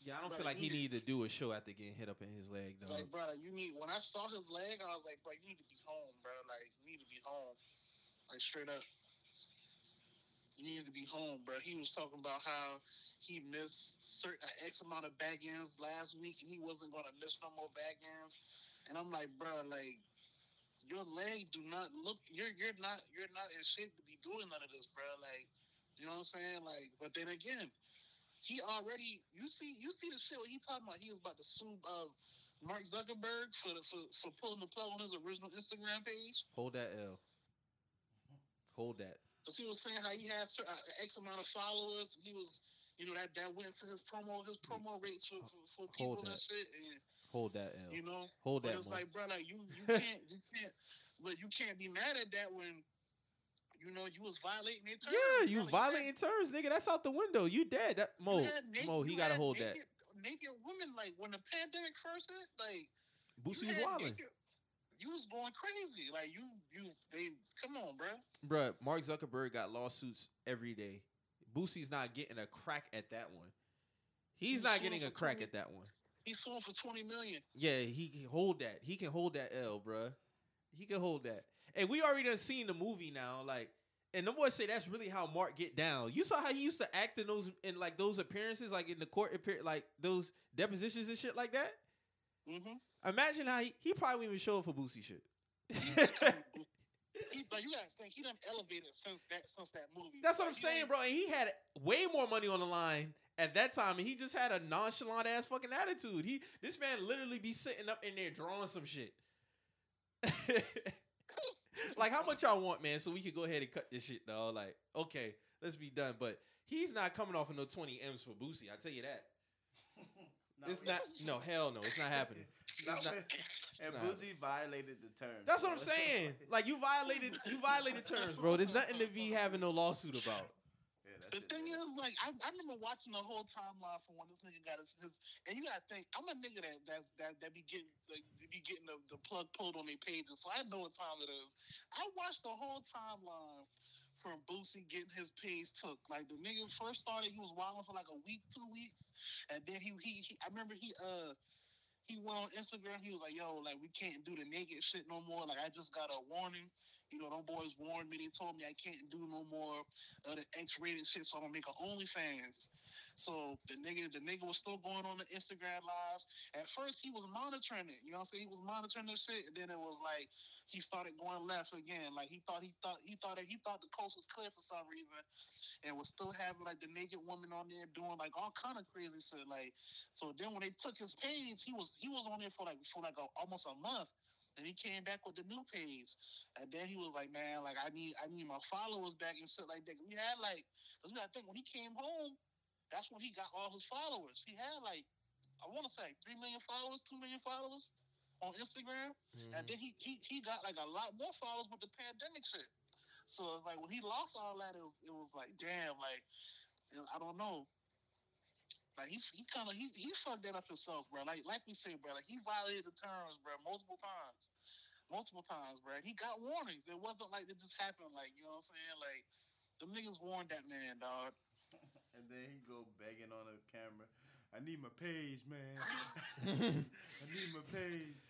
Yeah, I don't feel like he he- needed to do a show after getting hit up in his leg, though. like, bro, you need. When I saw his leg, I was like, bro, you need to be home, bro. Like, you need to be home, like straight up. You need to be home, bro. He was talking about how he missed certain X amount of back last week, and he wasn't gonna miss no more back. And I'm like, bro, like your leg do not look. You're you're not you're not in shape to be doing none of this, bro. Like, you know what I'm saying? Like, but then again, he already you see you see the shit what he talking about. He was about to sue uh, Mark Zuckerberg for the, for for pulling the plug on his original Instagram page. Hold that L. Hold that. Because he was saying how he has uh, X amount of followers. He was, you know, that that went to his promo, his promo rates for for, for people Hold and that. shit, and Hold that L. you know. Hold But that. it's like, bro, like you you can't you can't, but you can't be mad at that when, you know, you was violating their terms. yeah, you Like, violating terms, nigga. That's out the window. You dead. That Mo, naked- Mo, he gotta hold that. naked, Naked women, like when the pandemic first hit, like Boosie was wilding. naked- You was going crazy, like you you they come on, bro. Bruh, Mark Zuckerberg got lawsuits every day. Boosie's not getting a crack at that one. He's He's not getting a crack 20 at that one. He's suing for twenty million. Yeah, he can hold that. He can hold that L, bruh. He can hold that. And we already done seen the movie now, like, and the boys say that's really how Mark get down. You saw how he used to act in those in like those appearances, like in the court appear, like those depositions and shit like that. Mm-hmm. Imagine how he, he probably wouldn't even show up for Boosie shit. he, but you gotta think he done elevated since that since that movie. That's what I'm saying, bro. And he had way more money on the line at that time, and he just had a nonchalant ass fucking attitude. He this man literally be sitting up in there drawing some shit. like, how much y'all want, man? So we could go ahead and cut this shit, though. Like, okay, let's be done. But he's not coming off of no 20 M's for Boosie. I tell you that. It's not. No, hell no. It's not happening. It's not- and not. Boosie violated the terms. That's what I'm saying. Like you violated, you violated terms, bro. There's nothing to be having no lawsuit about. Yeah, The shit thing bad. is, like, I, I remember watching the whole timeline from when this nigga got his, his and you gotta think, I'm a nigga that that's, that that be getting like, be getting the, the plug pulled on their pages, so I know what time it is. I watched the whole timeline from Boosie getting his page took. Like the nigga first started, he was wilding for like a week, two weeks, and then he he, he I remember he uh. He went on Instagram. He was like, "Yo, like we can't do the naked shit no more. Like I just got a warning. You know, them boys warned me. They told me I can't do no more of the X-rated shit, so I'm gonna make an OnlyFans. So the nigga, the nigga was still going on the Instagram lives. At first, he was monitoring it. You know what I'm saying? He was monitoring the shit, and then it was like he started going left again. Like he thought, he thought, he thought, that he thought the coast was clear for some reason, and was still having like the naked woman on there doing like all kind of crazy shit. Like so, then when they took his page, he was he was on there for like for like a, almost a month. And he came back with the new page, and then he was like, "Man, like I need, I need my followers back and shit like that." We had like, cause you gotta think when he came home, that's when he got all his followers. He had like, I want to say three million followers, two million followers on Instagram, mm-hmm. and then he, he he got like a lot more followers with the pandemic shit. So it's like when he lost all that, it was it was like, damn, like I don't know. Like he he kind of he he fucked that up himself, bro. Like like we say, bro. Like he violated the terms, bro, multiple times. multiple times, bro. He got warnings. It wasn't like it just happened. Like you know what I'm saying? Like the niggas warned that man, dog. And then he go begging on the camera. I need my page, man. I need my page.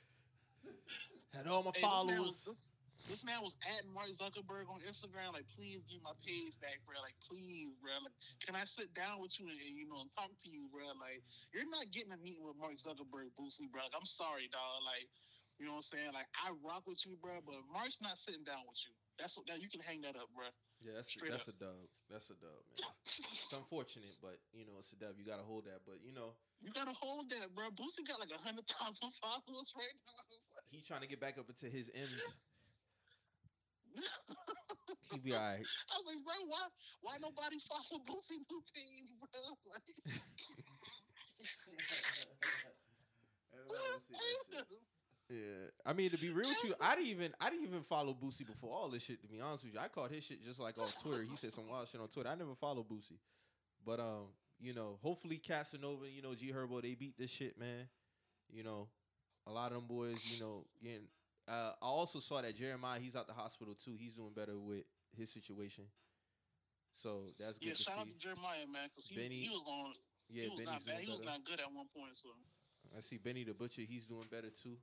Had all my Hey, this man followers. was- This, this man was at Mark Zuckerberg on Instagram, like, please give my page back, bro. Like, please, bro. Like, can I sit down with you and, and, you know and talk to you, bro? Like, you're not getting a meeting with Mark Zuckerberg, Boosie, bro. Like, I'm sorry, dog. Like, you know what I'm saying? Like, I rock with you, bro, but Mark's not sitting down with you. That's what that you can hang that up, bro. Yeah, that's Straight that's a dub. That's a dub, man. It's unfortunate, but you know it's a dub. You gotta hold that. But you know You gotta hold that, bro. Boosie got like a hundred thousand followers right now. he trying to get back up into his M's. He be alright. I was like, bro, why why nobody follow Boosie new page, bro? Like, Everybody wanna see that shit. Yeah, I mean to be real with you, I didn't even I didn't even follow Boosie before all this shit. To be honest with you, I caught his shit just like on Twitter. He said some wild shit on Twitter. I never followed Boosie, but um, you know, hopefully Casanova, you know, G Herbo, they beat this shit, man. You know, a lot of them boys, you know, getting. Uh, I also saw that Jeremiah, he's out the hospital too. He's doing better with his situation, so that's good yeah, to shout out to Jeremiah, man, because he, Benny- he was on. Yeah, he was Benny's not bad. He was better. not good at one point. So, I see Benny the Butcher, he's doing better too.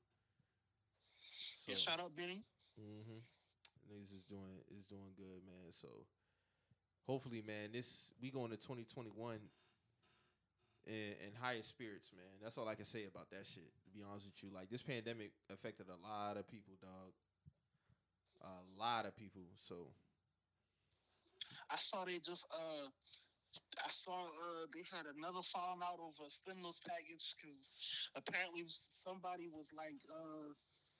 Yeah, shout out Benny. Mm-hmm. Niggas is doing is doing good, man. So hopefully, man, this we going to 2021 in, in higher spirits, man. That's all I can say about that shit. To be honest with you, like this pandemic affected a lot of people, dog. A lot of people. So I saw they just uh. I saw uh, they had another falling out over a stimulus package because apparently somebody was like uh,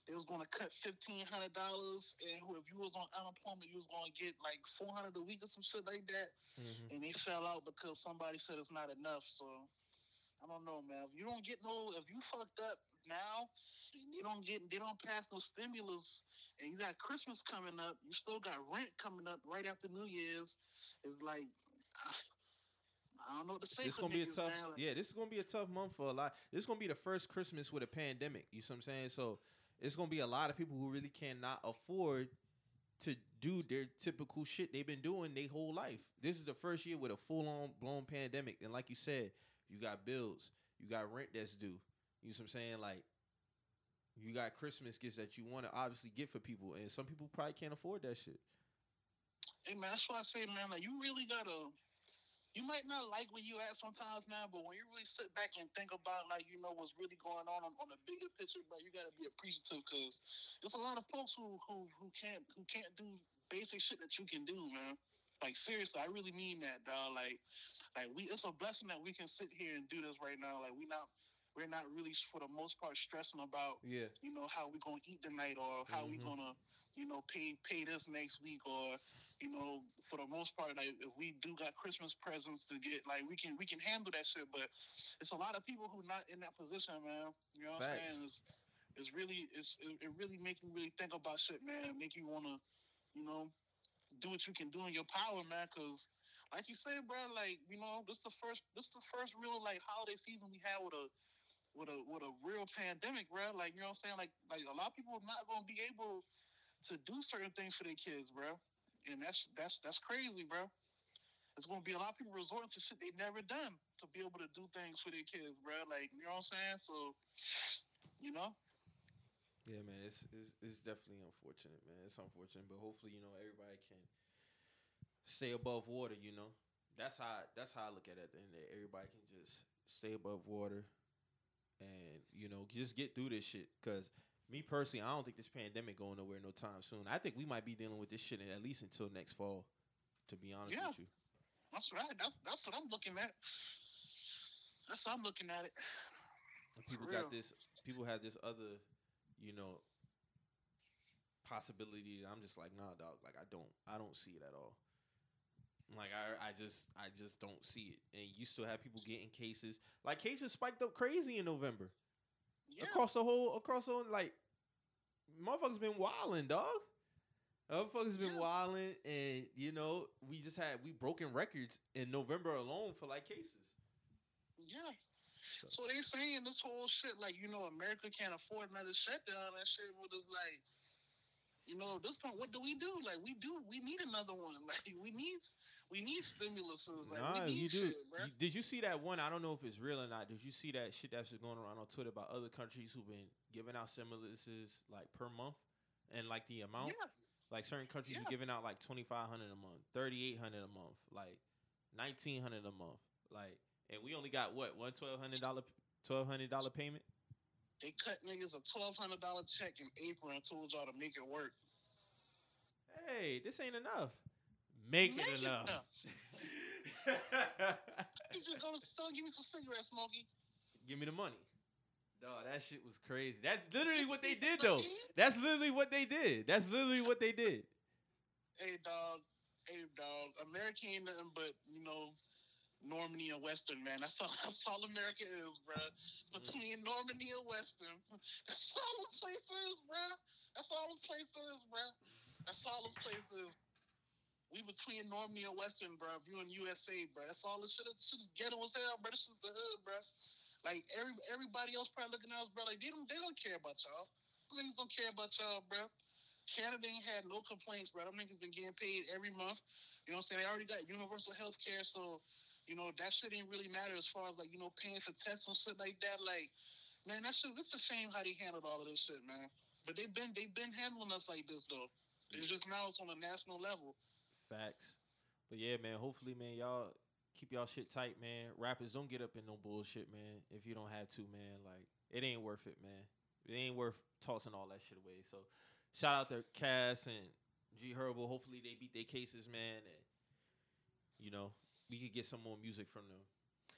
they was going to cut fifteen hundred dollars, and who if you was on unemployment, you was going to get like four hundred a week or some shit like that. Mm-hmm. and they fell out because somebody said it's not enough. So I don't know, man. If you don't get no, if you fucked up now, and they don't get, they don't pass no stimulus, and you got Christmas coming up, you still got rent coming up right after New Year's. It's like. I don't know what to say. This gonna be a tough. man. Yeah, this is gonna be a tough month for a lot. This is gonna be the first Christmas with a pandemic. You see what I'm saying? So it's gonna be a lot of people who really cannot afford to do their typical shit they've been doing their whole life. This is the first year with a full on blown pandemic, and like you said, you got bills, you got rent that's due. You know what I'm saying? Like you got Christmas gifts that you want to obviously get for people, and some people probably can't afford that shit. Hey man, that's why I say, man, like you really gotta. You might not like where you at sometimes, man, but when you really sit back and think about, like, you know, what's really going on on, on the bigger picture, bro, you gotta be appreciative because there's a lot of folks who who who can't who can't do basic shit that you can do, man. Like seriously, I really mean that, dog. Like, like we, it's a blessing that we can sit here and do this right now. Like, we not, we're not really for the most part stressing about Yeah, you know how we gonna eat tonight or how we Mhm. gonna you know pay pay this next week or you know for the most part like if we do got christmas presents to get like we can we can handle that shit but it's a lot of people who not in that position man you know what i'm saying it's, it's really it's it, it really make you really think about shit man make you want to you know do what you can do in your power man because like you said bro like you know this the first this the first real like holiday season we had with a with a with a real pandemic, bro. Like you know what I'm saying? Like like a lot of people are not gonna be able to do certain things for their kids, bro. And that's that's that's crazy, bro. It's gonna be a lot of people resorting to shit they never done to be able to do things for their kids, bro. Like you know what I'm saying? So, you know, Yeah, man, it's, it's it's definitely unfortunate, man. It's unfortunate, but hopefully, you know, everybody can stay above water. You know, that's how that's how I look at it. And everybody can just stay above water, and you know, just get through this shit. Cause me personally, I don't think this pandemic going nowhere no time soon. I think we might be dealing with this shit at least until next fall. To be honest Yeah. with you, that's right. That's that's what I'm looking at. That's how I'm looking at it. And people got this. People have this other, you know, possibility. that I'm just like, nah, dog. Like I don't, I don't see it at all. Like I, I just, I just don't see it. And you still have people getting cases. Like cases spiked up crazy in November Yeah. across the whole, across the whole, like, motherfuckers been wilding, dog. Motherfuckers been Yeah. wilding, and you know, we just had we broken records in November alone for like cases. Yeah. So, So they saying this whole shit like you know America can't afford another shutdown and shit. But it's like you know, at this point, what do we do? Like, we do, we need another one. Like, we need, we need stimuluses. Like, Nah, we need you do. shit, bro. Did you see that one? I don't know if it's real or not. Did you see that shit that's just going around on Twitter about other countries who've been giving out stimuluses like per month and like the amount? yeah, Like certain countries are giving out like twenty five hundred a month, thirty eight hundred a month, like nineteen hundred a month, like, and we only got what one twelve hundred dollar twelve hundred dollar payment. they cut niggas a twelve hundred dollar check in April and told y'all to make it work. Hey, this ain't enough. Make, Make it it enough. You should go to the store, give me some cigarettes, Smokey. Give me the money. Dog, that shit was crazy. That's literally what they did though. That's literally what they did. That's literally what they did. Hey, dog. Hey, dog. America ain't nothing but you know. Normandy and Western, man. That's all. That's all America is, bro. Mm. Between Normandy and Western, that's all this place is, bro. That's all this place is, bro. That's all this place is. We between Normandy and Western, bro. You in USA, bro. That's all this shit is. Shit is ghetto as hell, bro. This is the hood, bro. Like every everybody else probably looking at us, bro. Like they don't they don't care about y'all. Them niggas don't care about y'all, bro. Canada ain't had no complaints, bro. Them niggas been getting paid every month. You know what I'm saying? They already got universal health care, so you know that shit ain't really matter as far as like you know paying for tests and shit like that. Like, man, that shit. This a shame how they handled all of this shit, man. But they've been they've been handling us like this though. It's just now it's on a national level. Facts. But yeah, man. Hopefully, man, y'all keep y'all shit tight, man. Rappers don't get up in no bullshit, man. If you don't have to, man, like it ain't worth it, man. It ain't worth tossing all that shit away. So, shout out to Cass and G Herbo. Hopefully, they beat their cases, man, and you know we could get some more music from them.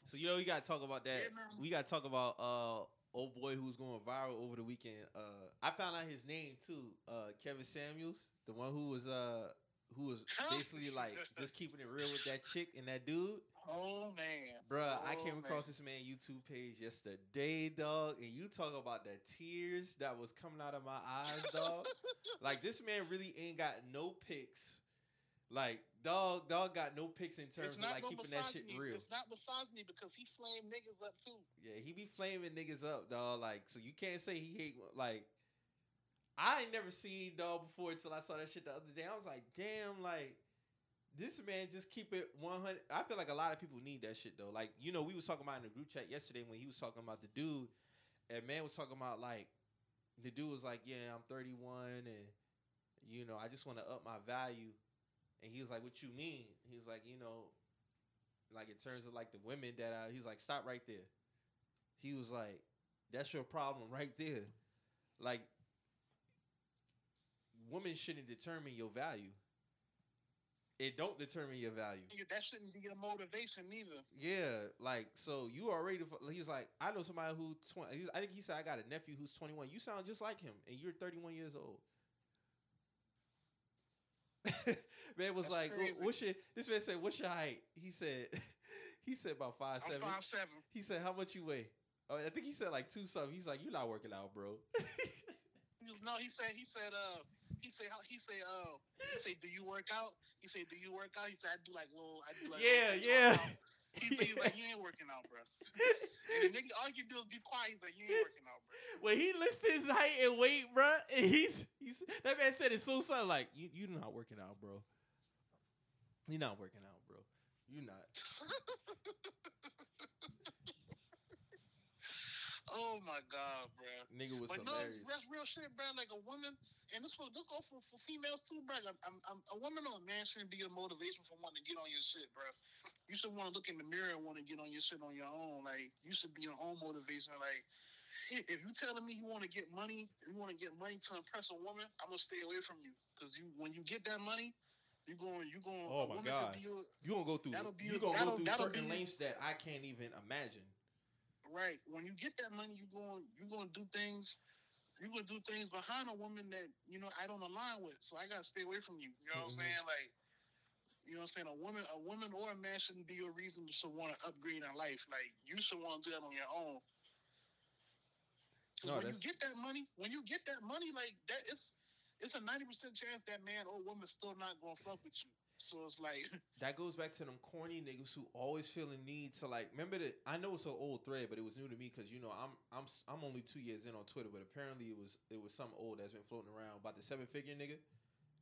So, you know, we gotta talk about that. Yeah, we gotta talk about uh old boy who's going viral over the weekend. Uh, I found out his name too. Uh, Kevin Samuels, the one who was uh who was basically like just keeping it real with that chick and that dude. Oh man, Bruh, I Oh, came man. across this man YouTube page yesterday, dog, and you talk about the tears that was coming out of my eyes, dog. like this man really ain't got no pics. Like dog, dog got no pics in terms of like no keeping that shit real. It's not misogyny because he flamed niggas up too. Yeah, he be flaming niggas up, dog. Like, so you can't say he hate. Like, I ain't never seen dog before until I saw that shit the other day. I was like, damn, like this man just keep it one hundred. I feel like a lot of people need that shit though. Like, you know, we was talking about in the group chat yesterday when he was talking about the dude, and man was talking about like the dude was like, yeah, I'm 31 and you know, I just want to up my value. And he was like, "What you mean?" He was like, "You know, like in terms of like the women that I, he was like, stop right there." He was like, "That's your problem right there." Like, women shouldn't determine your value. It don't determine your value. That shouldn't be a motivation either. Yeah, like so you already. He's like, I know somebody who twenty. I think he said I got a nephew who's twenty one. You sound just like him, and you're thirty one years old. man was That's like, crazy. "What's your?" This man said, "What's your height?" He said, "He said about five I'm seven. five seven. He said, "How much you weigh?" Oh, I think he said like two something. He's like, "You're not working out, bro." He was, no, he said he said uh he say how he said uh he say do you work out? He say do you work out? He said I do like little I do like Yeah, little yeah. workouts." He said he's like you ain't working out, bro. And the nigga all you do is be quiet. He's like you ain't working out, bro. when he listed his height and weight, bro, and he's he's that man said it so something like you you not working out, bro. You're not working out, bro. You're not. Oh my god, bro. Nigga was But no, that's real shit, bro. Like a woman, and this for this go for, for females too, bro. I'm, I'm, I'm, a woman or a man shouldn't be a motivation for wanting to get on your shit, bro. You should want to look in the mirror and want to get on your shit on your own. Like you should be your own motivation. Like if you telling me you want to get money, you want to get money to impress a woman, I'm gonna stay away from you because you when you get that money, you going you going. Oh, my God. Could be your, You gonna go through That'll be- you gonna go through certain be- lengths that I can't even imagine. Right. When you get that money, you going you going to do things. You gonna do things behind a woman that you know I don't align with. So I gotta stay away from you. You know what Mhm. I'm saying? Like, you know what I'm saying? A woman, a woman or a man shouldn't be a reason to want to upgrade in life. Like you should want to do that on your own. 'Cause No, when you get that money, when you get that money, like that, it's it's a ninety percent chance that man or woman still not gonna fuck with you. So it's like that goes back to them corny niggas who always feel the need to like. Remember that I know it's an old thread, but it was new to me because you know I'm I'm I'm only two years in on Twitter, but apparently it was it was some old that's been floating around about the seven figure nigga,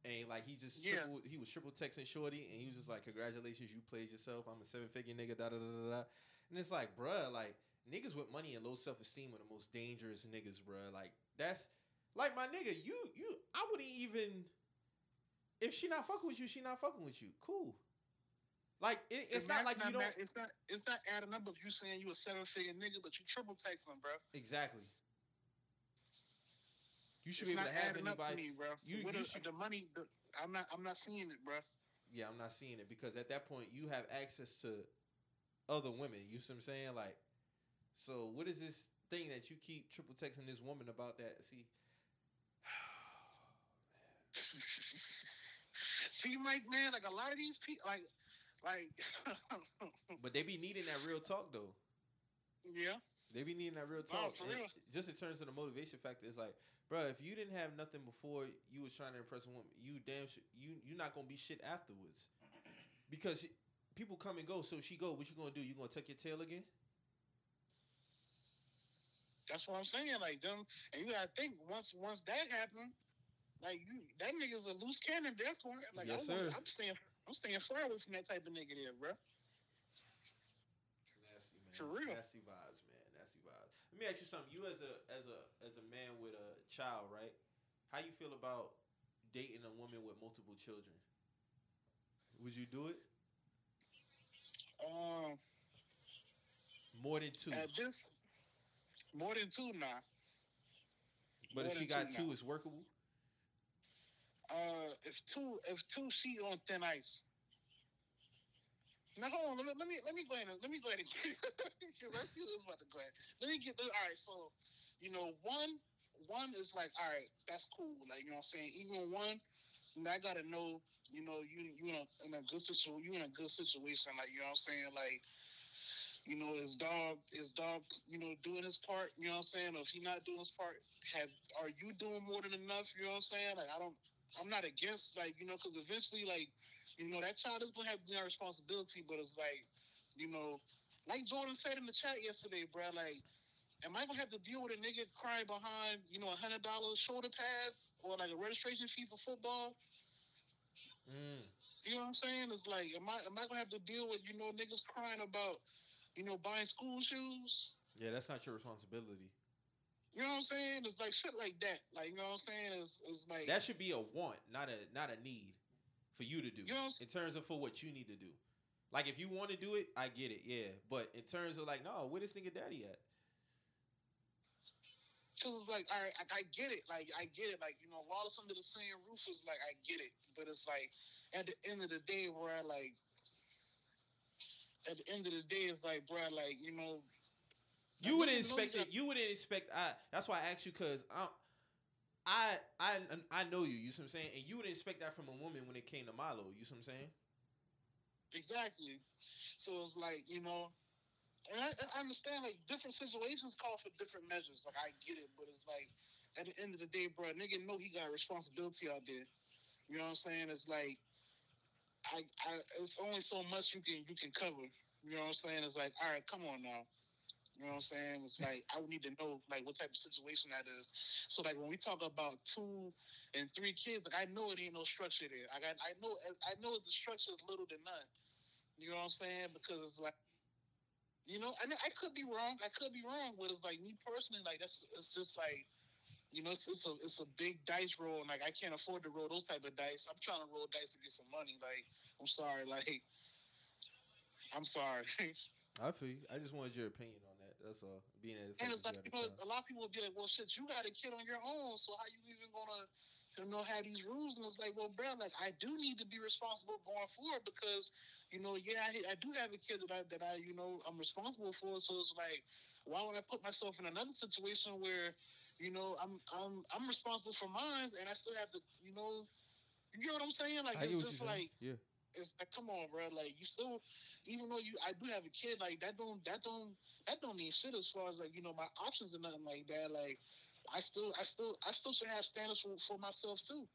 and like he just Yeah. triple, he was triple texting shorty, and he was just like, "Congratulations, you played yourself. I'm a seven figure nigga." Da da da da da. And it's like, bruh, like niggas with money and low self esteem are the most dangerous niggas, bruh. Like that's like my nigga. You you I wouldn't even if she not fucking with you, she not fucking with you. Cool. Like it, it's not like you don't It's not. It's not adding up if you saying you a seven figure nigga, but you triple texting, bro. exactly. You should It's be able to have up to anybody. me, bro. you- you is- should- the money? The, I'm not. I'm not seeing it, bro. Yeah, I'm not seeing it because at that point you have access to other women. You see what I'm saying? Like, so what is this thing that you keep triple texting this woman about that? See, See, like man, like a lot of these people, like, like, but they be needing that real talk though. yeah, They be needing that real talk. for real. Just in terms of the motivation factor, it's like, bro, if you didn't have nothing before you was trying to impress a woman, you damn sh- you you're not gonna be shit afterwards, because people come and go. So she go, what you gonna do? You gonna tuck your tail again? that's what I'm saying. Like them, and you gotta think once once that happened, like you, that nigga's a loose cannon. at that point, like Yes, I sir. want, I'm staying, I'm staying far away from that type of nigga there, bro. Nasty man. For real. Nasty vibes, man. Nasty vibes. Let me ask you something. You as a as a as a man with a child, right? How you feel about dating a woman with multiple children? Would you do it? Um, More than two. at this, more than two now. but if she got two two, now. it's workable. Uh, if two, if two, she on thin ice. Now hold on, let me let me let me go ahead and let me go ahead and let's see what's about to go ahead. Let me get all right. So, you know, one one is like, all right, that's cool. Like you know what I'm saying. Even one, I gotta know, you know, you you know in a good situation, you in a good situation. Like you know what I'm saying, like. You know, his dog, his dog, you know, doing his part, you know what I'm saying? Or if he not doing his part, have are you doing more than enough? You know what I'm saying? Like I don't I'm not against like you know because eventually like you know that child is gonna have their responsibility, but it's like you know like Jordan said in the chat yesterday, bro. Like, am I gonna have to deal with a nigga crying behind you know a hundred dollars shoulder pads or like a registration fee for football? Mm. You know what I'm saying? It's like am I am I gonna have to deal with you know niggas crying about you know buying school shoes? Yeah, that's not your responsibility. You know what I'm saying? It's like shit like that. Like you know what I'm saying? It's, it's like That should be a want, not a not a need for you to do. You know what I'm in terms of for what you need to do. Like if you want to do it, I get it, yeah. But in terms of like, no, where this nigga daddy at? Cause it's like, all right, like, I get it. Like, I get it. Like, you know, all us under the same roof is like, I get it. But it's like, at the end of the day, where I like, at the end of the day, it's like, bro, like, you know, You wouldn't expect it. You wouldn't expect. I. That's why I asked you because I, I, I, I know you. You see what I'm saying? And you wouldn't expect that from a woman when it came to Milo. You see what I'm saying? Exactly. So it's like, you know, and I, I understand like different situations call for different measures. Like I get it, but it's like at the end of the day, bro, nigga know he got responsibility out there. You know what I'm saying? It's like I, I it's only so much you can you can cover. You know what I'm saying? It's like, all right, come on now. You know what I'm saying? It's like I would need to know like what type of situation that is. So like when we talk about two and three kids, like I know it ain't no structure there. I got I know I know the structure is little to none. You know what I'm saying? Because it's like, you know, I I could be wrong. I could be wrong, but it's like me personally, like that's it's just like, you know, it's, it's a it's a big dice roll, and like I can't afford to roll those type of dice. I'm trying to roll dice to get some money. Like, I'm sorry, like, I'm sorry. I feel you. I just wanted your opinion. That's all. Being And it's like it's- a lot of people will be like, "Well, shit, you got a kid on your own, so how you even gonna, you know, have these rules?" And it's like, "Well, bro, like I do need to be responsible going forward because, you know, yeah, I, I do have a kid that I that I, you know, I'm responsible for. So it's like, why would I put myself in another situation where, you know, I'm I'm I'm responsible for mine, and I still have to, you know, you know what I'm saying? Like I it's just like. Yeah. It's like come on bro like you still even though you i do have a kid like that don't that don't that don't mean shit as far as like you know my options and nothing like that like i still i still i still should have standards for, for myself too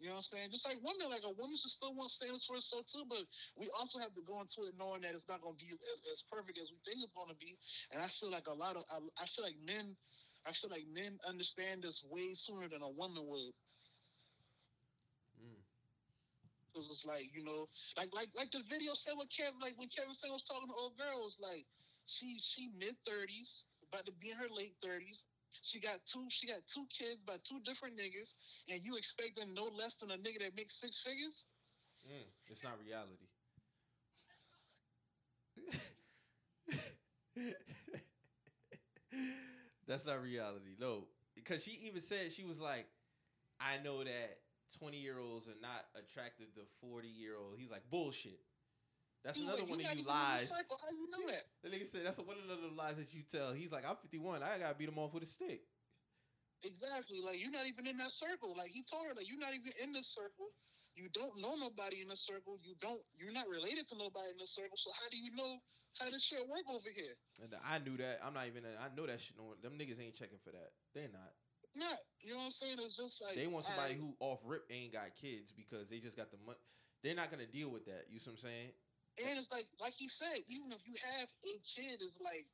You know what I'm saying? Just like women, like a woman should still want standards for herself too, but we also have to go into it knowing that it's not going to be as, as perfect as we think it's going to be. And I feel like a lot of, I, I feel like men, I feel like men understand this way sooner than a woman would. Mm. It's like you know, like like like the video said with Kevin, like when Kevin said was talking to old girls, like she she mid thirties, about to be in her late thirties. She got two she got two kids by two different niggas, and you expecting no less than a nigga that makes six figures? Mm. It's not reality. That's not reality. No, because she even said she was like, I know that twenty year olds are not attracted to forty year olds. He's like bullshit. That's another one of you even in the lies. How you know that? The nigga said that's one of the lies that you tell. He's like, I'm 51. I gotta beat him off with a stick. Exactly. Like you're not even in that circle. Like he told her, like you're not even in this circle. You don't know nobody in the circle. You don't. You're not related to nobody in the circle. So how do you know how this shit work over here? And I knew that. I'm not even. I know that shit. No, them niggas ain't checking for that. They're not. Not. You know what I'm saying? It's just like They want somebody alright. who off rip ain't got kids because they just got the money. They're not gonna deal with that. You see what I'm saying? And it's like, like he said, even if you have a kid, it's like,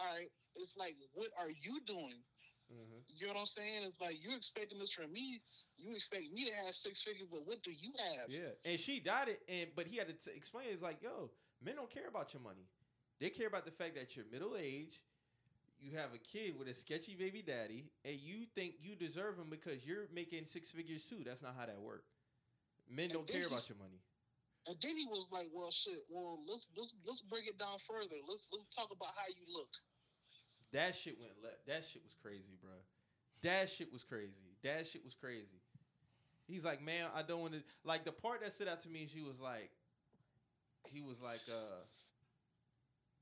all right, it's like, what are you doing? Mm-hmm. You know what I'm saying? It's like you expecting this from me. You expect me to have six figures, but what do you have? Yeah, and she got it, and but he had to t- explain. It's like, yo, men don't care about your money. They care about the fact that you're middle aged, you have a kid with a sketchy baby daddy, and you think you deserve him because you're making six figures too. That's not how that works. Men don't care about your money. And then he was like, "Well, shit. Well, let's let's let's break it down further. Let's let's talk about how you look." That shit went left. That shit was crazy, bro. That shit was crazy. That shit was crazy. He's like, man, I don't want to. Like the part that stood out to me, she was like, he was like, uh,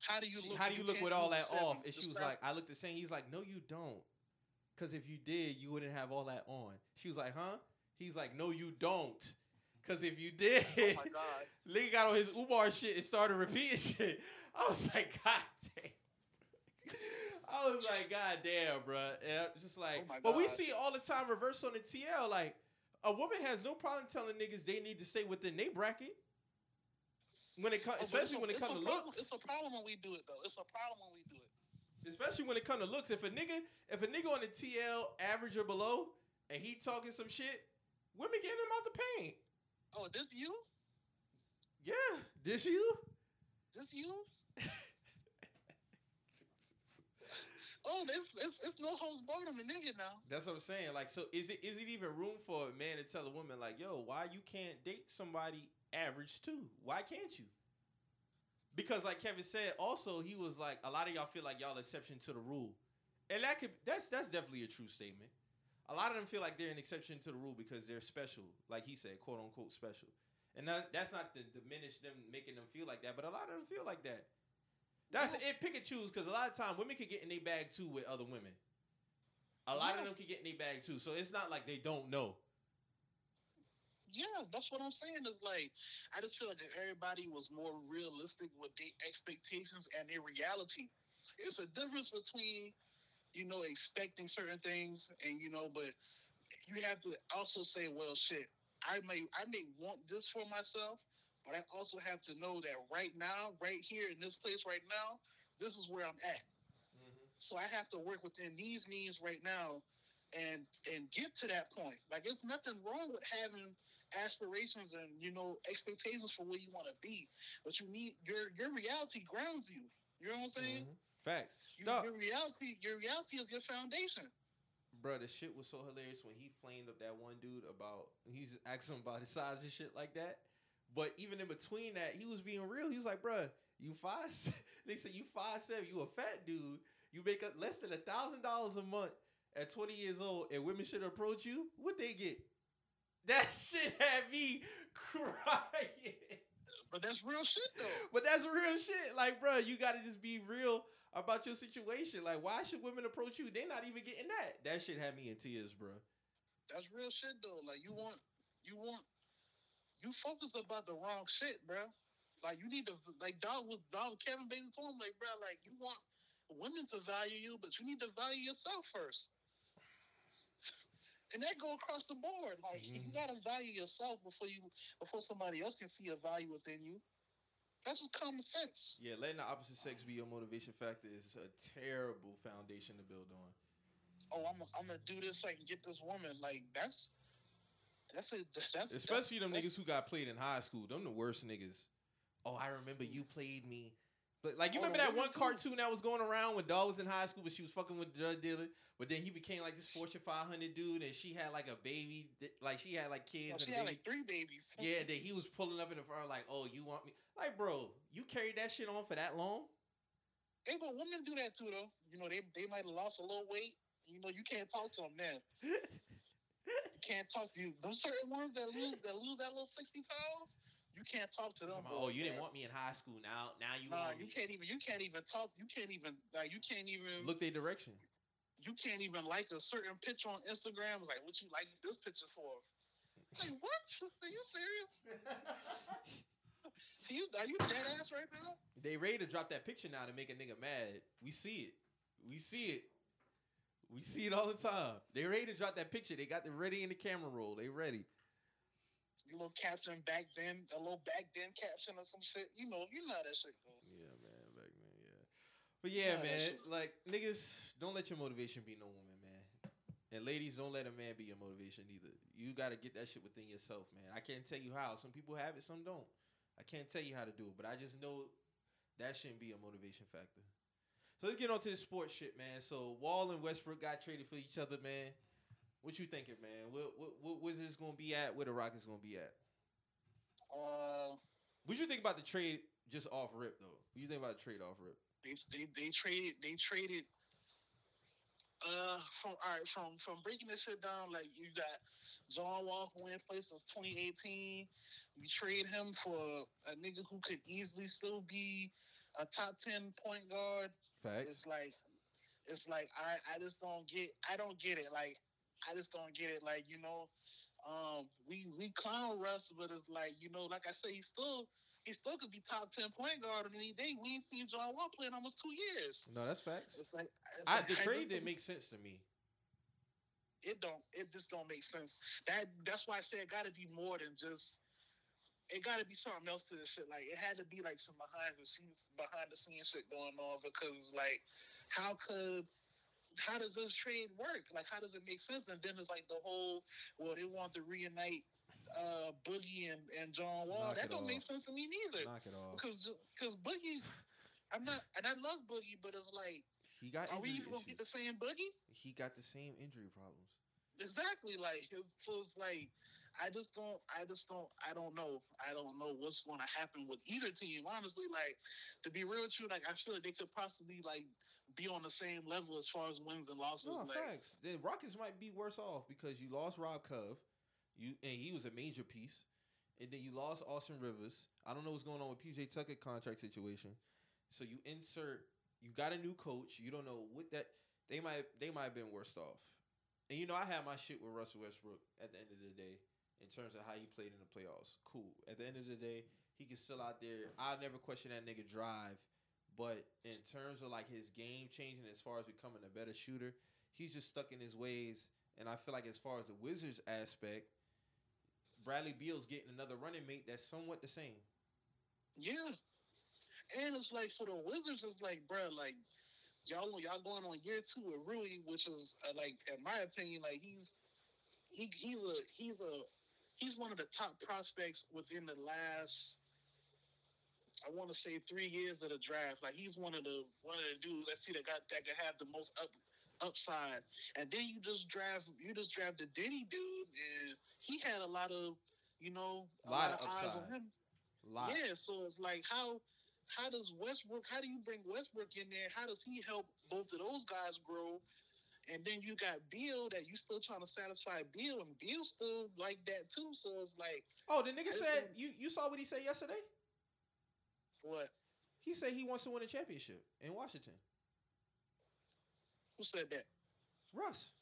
How do you she- look? how do you look with all that off? And she was like, I looked the same. He's like, no, you don't. Because if you did, you wouldn't have all that on. She was like, huh? He's like, no, you don't. Because if you did, "Oh my god." Nigga got on his Umar shit and started repeating shit. I was like, God damn. I was like, God damn, bruh. Yeah, just like, Oh but we see all the time reverse on the TL. Like, a woman has no problem telling niggas they need to stay within their bracket. When it comes, Oh, especially a- when it comes to problem- looks, It's a problem when we do it, though. It's a problem when we do it. especially when it comes to looks. If a nigga, if a nigga on the TL average or below, and he talking some shit, women getting him out the paint. Oh, this you? Yeah, this you? This you? oh, it's, it's, it's no holds barred on the nigga now. That's what I'm saying. Like, so is it is it even room for a man to tell a woman like, "Yo, why you can't date somebody average too? Why can't you?" Because, like Kevin said, also he was like, a lot of y'all feel like y'all exception to the rule, and that could that's that's definitely a true statement. A lot of them feel like they're an exception to the rule because they're special, like he said, quote unquote special. And that, that's not to diminish them, making them feel like that, but a lot of them feel like that. That's Yeah. it. Pick and choose because a lot of time women can get in their bag too with other women. A lot of them can get in their bag too, so it's not like they don't know. Yeah, that's what I'm saying. Is like, I just feel like if everybody was more realistic with their expectations and their reality, it's a difference between, you know, expecting certain things and you know, but you have to also say, well, shit, I may I may want this for myself, but I also have to know that right now, right here in this place, right now, this is where I'm at. Mm-hmm. So I have to work within these needs right now, and and get to that point. Like, it's nothing wrong with having aspirations and you know expectations for where you want to be, but you need your your reality grounds you. You know what I'm saying? Mhm. Facts. You, your reality, your reality is your foundation. Bro, the shit was so hilarious when he flamed up that one dude about he's just asking him about his size and shit like that. But even in between that, he was being real. He was like, "Bruh, you five." se-" They said you five seven. You a fat dude. You make up less than a thousand dollars a month at twenty years old, and women should approach you. What they get? That shit had me crying. But that's real shit though. But that's real shit. Like, bro, you gotta just be real about your situation. Like, why should women approach you? They're not even getting that. That shit had me in tears, bro. That's real shit though. Like you want, you want, you focus about the wrong shit, bro. Like you need to, like dog was dog Kevin Bailey told him, like bro, like you want women to value you, but you need to value yourself first. And that go across the board. Like you Mhm. gotta value yourself before you before somebody else can see a value within you. That's just common sense. Yeah, letting the opposite sex be your motivation factor is a terrible foundation to build on. Oh, I'm I'm gonna do this so I can get this woman. Like that's that's a that's Especially them that's, niggas who got played in high school. Them the worst niggas. Oh, I remember you played me. But like you remember that one too. cartoon that was going around when Dog was in high school, but she was fucking with drug dealer. But then he became like this Fortune 500 dude, and she had like a baby, like she had like kids. Oh, and she had baby. like three babies. yeah, that he was pulling up in the front like, oh, you want me? Like, bro, you carried that shit on for that long? Hey, but women do that too, though. You know, they they might have lost a little weight. You know, you can't talk to them then. You can't talk to you. Those certain ones that lose that lose that little sixty pounds. You can't talk to them. oh, you didn't want me in high school. Now, now you Nah, you me. can't even. You can't even talk. You can't even. Like, you can't even. Look their direction. You can't even like a certain picture on Instagram. It's like, what you like this picture for? Like, what? Are you serious? Are you are you dead ass right now? They ready to drop that picture now to make a nigga mad. We see it. We see it. We see it all the time. They ready to drop that picture. They got the ready in the camera roll. They ready. A little caption back then, a little back then caption or some shit. You know, you know how that shit goes. Yeah, man. Back then, yeah. But yeah, Yeah, man. Like niggas, don't let your motivation be no woman, man. And ladies, don't let a man be your motivation either. You got to get that shit within yourself, man. I can't tell you how. Some people have it, some don't. I can't tell you how to do it, but I just know that shouldn't be a motivation factor. So let's get on to the sports shit, man. So Wall and Westbrook got traded for each other, man. What you thinking, man? What what, what Wizards gonna be at? Where the Rockets gonna be at? Uh, What you think about the trade just off rip though? What you think about the trade off rip? they, they they traded they traded uh from all right from from breaking this shit down like you got John Wall who in place since 2018 you trade him for a nigga who could easily still be a top 10 point guard Facts. it's like it's like I I just don't get I don't get it like I just don't get it like you know um we we clown Russ but it's like you know like I say he still he still could be top 10 point guard any day we ain't seen John Wall play in almost two years No, that's facts. it's like it's I, like, the trade didn't make sense to me. it don't it just don't make sense that that's why I say it got to be more than just it got to be something else to this shit. Like it had to be like some behind the scenes, behind the scenes shit going on because like, how could, how does this trade work? Like, how does it make sense? And then it's like the whole, well, they want to reunite uh Boogie and, and John Wall. Knock that don't make sense to me neither. Knock it off. Because because Boogie, I'm not, and I love Boogie, but it's like, He got are we even gonna get the same Boogie? He got the same injury problems. Exactly. Like so it's like I just don't I just don't I don't know. I don't know what's gonna happen with either team. Honestly, like to be real true, like I feel like they could possibly like be on the same level as far as wins and losses. No, like facts. The Rockets might be worse off because you lost Rob Cove, you and he was a major piece, and then you lost Austin Rivers. I don't know what's going on with PJ Tucker contract situation. So you insert, you got a new coach. You don't know what that they might they might have been worse off. And you know I had my shit with Russell Westbrook at the end of the day in terms of how he played in the playoffs. Cool. At the end of the day, he can still out there. I'll never question that nigga drive. But in terms of like his game changing as far as becoming a better shooter, he's just stuck in his ways. And I feel like as far as the Wizards aspect, Bradley Beal's getting another running mate that's somewhat the same. yeah. And it's like for the Wizards, it's like, bruh, like y'all y'all going on year two with Rui, which is uh, like in my opinion, like he's he he's a he's a he's one of the top prospects within the last I want to say three years of the draft. Like he's one of the one of the dudes that see that got that can have the most up upside. And then you just draft you just draft the Diddy dude, and he had a lot of you know a Lot of eyes on upside. him. Lot. Yeah, so it's like how how does Westbrook? How do you bring Westbrook in there? How does he help both of those guys grow? And then you got Beal that you still trying to satisfy Beal, and Beal still like that too. So it's like Oh, the nigga said you you saw what he said yesterday? What? He said he wants to win a championship in Washington. Who said that? Russ.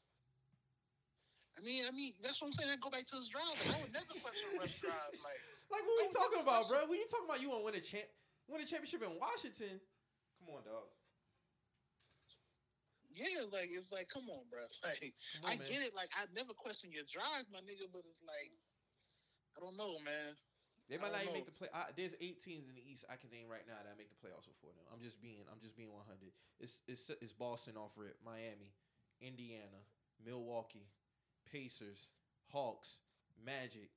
I mean, I mean that's what I'm saying. I go back to his drive. I would never question Russ drive. Like Like what we talking about, question- bro? When you talking about you want to win a champ win a championship in Washington? Come on, dog. Yeah, like it's like, come on, bro. Like on, I man. get it. Like I never question your drive, my nigga, but it's like, I don't know, man. They might not don't even make the play. I, there's eight teams in the East I can name right now that I make the playoffs before them. I'm just being, I'm just being 100. It's it's it's Boston off rip, Miami, Indiana, Milwaukee, Pacers, Hawks, Magic.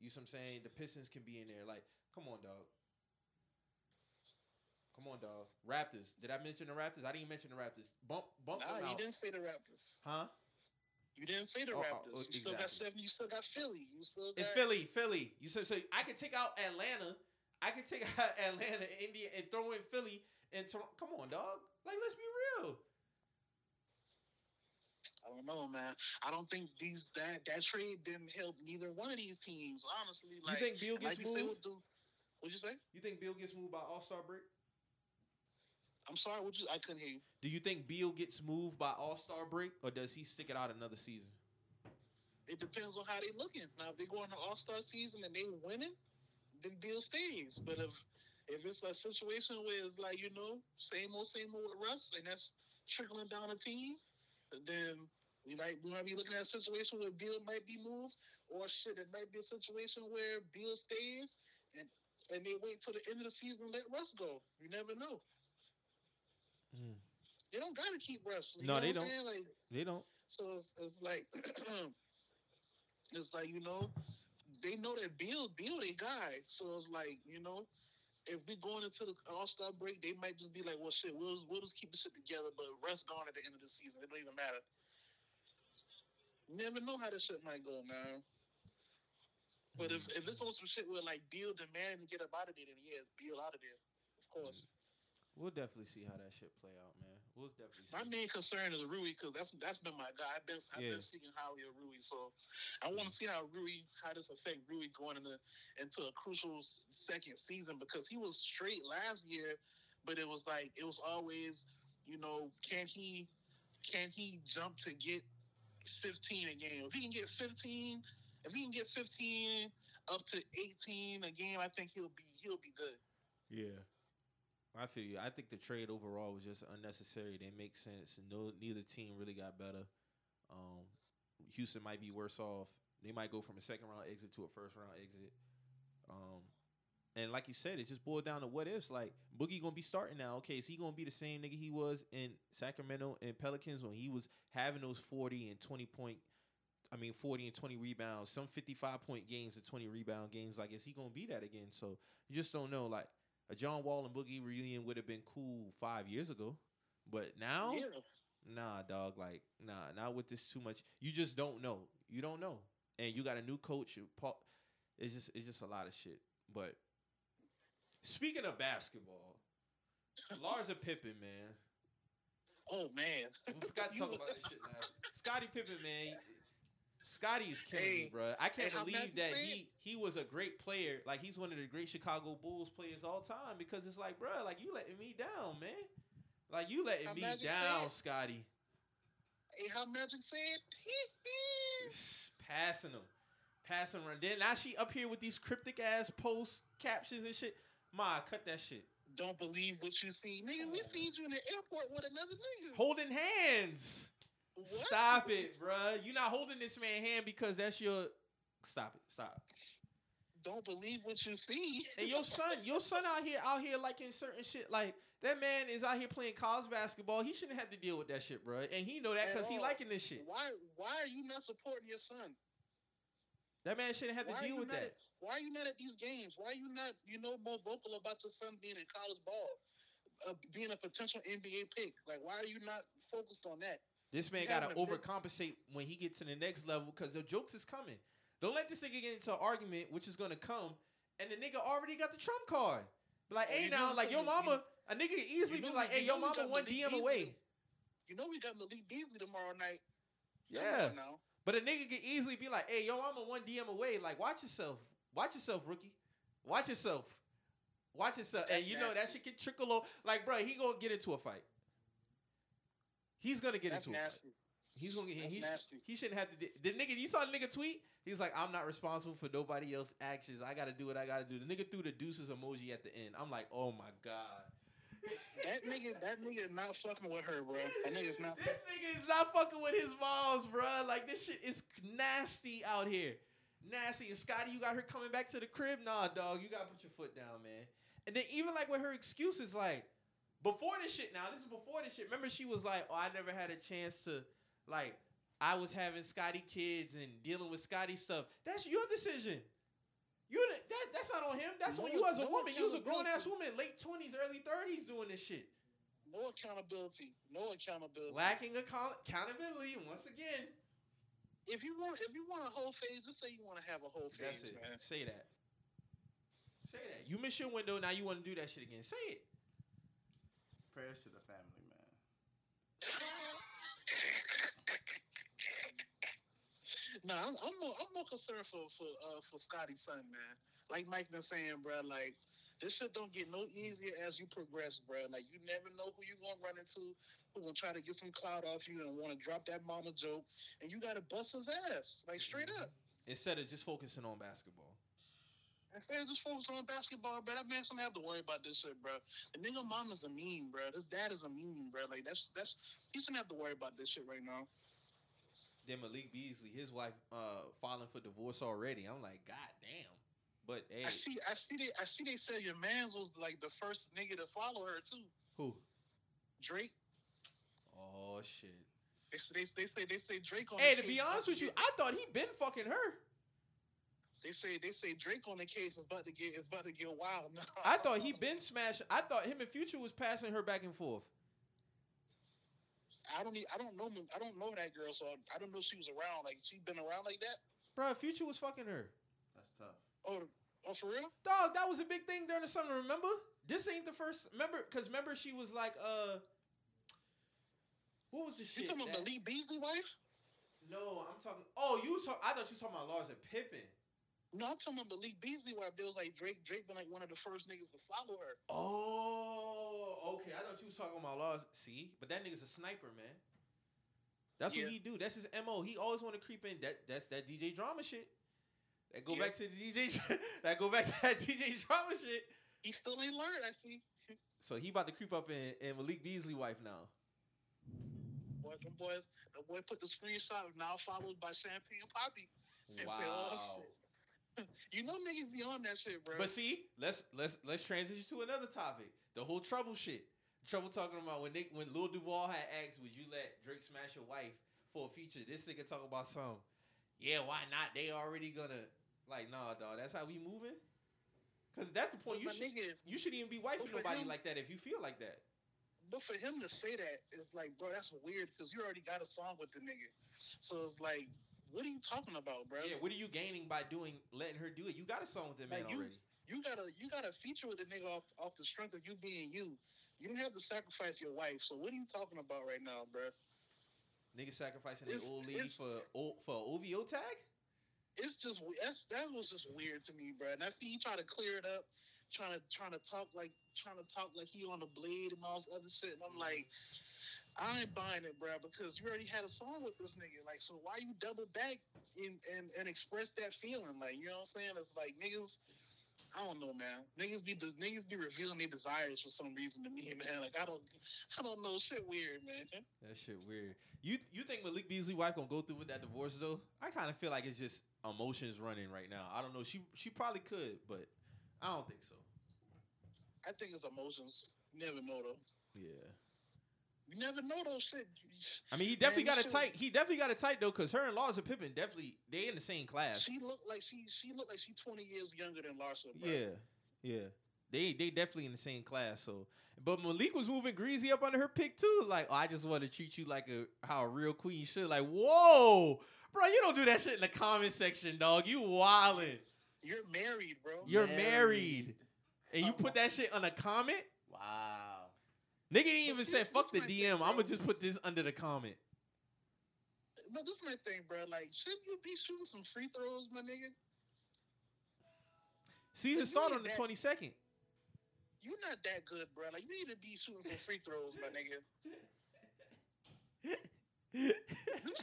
You see what I'm saying? The Pistons can be in there. Like, come on, dog. Come on, dog. Raptors. Did I mention the Raptors? I didn't even mention the Raptors. Bump, bump Nah, them you out. didn't say the Raptors. Huh? You didn't say the Oh, oh, Raptors. oh, you still got seven. You still got Philly. You still got Philly, Philly. You said so. I can take out Atlanta. I can take out Atlanta, India, and throw in Philly and Toronto. Come on, dog. Like, let's be real. I don't know, man. I don't think these that that trade didn't help neither one of these teams. Honestly, like you think Beal like gets said, moved? what'd you say? You think Beal gets moved by All Star break? I'm sorry. What you? I couldn't hear you. Do you think Beal gets moved by All Star break, or does he stick it out another season? It depends on how they're looking. Now, if they go in the All Star season and they winning, then Beal stays. But if if it's a situation where it's like you know same old same old with Russ, and that's trickling down the team, then we might we might be looking at a situation where Beal might be moved, or shit, it might be a situation where Beal stays and and they wait till the end of the season and let Russ go. You never know. Mm. They don't gotta keep. You No, know they don't. Like They don't. so it's, it's like it's like you know they know that Beal Beal they guy. So it's like you know if we going into the All Star break, they might just be like, well, shit, we'll we'll just keep the shit together. But Russ gone at the end of the season. It don't even matter. Never know how this shit might go, man. But if, if it's on some shit where like Beal demanding to get up out of there, then yeah, Beal out of there, of course. We'll definitely see how that shit play out, man. We'll definitely see. My main concern is Rui because that's that's been my guy. I've been I've Yeah. been speaking highly of Rui, so I want to mm. see how Rui how this affect Rui going into into a crucial second season because he was straight last year, but it was like it was always you know can he can he jump to get 15 a game? If he can get 15, if he can get 15 up to 18 a game, I think he'll be he'll be good. Yeah. I feel you. I think the trade overall was just unnecessary. They make sense. No, neither team really got better. Um, Houston might be worse off. They might go from a second round exit to a first round exit. Um, and like you said, it just boiled down to what ifs. Like Boogie gonna be starting now. Okay, is he gonna be the same nigga he was in Sacramento and Pelicans when he was having those forty and twenty point? I mean, forty and twenty rebounds, some fifty-five point games and twenty rebound games. Like, is he gonna be that again? So you just don't know. Like a John Wall and Boogie reunion would have been cool five years ago, but now, Yeah. nah, dog. Like, nah, not with this too much. You just don't know. You don't know, and you got a new coach. It's just, it's just a lot of shit. But speaking of basketball, Larsa Pippen, man. Oh man, We forgot to talk about this shit last. Scottie Pippen, man. Scottie is killing me, bro. I can't believe that he he was a great player. Like he's one of the great Chicago Bulls players all time because it's like, bro, like you letting me down, man. Like you letting How me Magic down? Scottie. Hey, how Magic said? Passing him, passing around. Then now she up here with these cryptic ass post captions and shit. Ma, cut that shit. Don't believe what you see, nigga. We oh. seen you in the airport with another nigga. Holding hands. What? Stop it, bruh. You're not holding this man hand because that's your. Stop it. Stop. Don't believe what you see. And your son, your son out here, out here liking certain shit. Like that man is out here playing college basketball. He shouldn't have to deal with that shit, bruh. And he know that because he liking this shit. Why? Why are you not supporting your son? That man shouldn't have to Why are deal with that. At, why are you not at these games? Why are you not, you know, more vocal about your son being in college ball, uh, being a potential NBA pick? Like, why are you not focused on that? This man gotta having a overcompensate when he gets to the next level because the jokes is coming. Don't let this nigga get into an argument, which is gonna come, and the nigga already got the trump card. Be like, hey now, like your mama, a nigga could easily you be like, hey, you your know mama got one DM Beasley. away. You know, we got Malik Beasley tomorrow night. Yeah. But a nigga could easily be like, hey, yo, I'm a one DM away. Like, watch yourself. Watch yourself, rookie. Watch yourself. Watch yourself. and That's you know that shit can trickle over. Like, bro, he gonna get into a fight. He's gonna get That's into nasty. He's gonna get That's he, nasty. he shouldn't have to the nigga you saw the nigga tweet? He's like, I'm not responsible for nobody else's actions. I gotta do what I gotta do. The nigga threw the deuces emoji at the end. I'm like, oh my God. That nigga, that nigga is not fucking with her, bro. That nigga's not. This nigga is not fucking with his moms, bro. Like this shit is nasty out here. Nasty. And Scottie, you got her coming back to the crib? Nah, dog. You gotta put your foot down, man. And then even like with her excuses, like before this shit. Now this is before this shit. Remember, she was like, "Oh, I never had a chance to, like, I was having Scottie kids and dealing with Scottie stuff. That's your decision. You that that's not on him. That's on No- you as a woman. You was a grown ass woman, late twenties, early thirties, doing this shit. No accountability. No accountability. Lacking account- accountability once again. if you want, if you want a whole phase, just say you want to have a whole phase, That's it. man. Say that. Say that. You miss your window. Now you want to do that shit again. Say it. Prayers to the family, man. No, I'm, I'm more I'm more concerned for for uh, for Scottie's son, man. Like Mike been saying, bro. Like this shit don't get no easier as you progress, bro. Like you never know who you gonna run into, who gonna try to get some clout off you and want to drop that mama joke, and you gotta bust his ass, like straight up. Instead of just focusing on basketball. Instead of just focus on basketball, bro. That man don't have to worry about this shit, bro. The nigga mama's a mean, bro. His dad is a mean, bro. Like that's that's he shouldn't have to worry about this shit right now. Then Malik Beasley, his wife, uh, filing for divorce already. I'm like, God damn. But hey, I see, I see they, I see they said your man's was like the first nigga to follow her too. who? Drake. Oh shit. They say they, they say they say Drake on. Hey, the to be honest with you, I thought he'd been fucking her. They say they say Drake on the case is about to get is about to get wild now. I thought he been smashing. I thought him and Future was passing her back and forth. I don't. e- I don't know. I don't know that girl, so I don't know if she was around. Like she been around like that. Bro, Future was fucking her. That's tough. Oh, oh, for real? Dog, that was a big thing during the summer. Remember? This ain't the first. Remember? Cause remember she was like, uh, what was the You shit? You talking about that- Malik Beasley wife? No, I'm talking. Oh, you was talk, I thought you were talking about Larsa Pippen. No, I'm talking about Malik Beasley wife. It was like Drake. Drake been like one of the first niggas to follow her. Oh, okay. I thought you was talking about Larsa. See, but that nigga's a sniper, man. That's Yeah. what he do. That's his mo. He always want to creep in. That that's that DJ drama shit. That go Yeah. back to the DJ. that go back to that DJ drama shit. He still ain't learned. I see. So he about to creep up in, in Malik Beasley wife now. Boy, them boys, the boy put the screenshot of now followed by Champagne Papi. And say, oh, Wow. shit. You know niggas be on that shit, bro. But see, let's let's let's transition to another topic. The whole trouble shit. Trouble talking about when they when Lil Duval had asked, "Would you let Drake smash your wife for a feature?" This nigga talk about some. Yeah, why not? They already gonna like, nah, dog. That's how we moving. Cause that's the But point. You my should nigga, you shouldn't even be wifing But for nobody him- like that if you feel like that. but for him to say that, it's like, bro, that's weird because you already got a song with the nigga. So it's like, what are you talking about, bro? Yeah, what are you gaining by doing letting her do it? You got a song with the man Like, you- already. You gotta you gotta feature with the nigga off off the strength of you being you. You don't have to sacrifice your wife. So what are you talking about right now, bro? Nigga sacrificing the old lady for for OVO tag. It's just that's that was just weird to me, bro. And I see he trying to clear it up, trying to trying to talk like trying to talk like he on the blade and all this other shit. And I'm like, I ain't buying it, bro, because you already had a song with this nigga. Like, so why you double back and and, and express that feeling? Like, you know what I'm saying? It's like niggas. I don't know, man. Niggas be niggas be revealing their desires for some reason to me, man. Like I don't, I don't know. Shit weird, man. That shit weird. You you think Malik Beasley wife gonna go through with that divorce though? I kind of feel like it's just emotions running right now. I don't know. She she probably could, but I don't think so. I think it's emotions. You never know though. Yeah. You never know those shit. I mean, he definitely Man, got a it should- tight. He definitely got a tight though, cause her and Larsa Pippen definitely they in the same class. She looked like she she looked like she twenty years younger than Larsa. Bro. Yeah, yeah. They they definitely in the same class. So, but Malik was moving greasy up under her pick too. Like, oh, I just want to treat you like a how a real queen should. Like, whoa, bro, you don't do that shit in the comment section, dog. You wildin'. You're married, bro. You're married, Married. And you put that shit on a comment. Wow. Nigga didn't even say fuck the DM. I'm gonna just put this under the comment. No, this is my thing, bro. Like, should you be shooting some free throws, my nigga? Season you start on the 22nd. You're not that good, bro. Like, you need to be shooting some free throws, my nigga. This,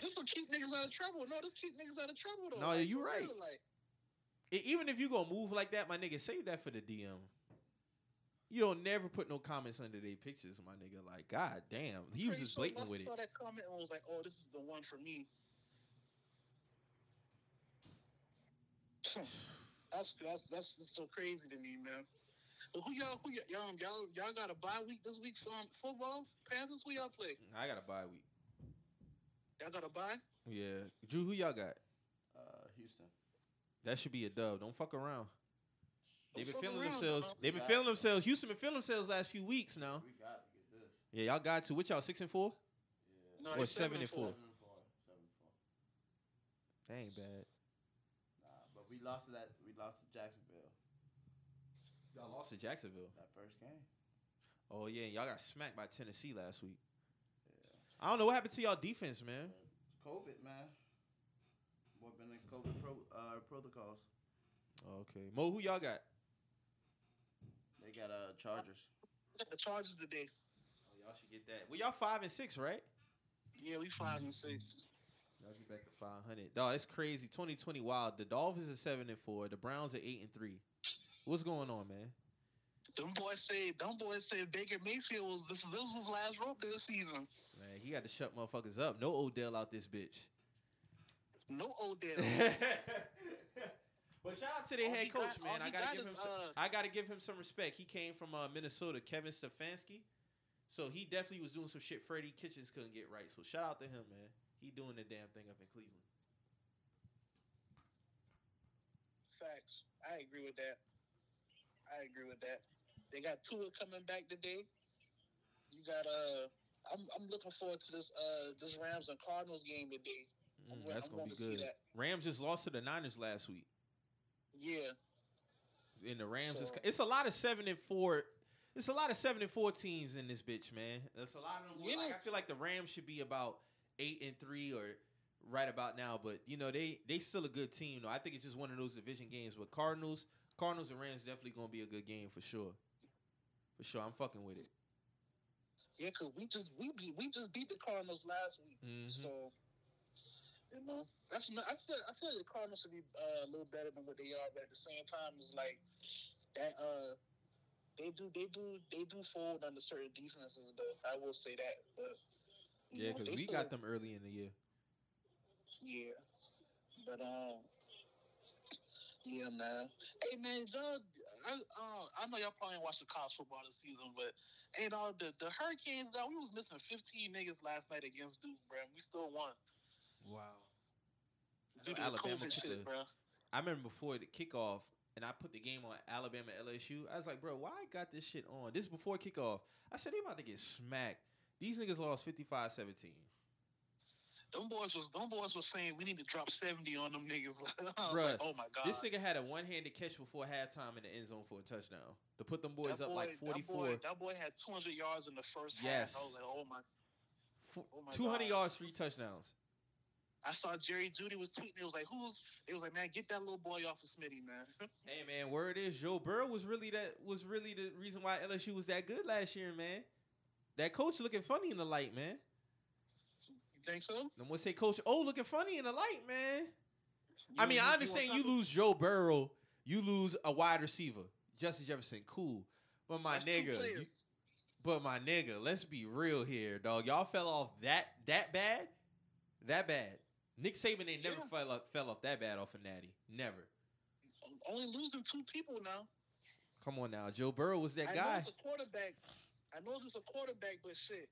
this will keep niggas out of trouble. No, this keep niggas out of trouble though. No, Like, you for right. real, Like, Even if you gonna move like that, my nigga, save that for the DM. You don't never put no comments under their pictures, my nigga. Like, god damn, he was just sure blatant Russ with it. saw that comment and was like, "Oh, this is the one for me." that's that's that's that's so crazy to me, man. But who y'all who y'all y'all y'all, y'all got a bye week this week from football? Panthers, who y'all play? I got a bye week. Y'all got a bye? Yeah, Drew, who y'all got? Uh, Houston. That should be a dub. Don't fuck around. They've been feeling around, themselves. They've been Yeah. feeling themselves. Houston been feeling themselves last few weeks now. We got to get this. Yeah, y'all got to. What y'all six and four? Yeah. No, Or seven and four. Seven and four. Seven and four. That ain't bad. Nah, but we lost to that. We lost to Jacksonville Y'all lost to Jacksonville. that first game. Oh yeah, y'all got smacked by Tennessee last week. Yeah. I don't know what happened to y'all defense, man. COVID, man. What been the COVID pro, uh, protocols? Okay, Mo, who y'all got? They got uh Chargers. The Chargers today. Oh, y'all should get that. Well, y'all five and six, right? Yeah, we five and six. Y'all get back to five hundred. Dog, it's crazy. Twenty twenty wild. The Dolphins are seven and four. The Browns are eight and three. What's going on, man? Them boys say, them boys say Baker Mayfield was this, this was his last rope this season. Man, he got to shut motherfuckers up. No Odell out this bitch. No Odell. but shout out to the All head coach, got- man. I gotta got give him. is, Some, uh, I gotta give him some respect. He came from uh, Minnesota, Kevin Stefanski. So he definitely was doing some shit Freddie Kitchens couldn't get right. So shout out to him, man. He doing the damn thing up in Cleveland. Facts. I agree with that. I agree with that. They got Tua coming back today. You got uh I'm I'm looking forward to this uh this Rams and Cardinals game today. I'm, Mm, that's I'm gonna going be to see good. that. Rams just lost to the Niners last week. Yeah. And the Rams is So- it's a lot of seven and four. It's a lot of seven and four teams in this bitch, man. It's a lot of them. Yeah. Like, I feel like the Rams should be about eight and three or right about now, but you know they they still a good team. though. I think it's just one of those division games. But Cardinals, Cardinals and Rams definitely gonna be a good game for sure. For sure, I'm fucking with it. Yeah, cause we just we beat we just beat the Cardinals last week. Mhm. So you know, that's not, I feel I feel like the Cardinals should be uh, a little better than what they are, but at the same time, it's like that. Uh, they do they do they do fold under certain defenses, though. I will say that. But Yeah, because we got them early in the year. Yeah, but um, yeah, man. Hey, man, y'all. I uh, I know y'all probably watched the college football this season, but ain't all the the Hurricanes. Dog, we was missing 15 niggas last night against Duke, bro. and We still won. Wow. Due to Alabama the COVID shit, the- bro. I remember before the kickoff, and I put the game on Alabama LSU. I was like, bro, why I got this shit on? This is before kickoff. I said they about to get smacked. These niggas lost 55-17. Them boys was them boys was saying we need to drop 70 on them niggas. I was Bruh, like, oh my god. This nigga had a one-handed catch before halftime in the end zone for a touchdown to put them boys That up boy- like 44, That boy, that boy had 200 yards in the first Yes. half. I was like, oh my. oh my 200 God. yards, three touchdowns. I saw Jerry Jeudy was tweeting. It was like, who's? It was like, man, get that little boy off of Smitty, man. Hey man, word is Joe Burrow was really that was really the reason why LSU was that good last year, man. That coach looking funny in the light, man. you think so? I'm gonna say Coach O looking funny in the light, man. I mean, you- I understand you lose Joe Burrow, you lose a wide receiver, Justin Jefferson, cool. But my That's nigga, you- but my nigga, let's be real here, dog. Y'all fell off that that bad, that bad. Nick Saban ain't never Yeah. fell off, fell off that bad off of Natty, never. only losing two people now. Come on now, Joe Burrow was that I know guy. it's a quarterback. I know it's a quarterback, but shit.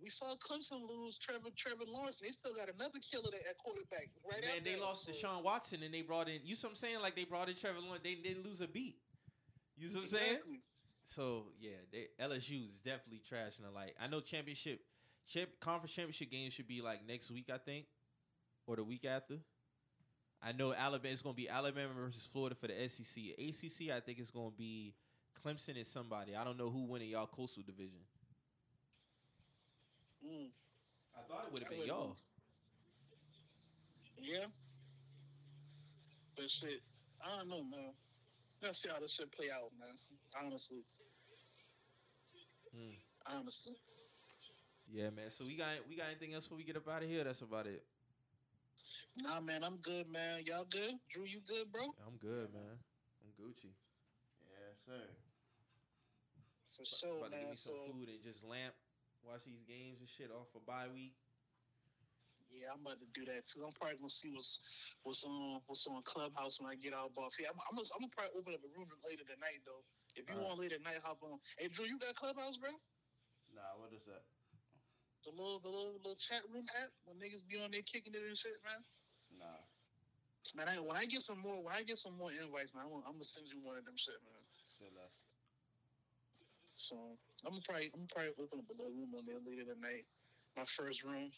We saw Clemson lose Trevor Trevor Lawrence, and they still got another killer at quarterback right Man, they lost to Sean Watson and they brought in. You see what I'm saying? Like they brought in Trevor Lawrence. They didn't lose a beat. You see what I'm saying? So yeah, they, LSU is definitely trash in the light. I know championship, champ, conference championship games should be like next week, I think, or the week after. I know Alabama. It's gonna be Alabama versus Florida for the SEC. ACC, I think it's gonna be Clemson and somebody. I don't know who winning y'all coastal division. Mm. I thought it would have been y'all. Yeah. But shit, I don't know, man. Let's see how this shit play out, man. Honestly. Mm. Honestly. Yeah, man. So we got we got anything else before we get up out of here? That's about it. Nah, man, I'm good, man. Y'all good? Drew, you good, bro? I'm good, man. I'm Gucci. Yeah, sir. For sure, about to give man. me some So food and just lamp, watch these games and shit off for bye week. yeah, I'm about to do that too. I'm probably gonna see what's what's on what's on Clubhouse when I get out off here. I'm, I'm, gonna, I'm gonna probably open up a room later tonight though. If you Alright. want later tonight, hop on. Hey Drew, you got Clubhouse, bro? Nah, what is that? The little the little, little chat room app when niggas be on there kicking it and shit, man. Nah. Man, I, when I get some more, when I get some more invites, man, I'm, I'm gonna send you one of them shit, man. Say less. So I'm gonna probably I'm gonna probably open up a little room on there later tonight. My first room.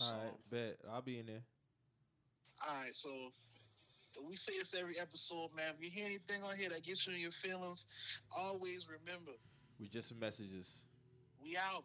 All So, right, bet I'll be in there. all right, so we say this every episode, man. If you hear anything on here that gets you in your feelings, always remember We just messages. we out.